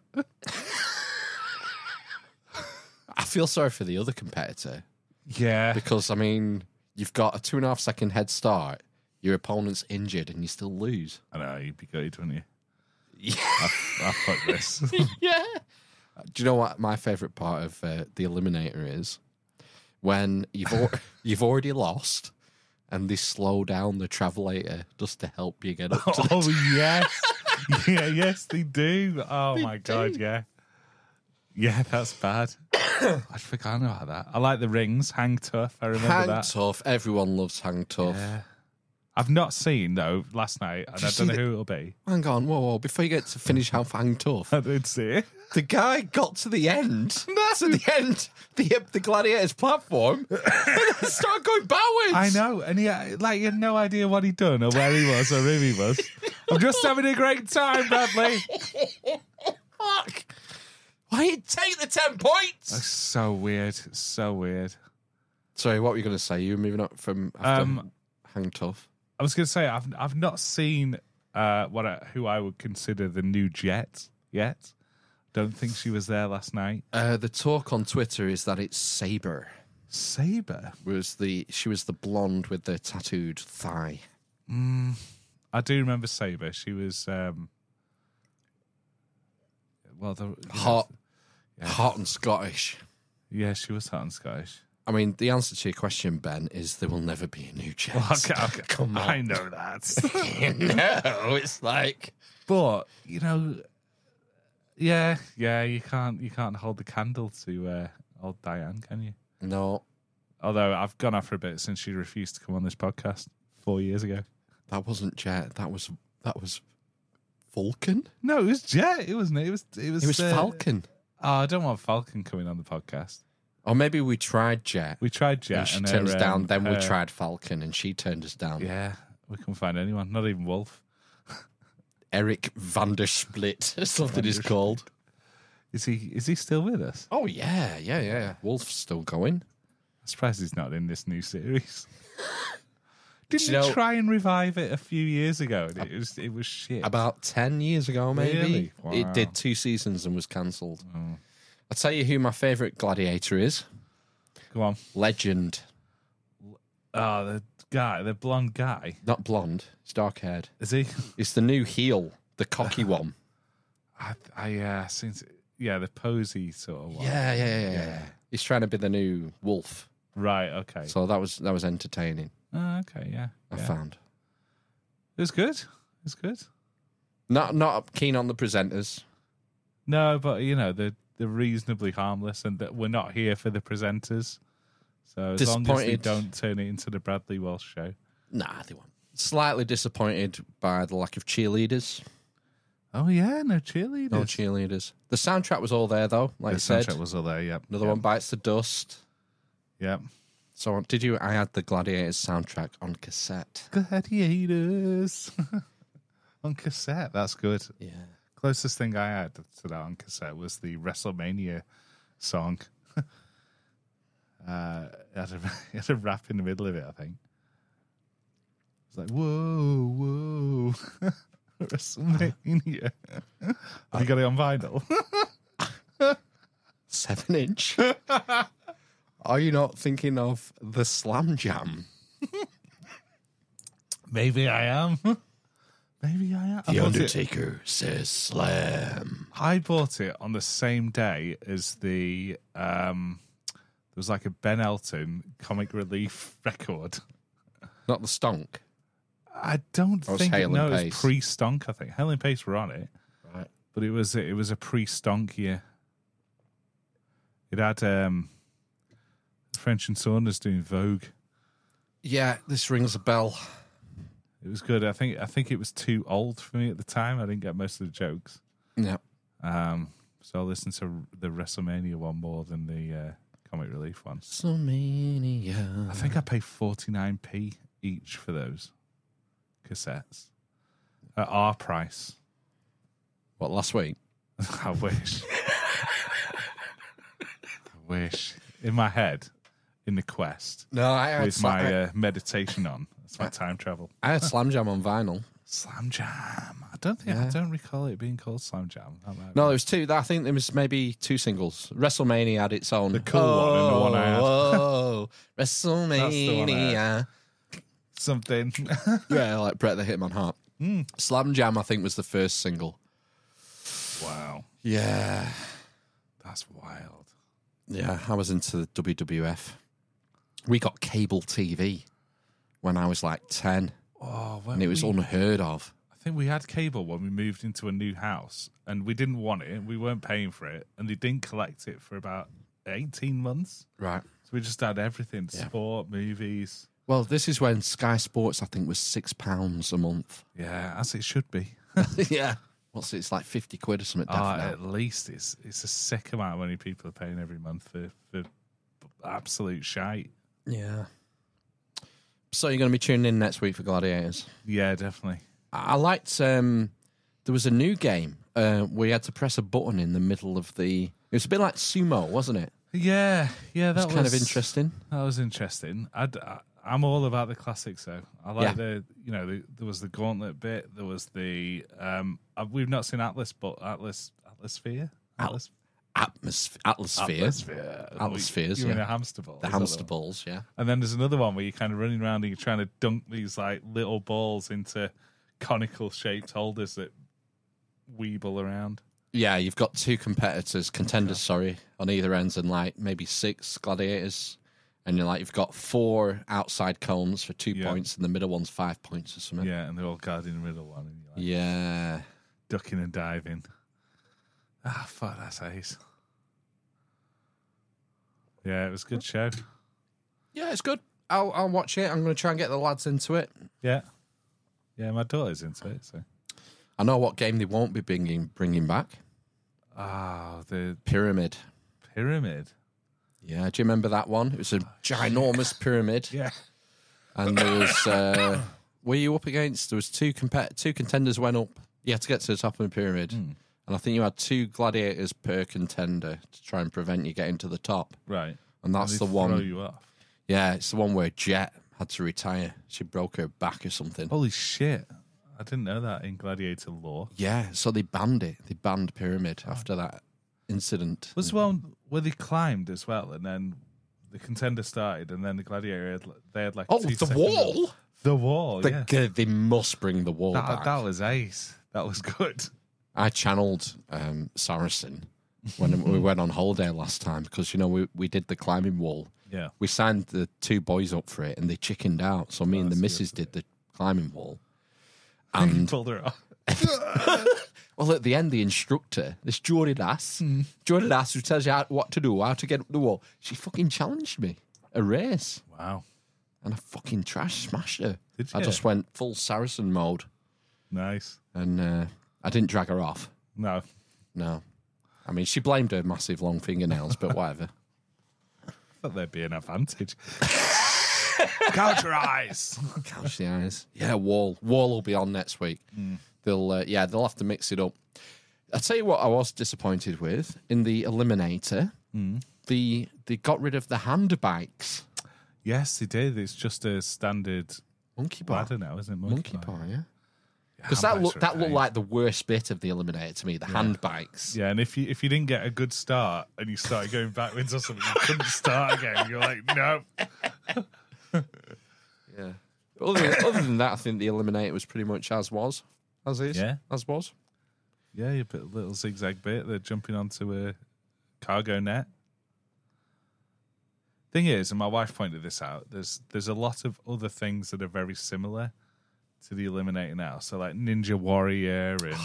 I feel sorry for the other competitor Yeah, because I mean you've got a two and a half second head start. Your opponent's injured and you still lose. I know you'd be good, wouldn't you? Yeah. I, I fuck this. yeah. Do you know what my favourite part of uh, the eliminator is? When you've al- you've already lost, and they slow down the travelator just to help you get up to the oh yes, yeah, yes, they do. Oh my god, yeah, yeah, that's bad. I'd forgotten about that. I like the rings, hang tough. I remember that. Hang that. tough. Everyone loves hang tough. Yeah. I've not seen though last night, and you I see don't know the- who it'll be. Hang on, whoa, whoa! Before you get to finish how hang tough, I did see it. the guy got to the end. to the end, the uh, the gladiator's platform, and then started going backwards. I know, and he uh, like he had no idea what he'd done or where he was or who he was. I'm just having a great time, Bradley. Fuck! Why you take the ten points? That's so weird. So weird. Sorry, what were you going to say? You were moving up from after Um, hang tough. I was going to say I've I've not seen uh, what I, who I would consider the new Jet yet. Don't think she was there last night. Uh, the talk on Twitter is that it's Sabre. Sabre. Was the she was the blonde with the tattooed thigh? I do remember Sabre. She was um, well, the, Hot, hot and Scottish. Yeah, she was hot and Scottish. I mean, the answer to your question, Ben, is there will never be a new Jet. Okay, okay. Come on. I know that. no, it's like but you know, yeah, yeah, you can't you can't hold the candle to uh, old Diane, can you? no, Although I've gone off for a bit since she refused to come on this podcast four years ago. that wasn't Jet. That was that was Vulcan. No, it was Jet. It wasn't. It was. It was. It was uh, Falcon. Oh, I don't want Falcon coming on the podcast. Or maybe we tried Jet. We tried Jet, and she and turned her, us down. um, Then we her- tried Falcon, and she turned us down. Yeah, we couldn't find anyone. Not even Wolf. Eric Vandersplit, something is called. Is he? Is he still with us? Oh yeah, yeah, yeah. Wolf's still going. I'm surprised he's not in this new series. Didn't you know- try and revive it a few years ago? And it was it was shit. About ten years ago, maybe Really? it did two seasons and was cancelled. I'll tell you who my favourite gladiator is. Go on. Legend. Oh, the guy, the blonde guy. Not blonde. He's dark haired. Is he? It's the new heel, the cocky one. I, I uh, since yeah, the posy sort of one. Yeah, yeah, yeah, yeah. He's trying to be the new wolf. Right. Okay. So that was that was entertaining. Oh, okay. Yeah. I yeah. found. It was good. It was good. Not not keen on the presenters. No, but you know they're they're reasonably harmless, and that we're not here for the presenters. So as long as they don't turn it into the Bradley Walsh show. Nah, they won't. Slightly disappointed by the lack of cheerleaders. Oh yeah, no cheerleaders. No cheerleaders. The soundtrack was all there though, like the you said. soundtrack was all there. Yep. Another yep. one bites the dust. Yep. So did you? I had the Gladiators soundtrack on cassette. Gladiators on cassette. That's good. Yeah. Closest thing I had to that on cassette was the WrestleMania song. uh, it, had a, it had a rap in the middle of it, I think. It's like, whoa, whoa, WrestleMania. Have you got it on vinyl? Seven inch. Are you not thinking of the Slam Jam? Maybe I am. Maybe I am. I bought it- says slam. I bought it on the same day as the um there was like a Ben Elton comic relief record. Not the stonk. I don't was think it, Hale no, and it was Pace. pre Stonk. I think Hale and Pace were on it, Right. but it was it was a pre Stonk year. It had um French and Saunders doing Vogue. Yeah, this rings a bell. It was good. I think I think it was too old for me at the time. I didn't get most of the jokes. Yeah. Um, so I listened to the WrestleMania one more than the uh, comic relief one. WrestleMania. I think I paid forty nine p each for those cassettes at our price. What last week? I wish. I wish. In my head, in the quest, No, I had with Slam- my uh, meditation on. That's my time travel. I had Slam Jam on vinyl. Slam Jam. I don't think I don't recall it being called Slam Jam. No, there was two. I think there was maybe two singles. WrestleMania had its own. The cool one and the one I had. Oh, That's the one I WrestleMania. something. yeah, like Bret the Hitman Hart. Hmm. Slam Jam, I think, was the first single. wow, Yeah. that's wild. Yeah, I was into the WWF. We got cable TV when I was like 10, Oh, and it was we- unheard of. I think we had cable when we moved into a new house, and we didn't want it. We weren't paying for it, and they didn't collect it for about eighteen months. Right. So we just had everything: Yeah. sport, movies. Well, this is when Sky Sports, I think, was £6 a month. Yeah, as it should be. yeah. What's it? It's like 50 quid or something. Ah, now. at least it's it's a sick amount of money people are paying every month for for absolute shite. Yeah. So you're going to be tuning in next week for Gladiators? Yeah, definitely. I liked. Um, there was a new game uh, where you had to press a button in the middle of the. It was a bit like sumo, wasn't it? Yeah, yeah, that was kind of interesting. That was interesting. I'd, I, I'm all about the classics, though. I like Yeah. the, you know, the, there was the gauntlet bit. There was the, um, uh, we've not seen Atlas, but Atlas, Atlasphere, Atlas, Atmos- Atmosphere. Atlasphere, Atmospheres, You're in yeah. a hamster ball. The Is that hamster one? balls, yeah. And then there's another one where you're kind of running around and you're trying to dunk these like little balls into conical shaped holders that weeble around. Yeah, you've got two competitors, contenders, sorry, on either ends, and like maybe six gladiators. And you're like, you've got four outside cones for two Yeah. points, and the middle one's five points or something. Yeah, and they're all guarding the middle one, and you're like Yeah. ducking and diving. Ah, fuck, that's ace. Yeah, it was a good show. Yeah, it's good. I'll, I'll watch it. I'm going to try and get the lads into it. Yeah, yeah, my daughter's into it. So, I know what game they won't be bringing bringing back. ah, the Pyramid. pyramid. Yeah, do you remember that one? It was a ginormous pyramid, Yeah, and there was. Uh, were you up against? There was two compet- two contenders went up. You had to get to the top of the pyramid, and I think you had two gladiators per contender to try and prevent you getting to the top. right. And that's they the throw one. you off. Yeah, it's the one where Jet had to retire. She broke her back or something. Holy shit! I didn't know that in gladiator law. Yeah, so they banned it. They banned pyramid after that incident. Was the one where they climbed as well, and then the contender started, and then the gladiator had, they had like oh the wall? the wall, The- yeah. They must bring the wall That, back. that was ace. That was good. I channeled um, Saracen when we went on holiday last time because you know we, we did the climbing wall. Yeah. We signed the two boys up for it and they chickened out. So me and the missus did the climbing wall. And pulled her off. well, at the end, the instructor, this Jordan Ass, Jordan Ass, who tells you how, what to do, how to get up the wall, she fucking challenged me a race. Wow. And I fucking trash smashed her. I just went full Saracen mode Nice. and uh, I didn't drag her off. No. No. I mean, she blamed her massive long fingernails, but whatever. thought there'd be an advantage. Count your eyes. Couch the eyes. Yeah, Wall. Wall will be on next week. They'll, uh, yeah, they'll have to mix it up. I'll tell you what I was disappointed with in the Eliminator. The they got rid of the hand bikes. Yes, they did. It's just a standard Monkey bar. ladder now, isn't it? Monkey bar. bar, yeah. Because that looked that looked like the worst bit of the Eliminator to me. The hand bikes. Yeah, and if you if you didn't get a good start and you started going backwards or something, you couldn't start again. You're like, no. Yeah. But other, than, other than that, I think the Eliminator was pretty much as was, as is, Yeah. as was. Yeah, you put a little zigzag bit. They're jumping onto a cargo net. Thing is, and my wife pointed this out. There's there's a lot of other things that are very similar to the Eliminator now. So like Ninja Warrior and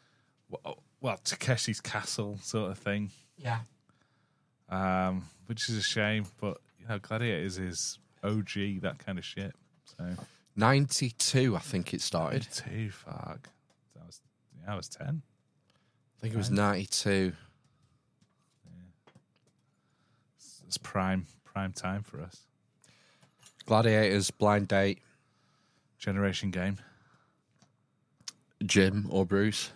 well, well Takeshi's Castle sort of thing. Yeah. Um, which is a shame, but you know, Gladiators is OG that kind of shit. So Ninety two, I think it started. too fuck. That was yeah, I was ten. I think it was ninety two. It's, it's prime prime time for us. Gladiators, blind date, Generation game. Jim or Bruce.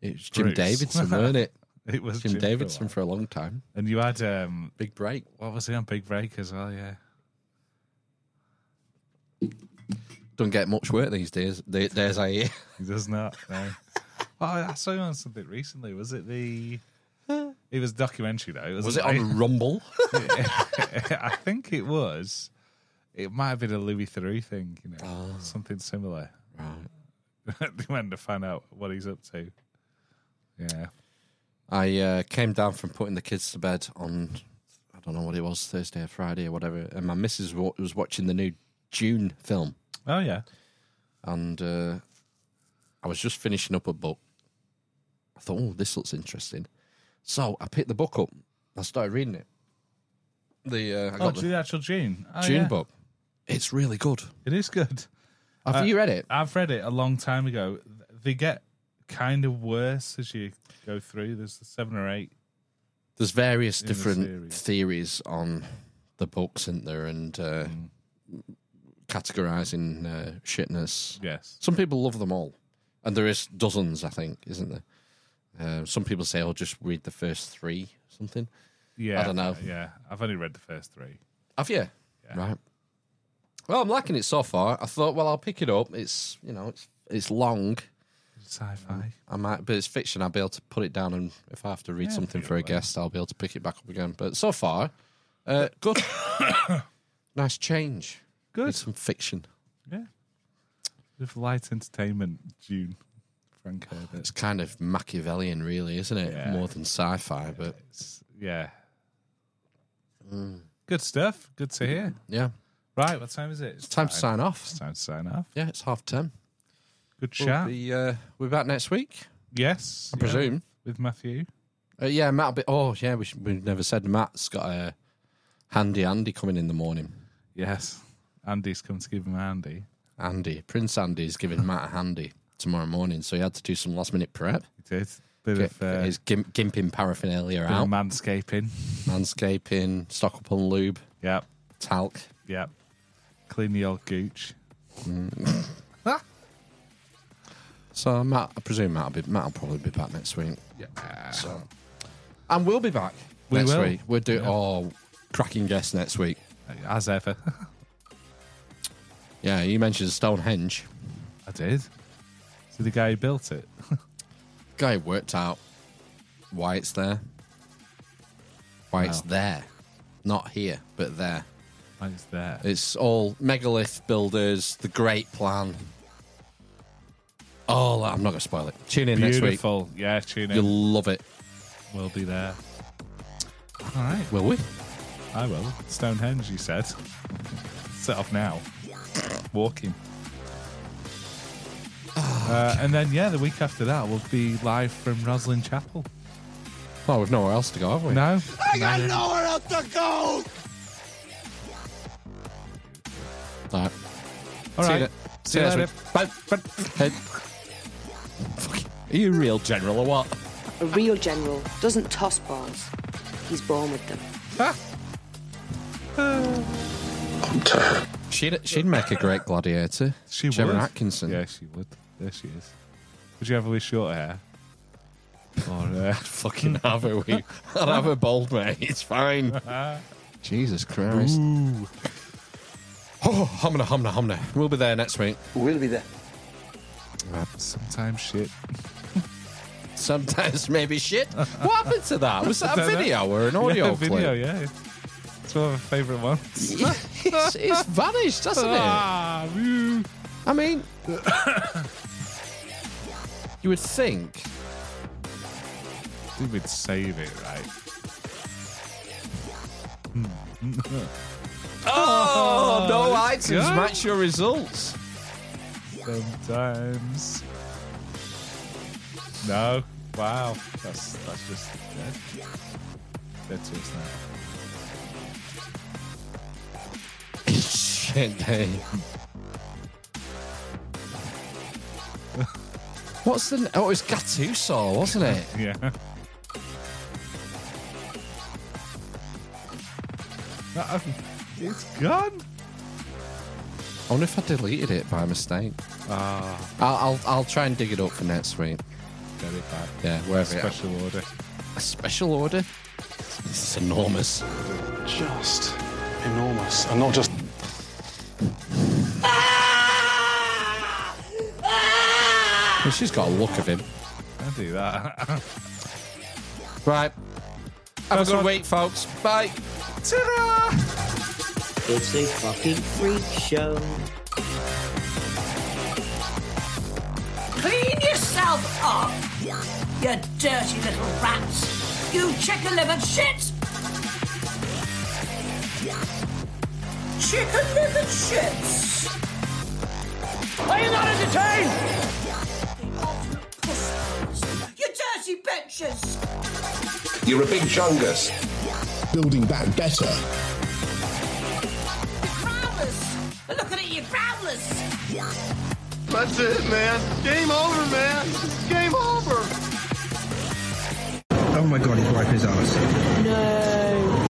It was Jim Bruce. Davidson, weren't it? It was Jim, Jim for a Davidson for a long time. And you had um Big break. what was he on Big Break as well, yeah. Don't get much work these days. The days I hear. He does not. No. oh, I saw him on something recently. Was it the it was documentary though. It Was it wasn't on Rumble? I think it was. It might have been a Louis Theroux thing, you know, Oh. something similar. right. they went to find out what he's up to. Yeah. I uh, came down from putting the kids to bed on, I don't know what it was, Thursday or Friday or whatever, and my missus was watching the new Dune film, Oh yeah. and uh, I was just finishing up a book. I thought, oh, this looks interesting. So I picked the book up. I started reading it. The uh, I Oh, got the, the actual Dune. Oh, Dune yeah. book. It's really good. It is good. Have Uh, you read it? I've read it a long time ago. They get kind of worse as you go through. There's seven or eight. There's various in the different theories on the books, isn't there? And uh, Mm. categorizing uh, shitness. Yes. Some people love them all, and there is dozens, I think, isn't there? Uh, some people say, "I'll just read the first three, something." Yeah. I don't know. Yeah. I've only read the first three. Have you? Yeah. Right. Well, I'm liking it so far. I thought, well, I'll pick it up. It's you know, it's it's long. Sci-fi. I might, but it's fiction. I'll be able to put it down, and if I have to read Yeah, something pick it for a up guest, I'll be able to pick it back up again. But so far, uh, good. nice change. Good. With some fiction. Yeah. With light entertainment, Dune. Frank Herbert. It's kind of Machiavellian, really, isn't it? Yeah. More than sci-fi, but It's- yeah. Good stuff. Good to hear. yeah. Right, what time is it? It's time to sign off. It's time to sign off. Yeah, it's half ten. Good chat. We'll chat. be, uh, we're back next week, yes. I yeah, presume. With Matthew. Uh, yeah, Matt. Be, oh, yeah. We should, we've never said Matt's got a handy Andy coming in the morning. Yes. Andy's come to give him a handy. Andy, Prince Andy's giving Matt a handy tomorrow morning, so he had to do some last minute prep. He did. Bit Get, of, uh, his gimp, gimping paraphernalia out, manscaping. manscaping, stock up on lube, Yep. talc. Yep. Clean the old gooch. Mm. So Matt, I presume Matt will, be, Matt will probably be back next week. Yeah. So, and we'll be back We next will. week. We'll do Yeah. oh, cracking guest next week. As ever. Yeah, you mentioned Stonehenge. I did. So the guy who built it. Guy worked out why it's there. Why it's Wow. there, not here, but there. Why it's there. It's all megalith builders, the great plan. Oh, I'm not going to spoil it. Tune in next week. Beautiful. Yeah, tune in. You'll love it. We'll be there. All right. Will we? I will. Stonehenge, you said. Set off now. Walking. Uh, and then, yeah, the week after that, we'll be live from Rosslyn Chapel. Oh, we've nowhere else to go, have we? No? I got nowhere else to go. All See right. you, See see you you later. next week. Bye. Bye. Hey. Fuck. Are you a real general or what? A real general doesn't toss balls. He's born with them. She'd, she'd make a great gladiator. She Gemma would. Atkinson. Yeah, she would. There she is. Would you have her with short hair? Or, uh, Fucking have her. We, I'd have her bald, mate. It's fine. Jesus Christ. Ooh. Oh, humna, humna, humna. We'll be there next week. We'll be there. Sometimes shit. Sometimes maybe shit. What happened to that? Was that a Don't know. video or an audio yeah, video, clip? yeah. It's one of my favourite ones. it's, it's vanished, hasn't it? Ah, woo. I mean, you would think. We would save it, right? Oh, no items God. match your results. Sometimes. No. Wow. That's that's just dead. Dead to us now. Shit, hey. What's the? Oh, it was Gattuso, wasn't it? Yeah. Uh, It's gone. I wonder if I deleted it by mistake. Ah, I'll, I'll I'll try and dig it up for next week. get it back. Yeah, wherever it- Special order. A special order. This is enormous. Just enormous. And not just. Well, she's got a look of him. I'll do that. Right. Have That's a good week, folks. Bye. Ta-da! It's a fucking freak show. Clean yourself up, you dirty little rats. You chicken-livered shit. Chicken-livered shits. Are you not entertained? You dirty bitches. You're a big chungus. Building back better. Growlers. Looking at you, growlers. That's it, man. Game over, man. Game over. Oh my god, he's wiping his ass. No.